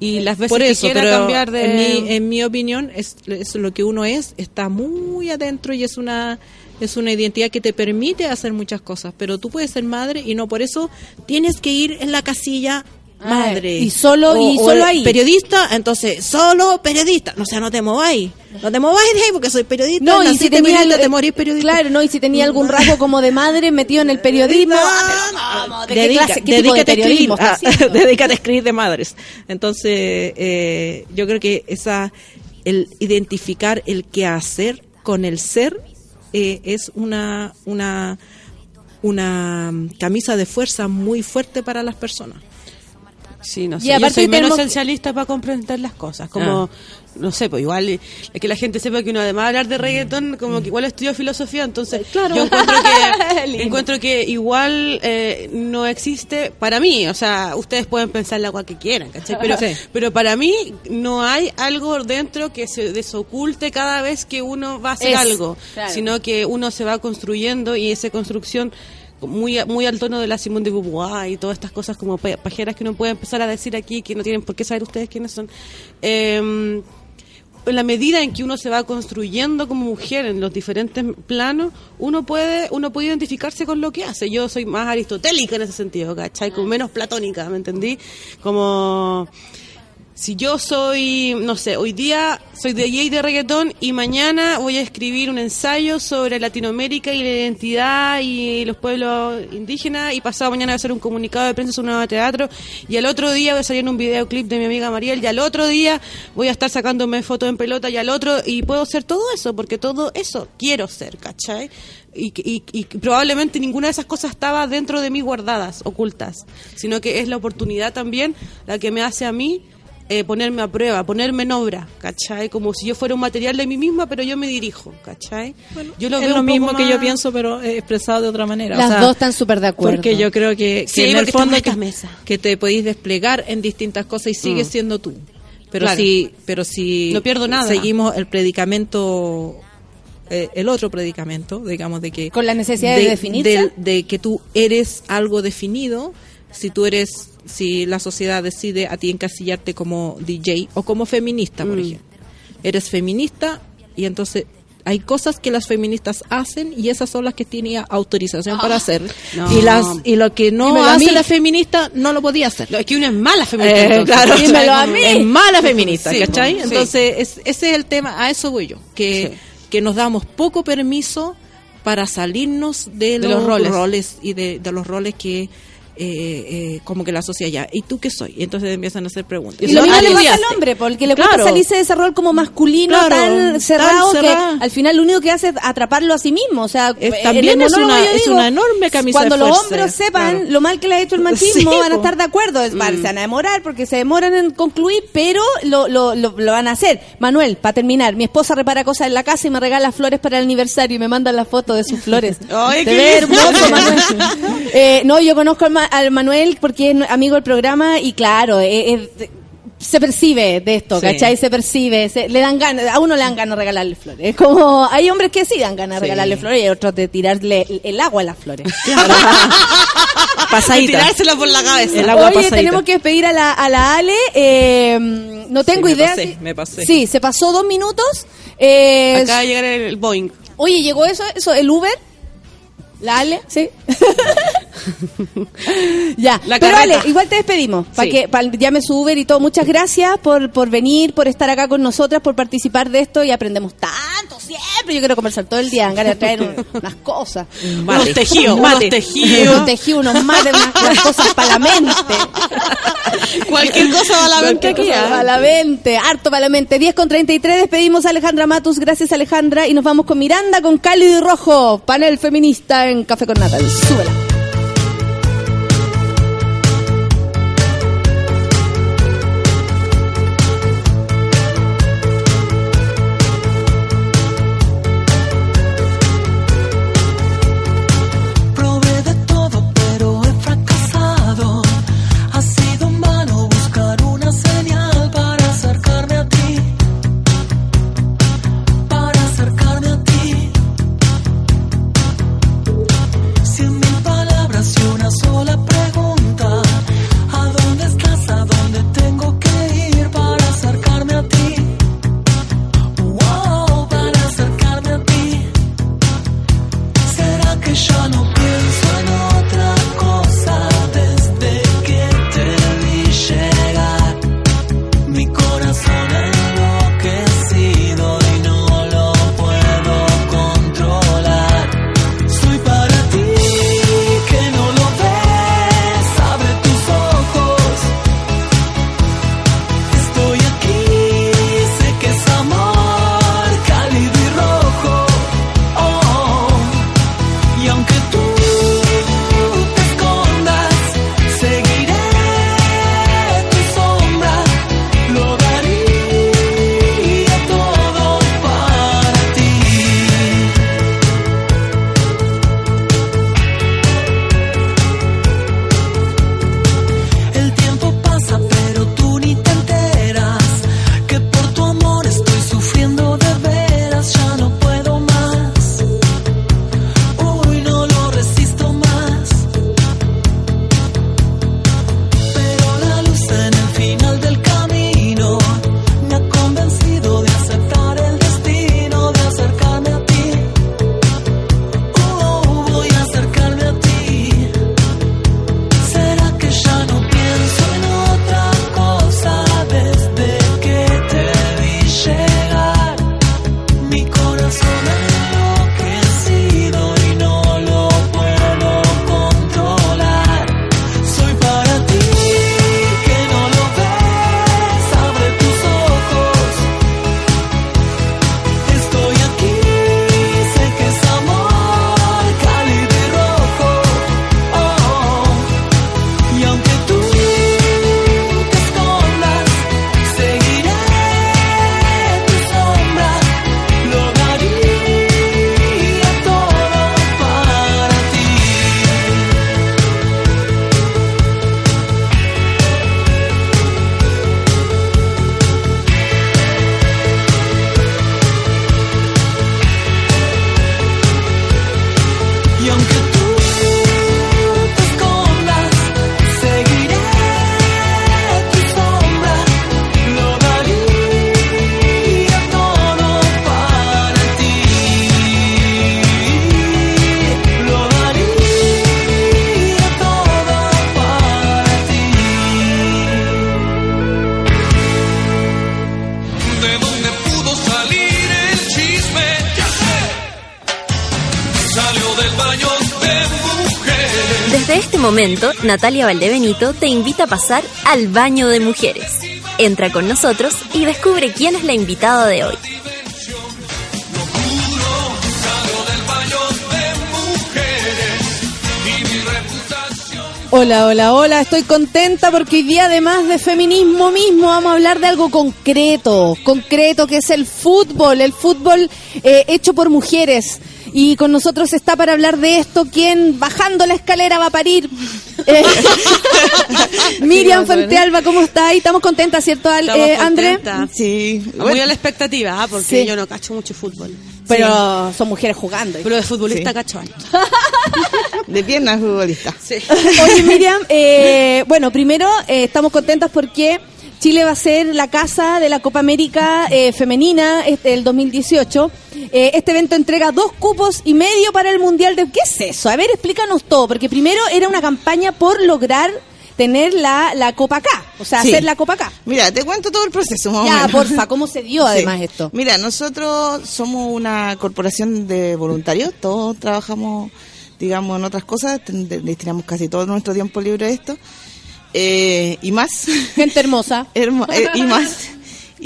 Y las veces Por que quiera pero cambiar de... en, mi, en mi opinión, es, es lo que uno es, está muy adentro y es una es una identidad que te permite hacer muchas cosas, pero tú puedes ser madre y no por eso tienes que ir en la casilla madre. y solo- O- y solo ahí. Periodista, entonces, solo periodista. O sea, no te mováis. No te mováis de ahí porque soy periodista. No, y si tenía el- te morís periodista. Claro, no, y si tenía algún rasgo como de madre metido en el periodismo, ah, no, ¿de qué Dedica- clase, qué tipo de dedícate a escribir, ah, dedícate a escribir de madres. Entonces, eh, yo creo que esa el identificar el qué hacer con el ser eh, es una una una camisa de fuerza muy fuerte para las personas. Sí, no Y sé. Yo aparte soy menos tenemos- esencialista para comprender las cosas. Como, no sé, pues igual eh, es que la gente sepa que uno además de hablar de reggaetón, como que igual estudió filosofía, entonces Claro. yo encuentro que, encuentro que igual eh, no existe para mí. O sea, ustedes pueden pensar la agua que quieran, ¿cachai? Pero, Sí. pero para mí no hay algo dentro que se desoculte cada vez que uno va a hacer Es, algo, claro. sino que uno se va construyendo y esa construcción muy muy al tono de la Simone de Beauvoir y todas estas cosas como pa- pajeras que uno puede empezar a decir aquí que no tienen por qué saber ustedes quiénes son eh, en la medida en que uno se va construyendo como mujer en los diferentes planos, uno puede uno puede identificarse con lo que hace. Yo soy más aristotélica en ese sentido, ¿cachai? Como menos platónica, ¿me entendí? Como si yo soy, no sé, hoy día soy DJ de reggaetón y mañana voy a escribir un ensayo sobre Latinoamérica y la identidad y los pueblos indígenas y pasado mañana voy a hacer un comunicado de prensa sobre un nuevo teatro y al otro día voy a salir en un videoclip de mi amiga Mariel y al otro día voy a estar sacándome fotos en pelota y al otro y puedo ser todo eso porque todo eso quiero ser, ¿cachai? Y, y- y probablemente ninguna de esas cosas estaba dentro de mí guardadas, ocultas, sino que es la oportunidad también la que me hace a mí eh, ponerme a prueba, ponerme en obra, ¿cachai? Como si yo fuera un material de mí misma, pero yo me dirijo, ¿cachai? yo es veo lo un poco mismo que más- yo pienso, pero expresado de otra manera. O Las sea, dos están súper de acuerdo. Porque yo creo que, que Sí, en el fondo que, mesa. que te podéis desplegar en distintas cosas y sigues Mm. siendo tú. Pero Claro. si pero si No pierdo nada. seguimos el predicamento eh, el otro predicamento, digamos de que Con la necesidad de definirse. de, de que tú eres algo definido, si tú eres si la sociedad decide a ti encasillarte como DJ o como feminista, por Mm. ejemplo. Eres feminista y entonces hay cosas que las feministas hacen y esas son las que tienen autorización para hacer. no. Y las y lo que no Dímelo hace la feminista no lo podía hacer. No, es que una es mala feminista. Eh, entonces, claro, dímelo a mí. Es mala feminista, Sí, ¿cachai? sí. Entonces, es- ese es el tema, a eso voy yo, que, Sí. que nos damos poco permiso para salirnos de, De los, los roles. roles. y de, de los roles que eh, eh, como que la sociedad ya, ¿y tú qué soy? Y entonces empiezan a hacer preguntas. Y lo mismo le ¿qué pasa al hombre, porque le Claro. cuesta salirse de ese rol como masculino Claro, tan tan cerrado que al final lo único que hace es atraparlo a sí mismo. O sea, Es- también es una- es una enorme camisa Cuando de los hombres sepan claro. lo mal que le ha hecho el machismo, Sí, van a estar de acuerdo. Es- van- Se van a demorar porque se demoran en concluir, pero lo, lo, lo, lo van a hacer. Manuel, para terminar, mi esposa repara cosas en la casa y me regala flores para el aniversario y me manda la foto de sus flores. Ay, qué ve lindo. hermoso, Manuel. Eh, no, yo conozco al, al Manuel porque es amigo del programa y claro, eh, eh, se percibe de esto, Sí. ¿cachai? Se percibe, se- le dan ganas, a uno le dan ganas de regalarle flores. Es como, hay hombres que sí dan ganas de Sí. regalarle flores y hay otros de tirarle el, el agua a las flores. Y Pasadita. tirársela por la cabeza. El agua Oye, pasadita. tenemos que despedir a la, a la Ale. eh, no tengo me idea. pasé, si- me pasé. Sí, se pasó dos minutos. Eh, Acaba de llegar el Boeing. Oye, llegó eso, eso, el Uber. La Ale, sí. ya, La pero carreta. Ale, igual te despedimos. Para Sí. que pa- llame su Uber y todo. Muchas gracias por, por venir, por estar acá con nosotras, por participar de esto y aprendemos tanto siempre. Yo quiero conversar todo el día, ganas de traer un- unas cosas. Mate. Unos tejidos, Un unos tejidos. Unos tejidos, unos mates, unas, cosas para la mente. Cualquier cosa va a la mente aquí. ¿ah? Para la mente, harto para la mente. 10 con 33, despedimos a Alejandra Matus. Gracias, Alejandra. Y nos vamos con Miranda, con Cálido y Rojo. Panel feminista en Café con Natal. Súbela. Natalia Valdebenito te invita a pasar al baño de mujeres. Entra con nosotros y descubre quién es la invitada de hoy. Hola, hola, hola, estoy contenta porque hoy día además de feminismo mismo vamos a hablar de algo concreto, concreto que es el fútbol, el fútbol eh, hecho por mujeres. Y con nosotros está para hablar de esto quien bajando la escalera va a parir. Eh, Miriam Fuentealba, ¿cómo está? ahí? Estamos contentas, ¿cierto, Al- Estamos eh, André? Sí. Muy a la expectativa, ¿ah? porque Sí. yo no cacho mucho fútbol. Pero son mujeres jugando. Pero de futbolista Sí. cacho alto. De piernas futbolista. Sí. Oye, Miriam, eh, bueno, primero eh, estamos contentas porque Chile va a ser la casa de la Copa América eh, femenina este, el 2018. Eh, este evento entrega dos cupos y medio para el Mundial de... ¿Qué es eso? A ver, explícanos todo, porque primero era una campaña por lograr tener la, la Copa acá, o sea, Sí. hacer la Copa acá. Mira, te cuento todo el proceso. más o Ya, menos. porfa, ¿cómo se dio además Sí. esto? Mira, nosotros somos una corporación de voluntarios, todos trabajamos, digamos, en otras cosas, destinamos casi todo nuestro tiempo libre a esto, eh, y más, Gente hermosa. Hermo- eh, y más.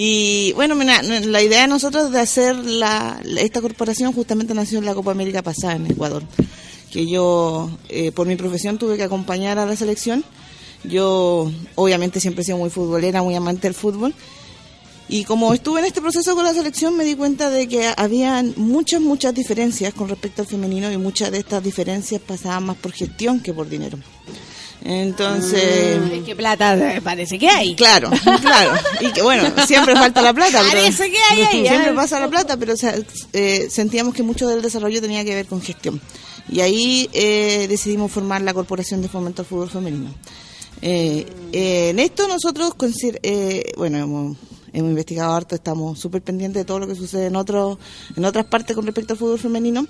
Y bueno, la idea de nosotros de hacer la- esta corporación justamente nació en la Copa América pasada en Ecuador, que yo eh, por mi profesión tuve que acompañar a la selección. Yo obviamente siempre he sido muy futbolera, muy amante del fútbol. Y como estuve en este proceso con la selección, me di cuenta de que había muchas, muchas diferencias con respecto al femenino y muchas de estas diferencias pasaban más por gestión que por dinero. Entonces... Es que plata parece que hay. Claro, claro. Y que bueno, siempre falta la plata. pero- Parece que hay ahí, Siempre pasa la plata, pero o sea, eh, sentíamos que mucho del desarrollo tenía que ver con gestión. Y ahí eh, decidimos formar la Corporación de Fomento al Fútbol Femenino. Eh, eh, en esto nosotros, eh, bueno, hemos, hemos investigado harto, estamos súper pendientes de todo lo que sucede en, otro, en otras partes con respecto al fútbol femenino.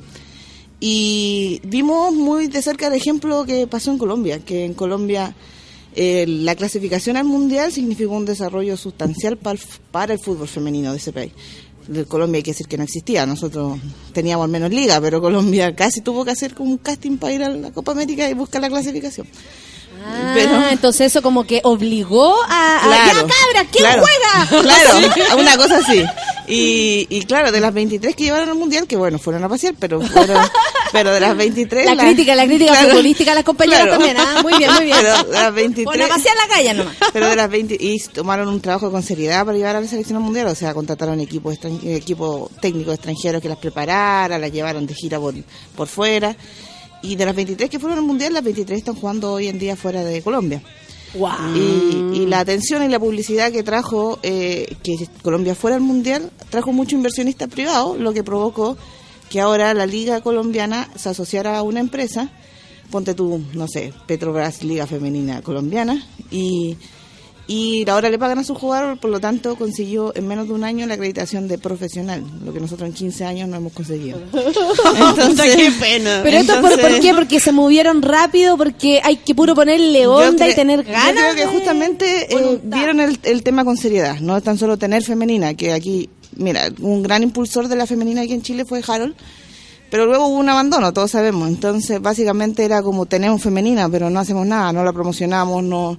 Y vimos muy de cerca el ejemplo que pasó en Colombia, que en Colombia eh, la clasificación al mundial significó un desarrollo sustancial para el, para el fútbol femenino de ese país. De Colombia hay que decir que no existía, nosotros teníamos al menos liga, pero Colombia casi tuvo que hacer como un casting para ir a la Copa América y buscar la clasificación. Ah, Pero- entonces eso como que obligó a... a ¡Ya, cabra! ¿Quién claro, juega? Claro, una cosa así. Y, y claro, de las 23 que llevaron al mundial, que bueno, fueron a pasear, pero fueron, pero de las 23. La crítica, la crítica claro, futbolística a las compañeras claro. también, ¿ah? Muy bien, muy bien. Pero de las 23. Bueno, a pasear la calle nomás. Pero de las 20 y tomaron un trabajo con seriedad para llevar a la selección mundial, o sea, contrataron equipos extran- equipo técnicos extranjeros que las preparara, las llevaron de gira por, por fuera. Y de las 23 que fueron al mundial, las 23 están jugando hoy en día fuera de Colombia. Wow. Y, y la atención y la publicidad que trajo eh, que Colombia fuera al mundial trajo mucho inversionista privado, lo que provocó que ahora la liga colombiana se asociara a una empresa, ponte tú, no sé, Petrobras Liga Femenina Colombiana, y, y ahora le pagan a su jugador, por lo tanto consiguió en menos de un año la acreditación de profesional, lo que nosotros en 15 años no hemos conseguido. Entonces, qué pena. Pero esto es por, entonces- ¿por qué? Porque se movieron rápido, porque hay que puro ponerle Yo onda y tener yo ganas. creo que justamente eh, vieron el, el tema con seriedad, no tan solo tener femenina, que aquí, mira, un gran impulsor de la femenina aquí en Chile fue Harold, pero luego hubo un abandono, todos sabemos. Entonces, básicamente era como tenemos femenina, pero no hacemos nada, no la promocionamos, no.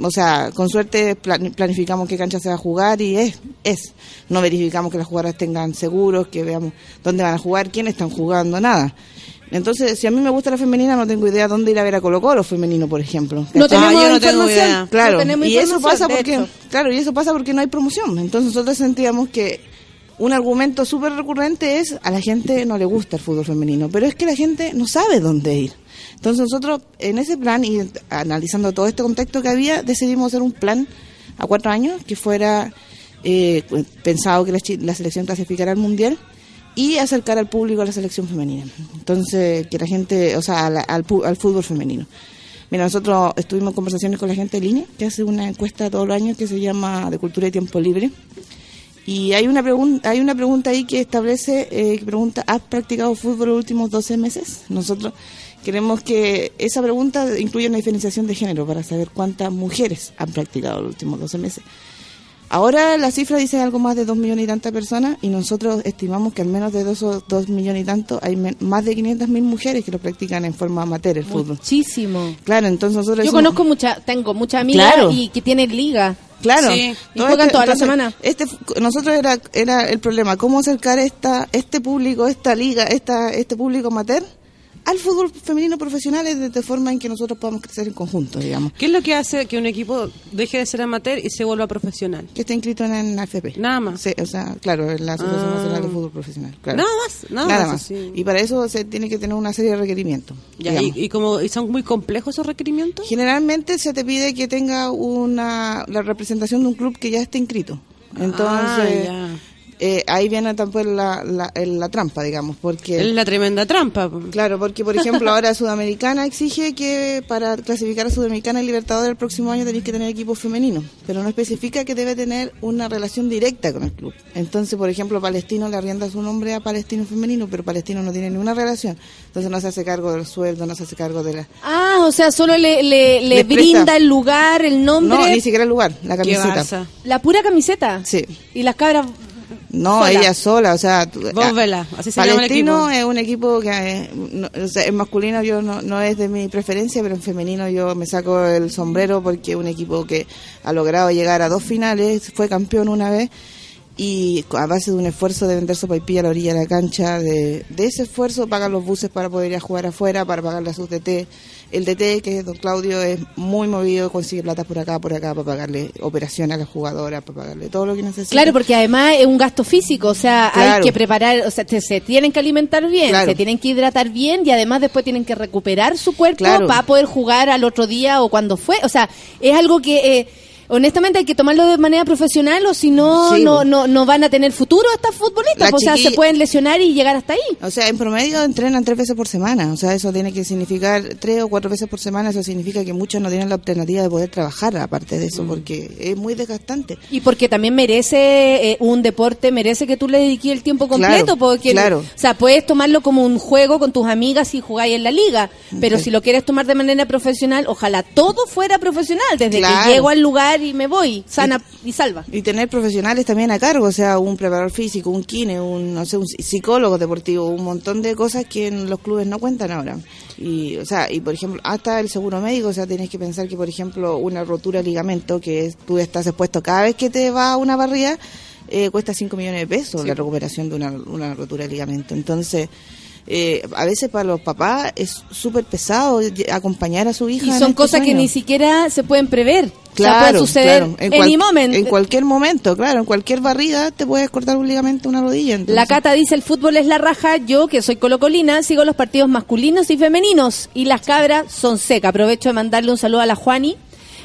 O sea, con suerte plan- planificamos qué cancha se va a jugar y es, es. No verificamos que las jugadoras tengan seguros, que veamos dónde van a jugar, quiénes están jugando, nada. Entonces, si a mí me gusta la femenina, no tengo idea dónde ir a ver a Colo Colo femenino, por ejemplo. No tenemos yo no tengo información. idea. Claro, No tenemos y eso pasa porque, hecho. claro, y eso pasa porque no hay promoción. Entonces nosotros sentíamos que un argumento súper recurrente es a la gente no le gusta el fútbol femenino, pero es que la gente no sabe dónde ir. Entonces nosotros en ese plan y analizando todo este contexto que había, decidimos hacer un plan a cuatro años que fuera eh, pensado que la, la selección clasificara al mundial y acercar al público a la selección femenina. Entonces, que la gente, o sea, al, pu- al fútbol femenino. Mira, nosotros estuvimos en conversaciones con la gente de línea, que hace una encuesta todos los años que se llama de cultura y tiempo libre. Y hay una pregunta, hay una pregunta ahí que establece, eh, que pregunta, ¿has practicado fútbol los últimos 12 meses? Nosotros queremos que esa pregunta incluya una diferenciación de género para saber cuántas mujeres han practicado los últimos 12 meses. Ahora la cifra dice algo más de dos millones y tantas personas y nosotros estimamos que al menos de esos dos millones y tanto hay men- más de 500 mil mujeres que lo practican en forma amateur el fútbol. Muchísimo. Claro, entonces nosotros Yo somos- conozco mucha, tengo muchas amigas Claro. y que tienen liga. Claro. Sí. Y juegan este- toda la semana. Este, nosotros era, era el problema, cómo acercar esta, este público, esta liga, esta, este público amateur al fútbol femenino profesional es de, de forma en que nosotros podamos crecer en conjunto, digamos. ¿Qué es lo que hace que un equipo deje de ser amateur y se vuelva profesional? Que esté inscrito en, en AFP. Nada más. Sí, o sea, claro, en la Asociación Ah. Nacional de Fútbol Profesional. claro. Nada más, nada más. Y para eso se tiene que tener una serie de requerimientos. Ya, y, y como y son muy complejos esos requerimientos. Generalmente se te pide que tenga una la representación de un club que ya esté inscrito. Entonces, Ah, ya. Eh, ahí viene tampoco la, la, trampa, digamos, porque... Es la tremenda trampa. Claro, porque por ejemplo ahora Sudamericana exige que para clasificar a Sudamericana y Libertadores el próximo año tenéis que tener equipo femenino, pero no especifica que debe tener una relación directa con el club. Entonces, por ejemplo, Palestino le arrienda su nombre a Palestino femenino, pero Palestino no tiene ninguna relación. Entonces no se hace cargo del sueldo, no se hace cargo de la... Ah, o sea, solo le, le, le brinda presta. el lugar, el nombre, No, ni siquiera el lugar, la camiseta. la pura camiseta. Sí. Y las cabras. No, Sola. ella sola, o sea, tú- Vos vela, así se llama el Palestino equipo. es un equipo que eh, no, o sea, en masculino yo no, no es de mi preferencia, pero en femenino yo me saco el sombrero porque es un equipo que ha logrado llegar a dos finales, fue campeón una vez y a base de un esfuerzo de vender sopaipilla a la orilla de la cancha, de, de ese esfuerzo pagan los buses para poder ir a jugar afuera, para pagarle a sus DT. El DT, que es don Claudio, es muy movido, consigue plata por acá, por acá, para pagarle operaciones a las jugadoras, para pagarle todo lo que necesita. Claro, porque además es un gasto físico, o sea, hay que preparar, o sea, te- se tienen que alimentar bien, Claro. se tienen que hidratar bien y además después tienen que recuperar su cuerpo Claro. para poder jugar al otro día o cuando fue. O sea, es algo que eh, honestamente hay que tomarlo de manera profesional o si no, Sí, no, no, no van a tener futuro estas futbolistas. O sea, se pueden lesionar y llegar hasta ahí. O sea, en promedio entrenan tres veces por semana. O sea, eso tiene que significar tres o cuatro veces por semana. Eso significa que muchos no tienen la alternativa de poder trabajar aparte de eso, Mm. porque es muy desgastante. Y porque también merece eh, un deporte, merece que tú le dediques el tiempo completo, Claro, porque claro. o sea, puedes tomarlo como un juego con tus amigas y jugáis en la liga, pero si lo quieres tomar de manera profesional, ojalá todo fuera profesional, desde Claro. que llego al lugar y me voy, sana y salva. Y tener profesionales también a cargo, o sea, un preparador físico, un kine, un, no sé, un psicólogo deportivo, un montón de cosas que en los clubes no cuentan ahora. Y, o sea, y por ejemplo, hasta el seguro médico, o sea, tienes que pensar que, por ejemplo, una rotura de ligamento, que es- tú estás expuesto cada vez que te va a una barriga, eh, cuesta 5 millones de pesos la recuperación de una, una rotura de ligamento. Entonces, eh, a veces para los papás es súper pesado acompañar a su hija. Y son este cosas que ni siquiera se pueden prever. o sea, Claro, puede suceder claro. en cual- any moment. En cualquier momento, claro. En cualquier barrida te puedes cortar un ligamento, una rodilla. entonces- La Cata dice, el fútbol es la raja, yo que soy colocolina, sigo los partidos masculinos y femeninos y las cabras son secas. Aprovecho de mandarle un saludo a la Juani,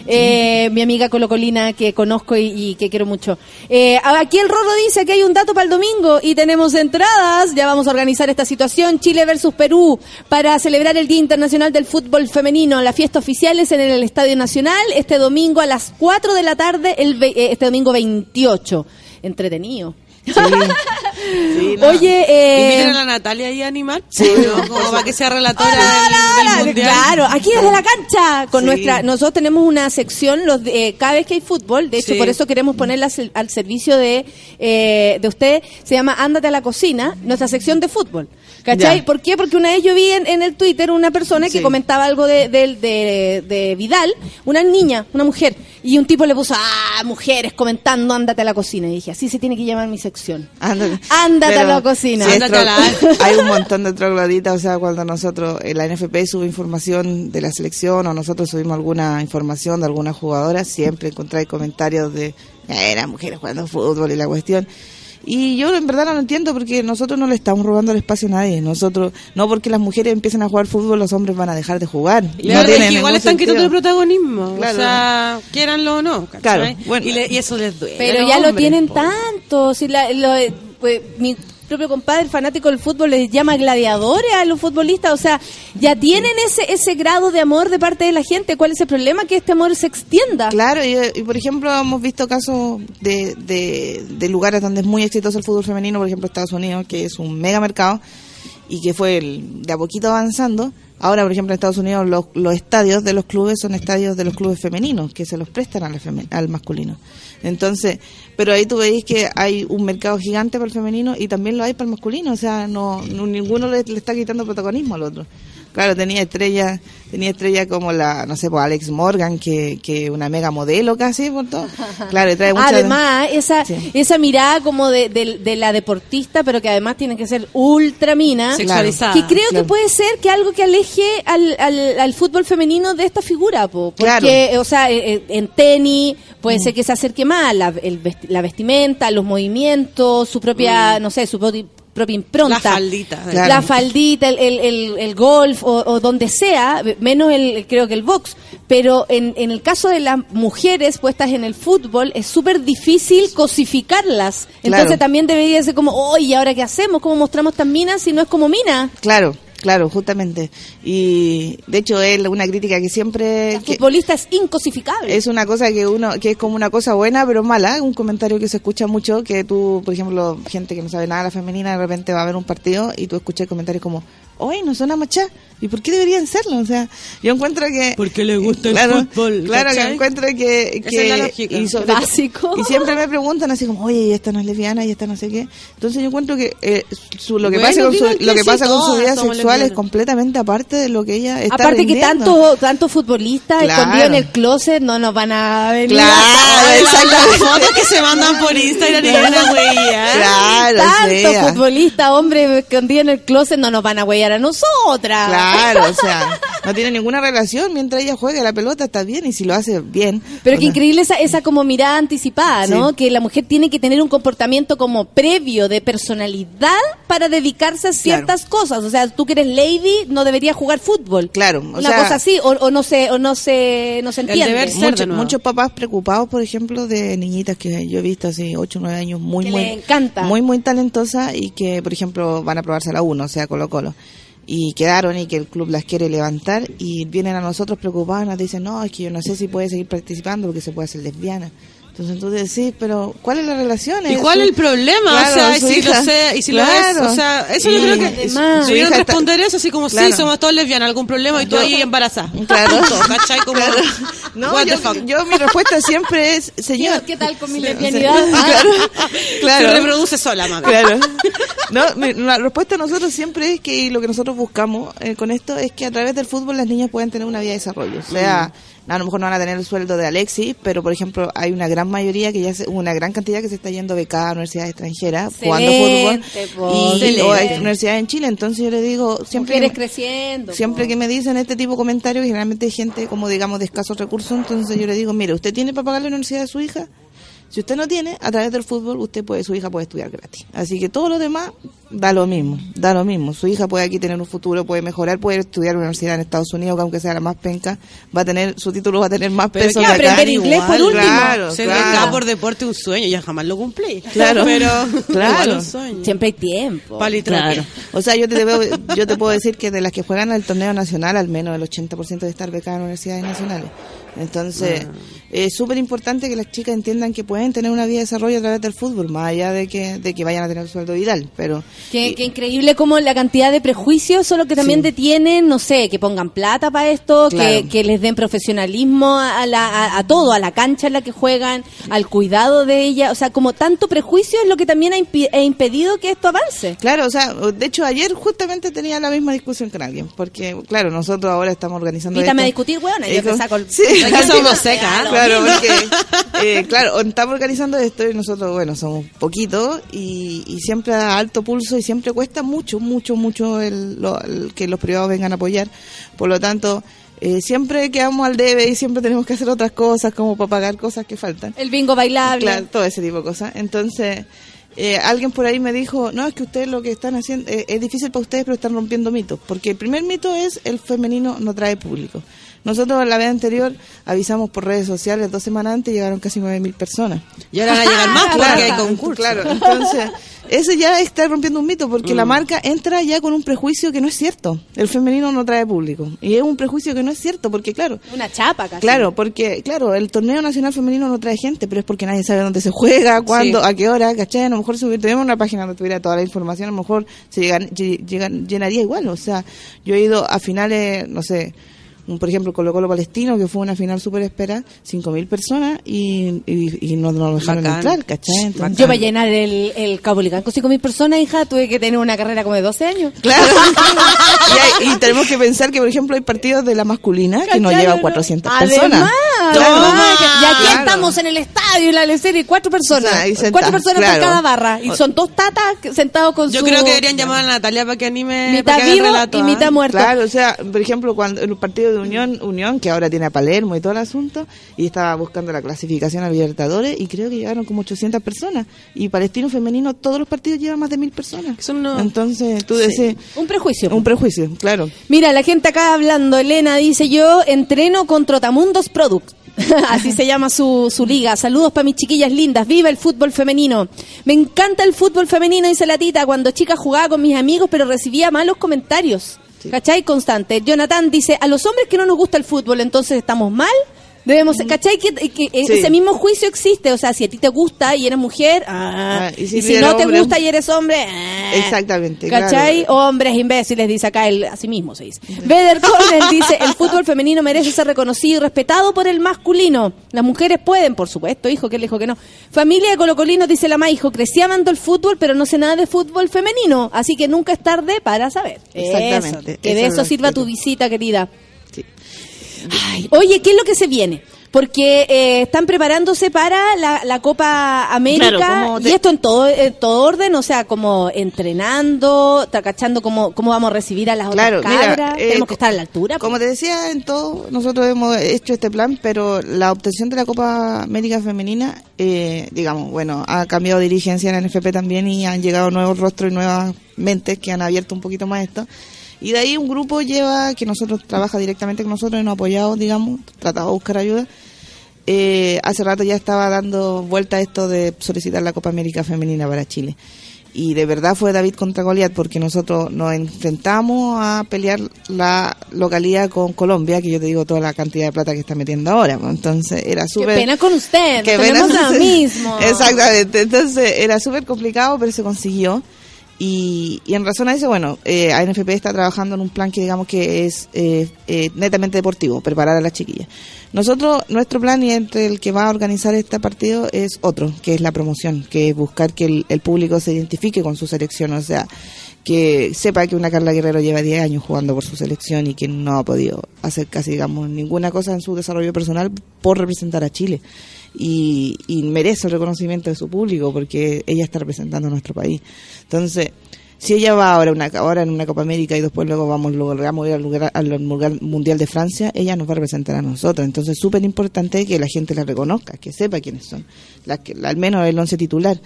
eh, mi amiga colocolina que conozco y, que quiero mucho. Eh, aquí el Rorro dice que hay un dato para el domingo y tenemos entradas, ya vamos a organizar esta situación, Chile versus Perú, para celebrar el Día Internacional del Fútbol Femenino. La fiesta oficial es en el Estadio Nacional este domingo a las 4 de la tarde, el, eh, este domingo 28. Entretenido. Sí, no. Oye, eh, Inviten a la Natalia ahí a animar. Sí. ¿no? como para que sea relatora Hola, del, del hola, mundial. Claro, aquí desde la cancha. Con Sí. nuestra, nosotros tenemos una sección los de- eh, cada vez que hay fútbol. De hecho, Sí. por eso queremos ponerla al, al servicio de eh, de usted. Se llama Ándate a la cocina, nuestra sección de fútbol. ¿Cachai? Ya. ¿Por qué? Porque una vez yo vi en, en el Twitter una persona que Sí. comentaba algo de, de, de- de Vidal, una niña, una mujer, y un tipo le puso, ah, mujeres comentando, ándate a la cocina. Y dije, así se tiene que llamar mi sección. Ándate, Ándate a la cocina. Ándate a la- hay un montón de trogloditas, o sea, cuando nosotros, en la NFP sube información de la selección o nosotros subimos alguna información de alguna jugadora, siempre encontráis comentarios de, eh, las mujeres jugando fútbol y la cuestión. Y yo en verdad no lo entiendo porque nosotros no le estamos robando el espacio a nadie. Nosotros, no porque las mujeres empiecen a jugar fútbol, los hombres van a dejar de jugar. La no es que igual están quitando el protagonismo. Claro. O sea, quieranlo o no. ¿cachai? Claro, bueno. y, le- y eso les duele. Pero ya lo tienen tanto. Si la- lo- eh, pues, mi propio compadre fanático del fútbol les llama gladiadores a los futbolistas. O sea, ya tienen ese ese grado de amor de parte de la gente. ¿Cuál es el problema? Que este amor se extienda. Claro, y, por ejemplo hemos visto casos de, de, de lugares donde es muy exitoso el fútbol femenino, por ejemplo Estados Unidos, que es un mega mercado y que fue el- de a poquito avanzando, Ahora, por ejemplo, en Estados Unidos los, los estadios de los clubes son estadios de los clubes femeninos, que se los prestan al, feme- al masculino. Entonces, pero ahí tú veis que hay un mercado gigante para el femenino y también lo hay para el masculino, o sea, no, no- ninguno le, le está quitando protagonismo al otro. Claro, tenía estrellas, tenía estrellas como la, no sé, pues Alex Morgan, que, que una mega modelo casi, por todo. Claro, y trae mucha- Además, esa, esa mirada como de, de- de la deportista, pero que además tiene que ser ultra mina. Sexualizada. Que creo Claro. que puede ser que algo que aleje al, al, al fútbol femenino de esta figura, po. Porque, Claro. o sea, eh, eh, en tenis puede ser que se acerque más la, el la vestimenta, los movimientos, su propia, no sé, su propia propia impronta. La faldita. Claro. La faldita, el, el, el- el golf o, o donde sea, menos el creo que el box. Pero en, en el caso de las mujeres puestas en el fútbol es súper difícil cosificarlas. Entonces Claro. también debería ser como, oye, ¿y ahora qué hacemos? ¿Cómo mostramos tan minas si no es como mina? Claro, claro, justamente. Y de hecho es una crítica que siempre... Que- futbolista es incosificable. Es una cosa que uno, que es como una cosa buena pero mala, un comentario que se escucha mucho, que tú, por ejemplo, gente que no sabe nada de la femenina, de repente va a ver un partido y tú escuchas comentarios como, oye, no son machá, ¿y por qué deberían serlo? O sea, yo encuentro que... Porque le gusta el claro, fútbol, Claro, que ¿cachai? encuentro que... Esa que es la. Y, sobre- Básico. y siempre me preguntan así como, oye, y esta no es lesbiana, y esta no sé qué. Entonces yo encuentro que eh, su- lo que Bueno, pasa con su, que lo que sí, pasa con su vida sexual es completamente aparte de lo que ella está Aparte que tanto, tanto futbolistas Claro. escondidos en el closet no nos van a venir. Claro, Ay, las- exactamente. fotos que se mandan por Instagram y una huella. Claro, Tanto sea. futbolista, hombre, escondido en el closet no nos van a huellar a nosotras. Claro, o sea, no tiene ninguna relación. Mientras ella juegue la pelota está bien y si lo hace bien. Pero qué sea, increíble esa, esa como mirada anticipada, ¿no? Sí. Que la mujer tiene que tener un comportamiento como previo de personalidad para dedicarse a ciertas cosas. O sea, tú que eres lady no deberías jugar fútbol. Claro, o Una sea- cosa así, o, o no se, o no se, no se entiende. deber ser Muchos, de nuevo. muchos papás preocupados, por ejemplo, de niñitas que yo he visto hace 8 o 9 años muy, Que muy, encanta. muy, muy talentosas y que, por ejemplo, van a probarse a la 1, o sea, Colo Colo. Y quedaron y que el club las quiere levantar y vienen a nosotros preocupados y nos dicen, no, es que yo no sé si puede seguir participando porque se puede hacer lesbiana. Entonces tú decís, pero ¿cuál es la relación? ¿Y cuál es el problema? Claro, o sea, si hija. lo sé, y si lo Claro. es, o sea, eso yo creo que además- su debieron hija está- responder eso así como, Claro. sí, somos todos lesbianas, algún problema y tú Yo- ahí embarazada. Claro. ¿cachai? Como, Claro. No, what the yo, fuck. yo mi respuesta siempre es, señor. ¿Qué tal con mi lesbianidad? claro, claro. Se reproduce sola, mami. Claro. No, mi- la respuesta de nosotros siempre es que lo que nosotros buscamos eh, con esto es que a través del fútbol las niñas pueden tener una vida de desarrollo. O sea, a lo mejor no van a tener el sueldo de Alexis, pero por ejemplo hay una gran mayoría que ya se, una gran cantidad que se está yendo becada a universidades extranjeras jugando fútbol y o hay Excelente. universidades en Chile. Entonces yo le digo siempre que- creciendo. Siempre po. que me dicen este tipo de comentarios, generalmente hay gente como digamos de escasos recursos, entonces yo le digo, mire, ¿usted tiene para pagar la universidad de su hija? Si usted no tiene, a través del fútbol, usted puede, su hija puede estudiar gratis. Así que todo lo demás da lo mismo, da lo mismo. Su hija puede aquí tener un futuro, puede mejorar, puede estudiar en una universidad en Estados Unidos, que aunque sea la más penca, va a tener, su título va a tener más Pero peso acá. aprender inglés por último. Claro, Ser claro. por deporte es un sueño, ya jamás lo cumplí. Claro. Pero Claro. igual un sueño. Siempre hay tiempo. Claro. O sea, yo te, veo- yo te puedo decir que de las que juegan al torneo nacional, al menos el 80% de estar becadas en universidades nacionales. Entonces, es súper importante que las chicas entiendan que pueden tener una vida de desarrollo a través del fútbol, más allá de que, de que vayan a tener sueldo vital. Pero Qué, qué increíble como la cantidad de prejuicios son los que también Sí. detienen, no sé, que pongan plata para esto, Claro. que, que les den profesionalismo a, la, a, a todo, a la cancha en la que juegan, al cuidado de ella. O sea, como tanto prejuicio es lo que también ha, impi- ha impedido que esto avance. Claro, o sea, de hecho ayer justamente tenía la misma discusión con alguien, porque claro, nosotros ahora estamos organizando Invítame a discutir, Eh, yo te con- saco el... Sí. Aquí somos secas. Claro, porque, eh, claro, estamos organizando esto y nosotros, bueno, somos poquitos y, y siempre a alto pulso y siempre cuesta mucho, mucho, mucho el, lo- el que los privados vengan a apoyar. Por lo tanto, eh, siempre quedamos al debe y siempre tenemos que hacer otras cosas como para pagar cosas que faltan. El bingo bailable. Claro, todo ese tipo de cosas. Entonces, eh, alguien por ahí me dijo, no, es que ustedes lo que están haciendo, eh, es difícil para ustedes, pero están rompiendo mitos. Porque el primer mito es el femenino no trae público. Nosotros la vez anterior avisamos por redes sociales dos semanas antes y llegaron casi 9.000 personas. Y ahora van a llegar más porque hay concurso. Claro, entonces eso ya está rompiendo un mito porque Mm. la marca entra ya con un prejuicio que no es cierto. El femenino no trae público. Y es un prejuicio que no es cierto porque, claro, Una chapa casi. Claro, porque, claro, el torneo nacional femenino no trae gente, pero es porque nadie sabe dónde se juega, cuándo, Sí. a qué hora, ¿cachai? A lo mejor si tuviéramos una página donde tuviera toda la información, a lo mejor se llegan- lle- llegan- llenaría igual. O sea, yo he ido a finales, no sé, por ejemplo, Colo Colo Palestino, que fue una final súper espera, 5.000 personas y, y, y no nos dejaron Bacán. entrar, ¿cachai? Entonces- Yo para llenar el, el Caupolicán con 5.000 personas, hija, tuve que tener una carrera como de 12 años. Claro. y, hay- y tenemos que pensar que, por ejemplo, hay partidos de la masculina que no ¿Cachai, llevan no? 400 Además, personas. que- y aquí Claro. estamos en el estadio y la lecera y cuatro personas. O sea, ahí cuatro personas claro. por cada barra. Y son dos tatas sentados con Yo su... creo que deberían llamar a Natalia para que anime. Mitad para que haga el vivo relato, y ¿ah? mitad muerto. Claro, o sea, por ejemplo, cuando el partido de Unión, Unión, que ahora tiene a Palermo y todo el asunto, y estaba buscando la clasificación a Libertadores, y creo que llegaron como 800 personas. Y Palestino Femenino, todos los partidos llevan más de mil personas. Entonces, tú decís, Un prejuicio. un prejuicio, claro. Mira, la gente acá hablando, Elena dice yo entreno con Trotamundos Product. Así se llama su, su liga. Saludos para mis chiquillas lindas. Viva el fútbol femenino. Me encanta el fútbol femenino, dice la tita. Cuando chica jugaba con mis amigos, pero recibía malos comentarios. ¿Cachai? Constante. Jonathan dice, a los hombres que no nos gusta el fútbol, entonces estamos mal. Debemos, ¿cachai? Que, que Sí. ese mismo juicio existe. O sea, si a ti te gusta y eres mujer, ah, Ah, y y si no te gusta y eres hombre, ah. Exactamente, ¿Cachai? claro. Hombres imbéciles, dice acá él, así mismo se dice. Beder Cornell dice, el fútbol femenino merece ser reconocido y respetado por el masculino. Las mujeres pueden, por supuesto, hijo, que le dijo que no. Familia de colocolinos, dice la ma, hijo, crecí amando el fútbol, pero no sé nada de fútbol femenino, así que nunca es tarde para saber. Exactamente, Eso, que de es eso sirva tu visita, querida. Ay, oye, ¿qué es lo que se viene? Porque eh, están preparándose para la, la Copa América Claro, y esto en todo, en todo orden, o sea, como entrenando, cachando cómo, cómo vamos a recibir a las Claro, otras mira, cabras. eh, Tenemos que estar a la altura. Como te decía, en todo, nosotros hemos hecho este plan, pero la obtención de la Copa América Femenina, eh, digamos, bueno, ha cambiado dirigencia en la NFP también y han llegado nuevos rostros y nuevas mentes que han abierto un poquito más esto. Y de ahí un grupo lleva, que nosotros trabaja directamente con nosotros y nos ha apoyado, digamos, tratado de buscar ayuda. Eh, hace rato ya estaba dando vuelta esto de solicitar la Copa América Femenina para Chile. Y de verdad fue David contra Goliat porque nosotros nos enfrentamos a pelear la localidad con Colombia, que yo te digo toda la cantidad de plata que está metiendo ahora. Entonces era Qué súper... pena con usted, Qué tenemos pena. lo mismo. Exactamente. Entonces era súper complicado, pero se consiguió. Y, y en razón a eso, bueno, eh, ANFP está trabajando en un plan que digamos que es eh, eh, netamente deportivo, preparar a las chiquillas. Nosotros, nuestro plan y entre el que va a organizar este partido es otro, que es la promoción, que es buscar que el, público se identifique con su selección, o sea, que sepa que una Carla Guerrero lleva 10 años jugando por su selección y que no ha podido hacer casi, digamos, ninguna cosa en su desarrollo personal por representar a Chile. Y, y merece el reconocimiento de su público porque ella está representando a nuestro país. Entonces, si ella va ahora, una, ahora en una Copa América y después luego vamos, logramos ir al, lugar, al Mundial de Francia, ella nos va a representar a nosotros. Entonces, súper importante que la gente la reconozca, que sepa quiénes son, las que, al menos el once titular.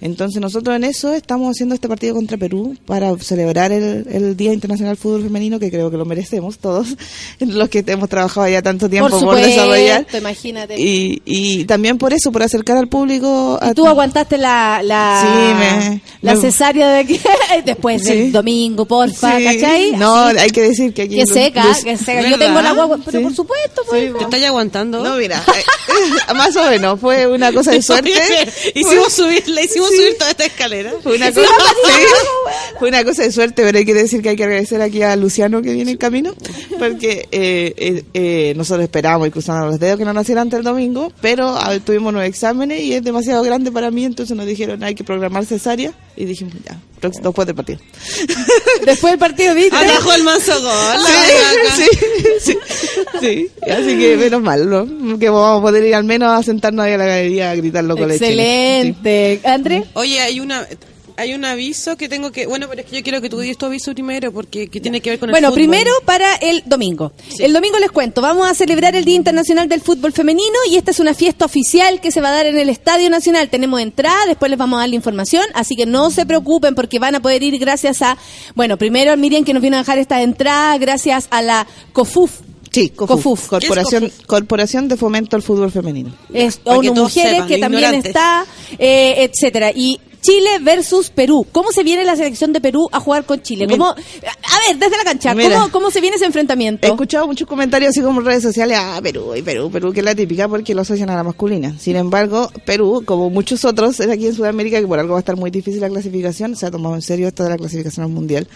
Entonces, nosotros en eso estamos haciendo este partido contra Perú para celebrar el, el Día Internacional del Fútbol Femenino, que creo que lo merecemos todos, los que hemos trabajado ya tanto tiempo por por, supuesto, desarrollar. imagínate. Y, y también por eso, por acercar al público. A tú aguantaste la, la, Sí, me- la me- cesárea de aquí, después Sí. del domingo, porfa, Sí. ¿cachai? No, Así. hay que decir que aquí. Que seca, Luz- que seca. Yo tengo la guagua, pero Sí. por supuesto, pues. ¿Te estás aguantando? No, mira, eh, más o menos, fue una cosa de suerte. hicimos subir, le hicimos subir toda esta escalera. Fue una, cosa, sí, fue una cosa de suerte, pero hay que decir que hay que agradecer aquí a Luciano que viene en camino, porque eh, eh, eh, nosotros esperábamos y cruzamos los dedos que no naciera antes del domingo, pero tuvimos nueve exámenes y es demasiado grande para mí, entonces nos dijeron hay que programar cesárea y dijimos ya, después del partido. Después del partido, ¿viste? Atajó el manso gol. Sí, sí, sí. Así que menos mal, ¿no? Que vamos a poder ir al menos a sentarnos ahí a la galería a gritar loco. Excelente. André, Oye, hay una hay un aviso que tengo que, bueno, pero es que yo quiero que tú digas tu aviso primero porque que tiene que ver con el Bueno, fútbol. primero para el domingo. Sí. El domingo les cuento, vamos a celebrar el Día Internacional del Fútbol Femenino y esta es una fiesta oficial que se va a dar en el Estadio Nacional. Tenemos entrada, después les vamos a dar la información, así que no se preocupen porque van a poder ir gracias a, bueno, primero a Miriam que nos vino a dejar estas entradas, gracias a la COFUF. Sí, COFUF, COFUF. Corporación, Corporación de Fomento al Fútbol Femenino. Es ONU Mujeres, sepan, que también ignorantes. está, eh, etcétera. Y Chile versus Perú. ¿Cómo se viene la selección de Perú a jugar con Chile? ¿Cómo, a ver, desde la cancha. ¿cómo, ¿cómo se viene ese enfrentamiento? He escuchado muchos comentarios así como en redes sociales, ah, Perú y Perú, Perú, que es la típica porque lo asocian a la masculina. Sin embargo, Perú, como muchos otros, es aquí en Sudamérica, que por algo va a estar muy difícil la clasificación, se ha tomado en serio esto de la clasificación al mundial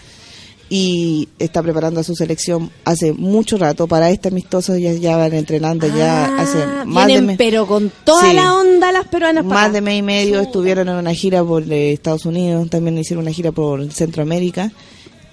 y está preparando a su selección hace mucho rato para este amistoso, ya, ya van entrenando ya Ah, hace más de mes. pero con toda Sí. la onda las peruanas para Más acá. de mes y medio estuvieron en una gira por eh, Estados Unidos, también hicieron una gira por Centroamérica.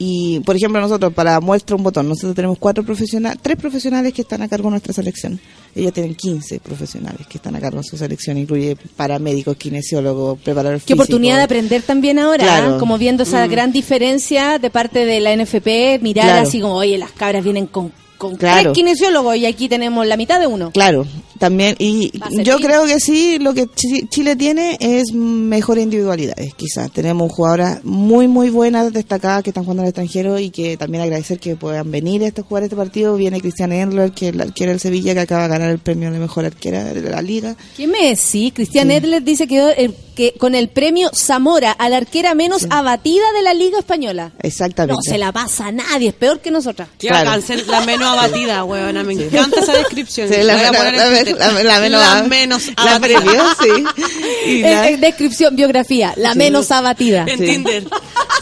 Y, por ejemplo, nosotros, para muestra un botón, nosotros tenemos cuatro profesionales, tres profesionales que están a cargo de nuestra selección. Ellos tienen 15 profesionales que están a cargo de su selección, incluye paramédicos, kinesiólogos, preparadores Qué físicos. oportunidad de aprender también ahora, Claro. ¿ah? como viendo esa Mm. gran diferencia de parte de la NFP, mirar Claro. así como, oye, las cabras vienen con, con Claro. tres kinesiólogos y aquí tenemos la mitad de uno. Claro, también, y yo creo que sí, lo que Chi- Chile tiene es mejores individualidades, quizás. Tenemos jugadoras muy, muy buenas, destacadas, que están jugando al extranjero y que también agradecer que puedan venir a este- jugar este partido. Viene Cristian Endler, que es la arquera del Sevilla, que acaba de ganar el premio de mejor arquera de la liga. ¿Qué me decís? Cristian Edler dice que, que con el premio Zamora a la arquera menos abatida de la Liga Española. Exactamente. No se la pasa a nadie, es peor que nosotras. Claro. la menos abatida, huevona. Me encanta esa descripción. Sí, la, la- la- la- la menos, La menos la abatida. premio, sí. Y Eh, la- eh, descripción, biografía, la Sí. menos abatida. En Sí. Tinder.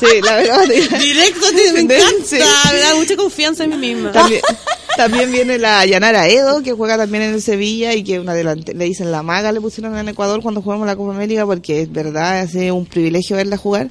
sí, la menos Directo, tío, me encanta. Sí. Me da mucha confianza en mí misma. También, también viene la Yanara Edo, que juega también en el Sevilla y que una delante, le dicen la maga, le pusieron en Ecuador cuando jugamos la Copa América, porque es verdad, es un privilegio verla jugar.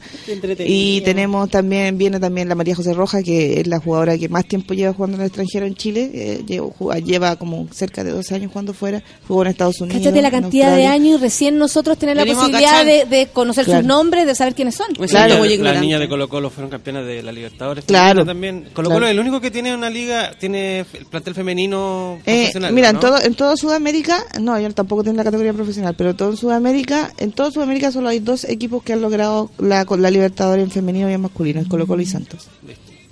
Y tenemos también, viene también la María José Roja, que es la jugadora que más tiempo lleva jugando en el extranjero en Chile, eh, lleva, juega- lleva como cerca de 12 años jugando fuera, jugó en Estados Unidos. Cáchate la cantidad de años y recién nosotros tenemos la posibilidad de, de conocer Claro. sus nombres, de saber quiénes son. Claro. muy Las ignorante. niñas de Colo Colo fueron campeonas de la Libertadores. Claro. También. Colo Colo Claro. es el único que tiene una liga, tiene el plantel femenino Eh, profesional. mira, en todo, en todo Sudamérica, no, yo tampoco tengo la categoría profesional, pero todo en Sudamérica, en todo Sudamérica solo hay dos equipos que han logrado la, con la Libertadores en femenino y en masculino, es Colo Colo y Santos.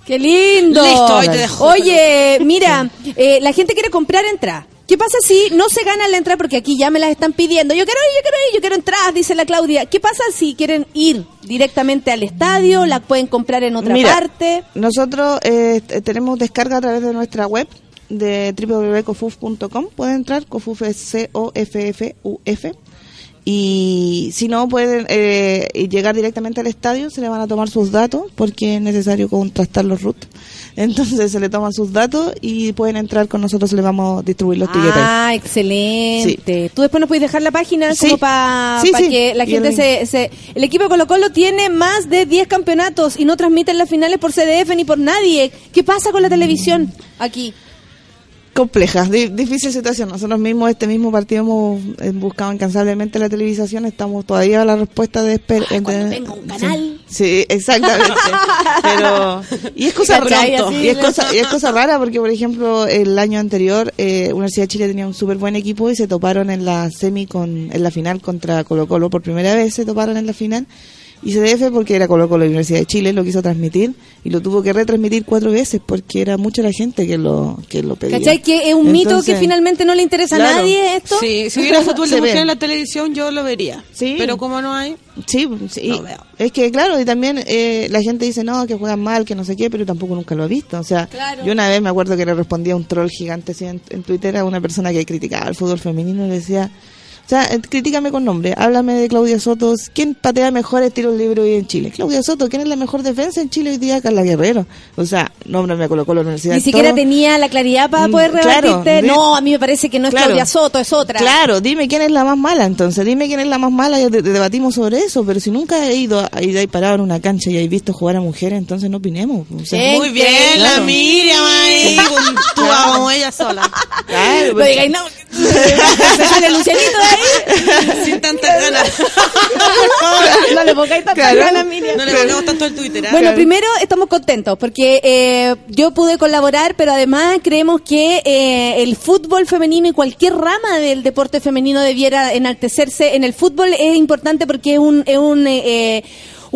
¡Qué lindo! Listo, ahí te dejo. Oye, mira, eh, la gente quiere comprar entradas. ¿Qué pasa si no se gana la entrada? Porque aquí ya me las están pidiendo. Yo quiero ir, yo quiero ir, yo quiero entradas, dice la Claudia. ¿Qué pasa si quieren ir directamente al estadio? ¿La pueden comprar en otra Mira, parte? Nosotros eh, tenemos descarga a través de nuestra web de www.cofuf.com. Pueden entrar, Cofuf es C-O-F-F-U-F. Y si no pueden eh, llegar directamente al estadio, se le van a tomar sus datos porque es necesario contrastar los routes. Entonces se le toman sus datos y pueden entrar con nosotros, le vamos a distribuir los tiquetes. Ah, excelente. Tú después nos puedes dejar la página Sí. como para Sí, que la gente el se, se... El equipo de Colo Colo tiene más de 10 campeonatos y no transmiten las finales por CDF ni por nadie. ¿Qué pasa con la televisión aquí? Compleja, di- difícil situación. Nosotros mismos, este mismo partido, hemos eh, buscado incansablemente la televisación. Estamos todavía a la respuesta de espera. cuando venga un canal. Sí, exactamente. Pero, y es cosa rara. Y es cosa, y es cosa rara porque, por ejemplo, el año anterior, eh, Universidad de Chile tenía un súper buen equipo y se toparon en la semi, con, en la final contra Colo Colo. Por primera vez se toparon en la final. Y CDF, porque era Colo Colo Universidad de Chile, lo quiso transmitir y lo tuvo que retransmitir cuatro veces porque era mucha la gente que lo, que lo pedía. ¿Cachai? Que es un mito que finalmente no le interesa Claro. a nadie esto. Sí, si hubiera fútbol de mujer en la televisión, yo lo vería. Sí. Pero como no hay, Sí, sí. No veo. es que claro, y también eh, la gente dice, no, que juegan mal, que no sé qué, pero tampoco nunca lo he visto. O sea, Claro. yo una vez me acuerdo que le respondía un troll gigante así en, en Twitter a una persona que criticaba el fútbol femenino y le decía, o sea, eh, critícame con nombre, háblame de Claudia Soto, ¿quién patea mejores tiros libres hoy en Chile? Claudia Soto, ¿quién es la mejor defensa en Chile hoy día? Carla Guerrero. O sea, nombre me colocó la universidad. Ni siquiera todo. tenía la claridad para Mm, poder claro, rebatirte. de- no, a mí me parece que no es Claro. Claudia Soto, es otra. Claro, dime quién es la más mala entonces, dime quién es la más mala y de- de- debatimos sobre eso, pero si nunca he ido a, ido ahí parado en una cancha y he visto jugar a mujeres, entonces no opinemos. O sea, Sí. muy bien, Claro. la Miriam ahí, tú como ella sola. claro, No porque- digáis no. Se sale Lucianito de. Sin tantas ganas. no le pongáis tantas Claro. ganas, Miriam. No le ponemos tanto al Twitter, ¿ah? Bueno, primero estamos contentos porque eh, yo pude colaborar, pero además creemos que eh, el fútbol femenino y cualquier rama del deporte femenino debiera enaltecerse. En el fútbol es importante porque es un, es un, eh, eh,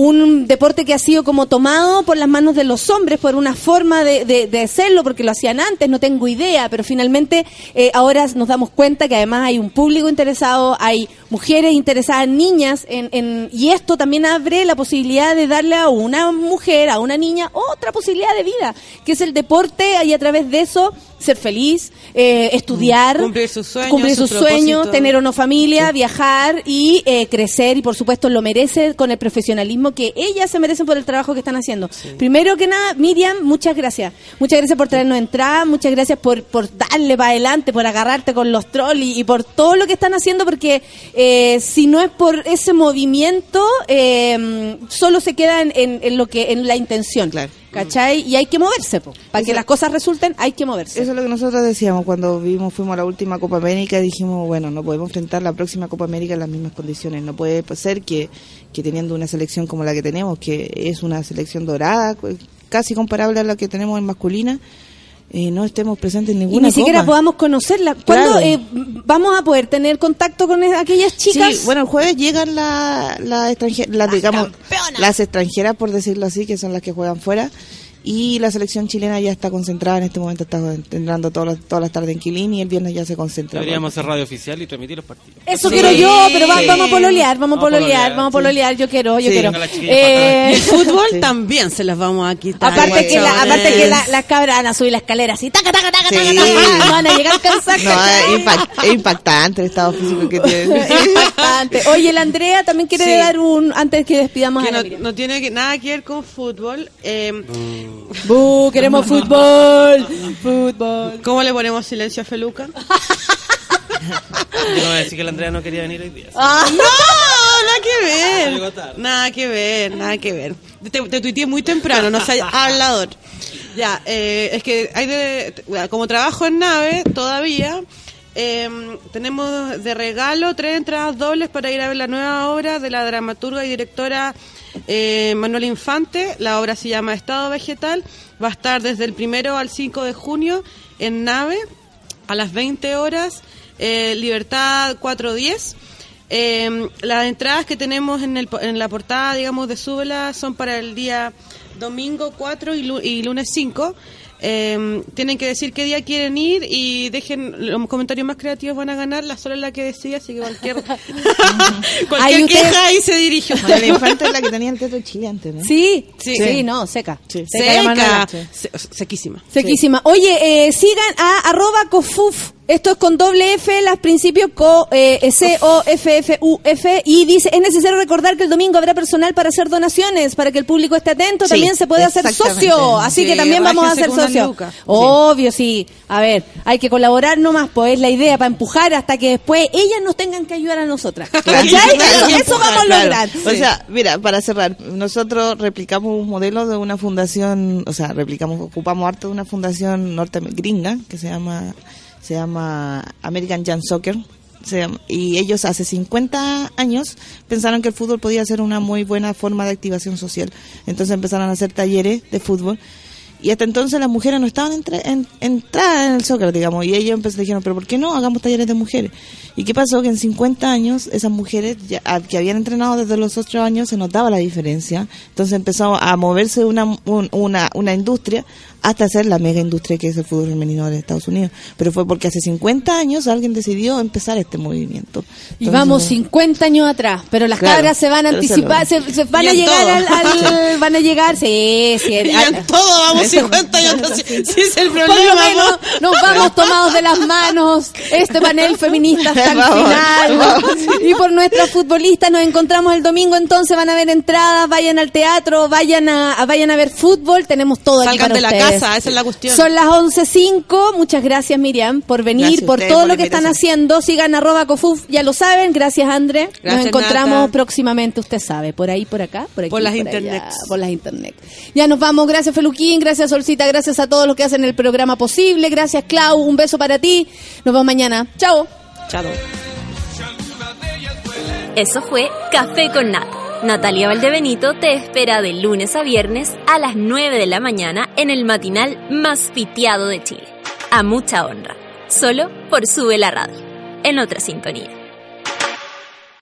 un deporte que ha sido como tomado por las manos de los hombres, por una forma de, de- de hacerlo, porque lo hacían antes, no tengo idea, pero finalmente eh, ahora nos damos cuenta que además hay un público interesado, hay mujeres interesadas, niñas, en, en- y esto también abre la posibilidad de darle a una mujer, a una niña, otra posibilidad de vida, que es el deporte, y a través de eso ser feliz, eh, estudiar, Cumplir sus sueños, cumplir sus sus sueños, tener o no familia, viajar y eh, crecer y por supuesto lo merece con el profesionalismo que ellas se merecen por el trabajo que están haciendo. Primero que nada, Miriam, muchas gracias. Muchas gracias por traernos entrada, muchas gracias por, por darle para adelante, por agarrarte con los trolls y, y por todo lo que están haciendo porque eh, si no es por ese movimiento, eh, solo se queda en, en- en lo que en la intención. ¿Cachai? Y hay que moverse, po. para que las cosas resulten hay que moverse. Eso es lo que nosotros decíamos cuando vimos, fuimos a la última Copa América, dijimos, bueno, no podemos enfrentar la próxima Copa América en las mismas condiciones. No puede ser que, que teniendo una selección como la que tenemos, que es una selección dorada, casi comparable a la que tenemos en masculina, eh, no estemos presentes en y ninguna ni siquiera Copa. podamos conocerla. ¿Cuándo Claro. eh, vamos a poder tener contacto con aquellas chicas? Sí, bueno, el jueves llegan las la extranjeras, las, digamos, las extranjeras, por decirlo así, que son las que juegan fuera. Y la selección chilena ya está concentrada en este momento, está entrando todas las, todas las tardes en Quilín y el viernes ya se concentra. Deberíamos hacer radio oficial y transmitir los partidos. Eso Sí. quiero yo, pero va- Sí. vamos a pololear, vamos a Vamos a pololear, pololear, vamos a pololear, yo quiero, yo Sí. quiero. Eh, Y el fútbol Sí. también se las vamos a quitar. aparte que, la, aparte que la- las cabras van a subir la escalera así, taca, taca, taca, Sí. taca, taca, van a llegar cansadas. No, es, impact- es impactante el estado físico que tiene. Es impactante. Oye, la Andrea también quiere Sí. dar un, antes que despidamos que a la no, no tiene que- nada que ver con fútbol. Eh, Bu, queremos fútbol, fútbol. ¿Cómo le ponemos silencio a Feluca? Yo no voy a decir que la Andrea no quería venir hoy día. Ah, No, nada que ver. Nada que ver, nada que ver. Te, te tuiteé muy temprano, no sé, hablador. Ya, eh, es que hay de, bueno, como trabajo en nave todavía, eh, tenemos de regalo tres entradas dobles para ir a ver la nueva obra de la dramaturga y directora eh, Manuela Infante. La obra se llama Estado Vegetal. Va a estar desde el primero al 5 de junio en nave a las 20 horas, eh, Libertad 410. Eh, las entradas que tenemos en, el, en la portada, digamos, de Súbela son para el día domingo 4 y, y lunes 5. Eh, tienen que decir qué día quieren ir y dejen los comentarios más creativos van a ganar. La sola es la que decide, así que cualquier, cualquier usted- queja ahí se dirige. La infante es la que tenía el teatro de Chile antes, ¿no? Sí, sí, Sí. no, seca. Sí. Seca. Seca, se- sequísima. Sequísima. Oye, eh, sigan a arroba cofuf. Esto es con doble F, las principios co, eh, C-O-F-F-U-F. Y dice, es necesario recordar que el domingo habrá personal para hacer donaciones, para que el público esté atento. Sí, también se puede hacer socio. Así Sí, que también vamos a hacer socio. Obvio, sí. A ver, hay que colaborar nomás, pues es la idea, para empujar hasta que después ellas nos tengan que ayudar a nosotras. Eso, eso vamos a claro. lograr. O sea, mira, para cerrar, nosotros replicamos un modelo de una fundación, o sea, replicamos, ocupamos harto de una fundación norte gringa que se llama se llama American Young Soccer. se y ellos hace 50 años pensaron que el fútbol podía ser una muy buena forma de activación social. Entonces empezaron a hacer talleres de fútbol. Y hasta entonces las mujeres no estaban entre, en, entradas en el soccer, digamos. Y ellos empezaron, dijeron, pero ¿por qué no hagamos talleres de mujeres? ¿Y qué pasó? Que en 50 años esas mujeres ya- a- que habían entrenado desde los 8 años se notaba la diferencia. Entonces empezó a moverse una, un- una, una industria hasta hacer la mega industria que es el fútbol femenino de Estados Unidos. Pero fue porque hace 50 años alguien decidió empezar este movimiento. Y Entonces, vamos 50 años atrás, pero las Claro, cabras se van a anticipar, se, se van Y a llegar al, al- van a llegar, sí, sí. Y al- en todo vamos 50 años atrás. Sí, sí es el problema. por lo ¿no? menos nos vamos tomados de las manos este panel feminista hasta el final. vamos. Y por nuestras futbolistas nos encontramos el domingo, entonces van a ver entradas, vayan al teatro, vayan a, a- vayan a ver fútbol, tenemos todo aquí Salgan para de la ustedes. casa, esa es la cuestión. Son las 11.05. Muchas gracias, Miriam, por venir, por todo por lo que están haciendo. Sigan arroba cofuf, ya lo saben. Gracias, André. Nos encontramos Nata. próximamente, usted sabe, por ahí, por acá, por aquí. Por las allá, internets. por las internet. Ya nos vamos. Gracias, Feluquín. Gracias, Solcita. Gracias a todos los que hacen el programa posible. Gracias, Clau. Un beso para ti. Nos vemos mañana. Chao. Chao. Eso fue Café con Nata. Natalia Valdebenito te espera de lunes a viernes a las 9 de la mañana en el matinal más pitiado de Chile. A mucha honra. Solo por Sube la Radio. En otra sintonía.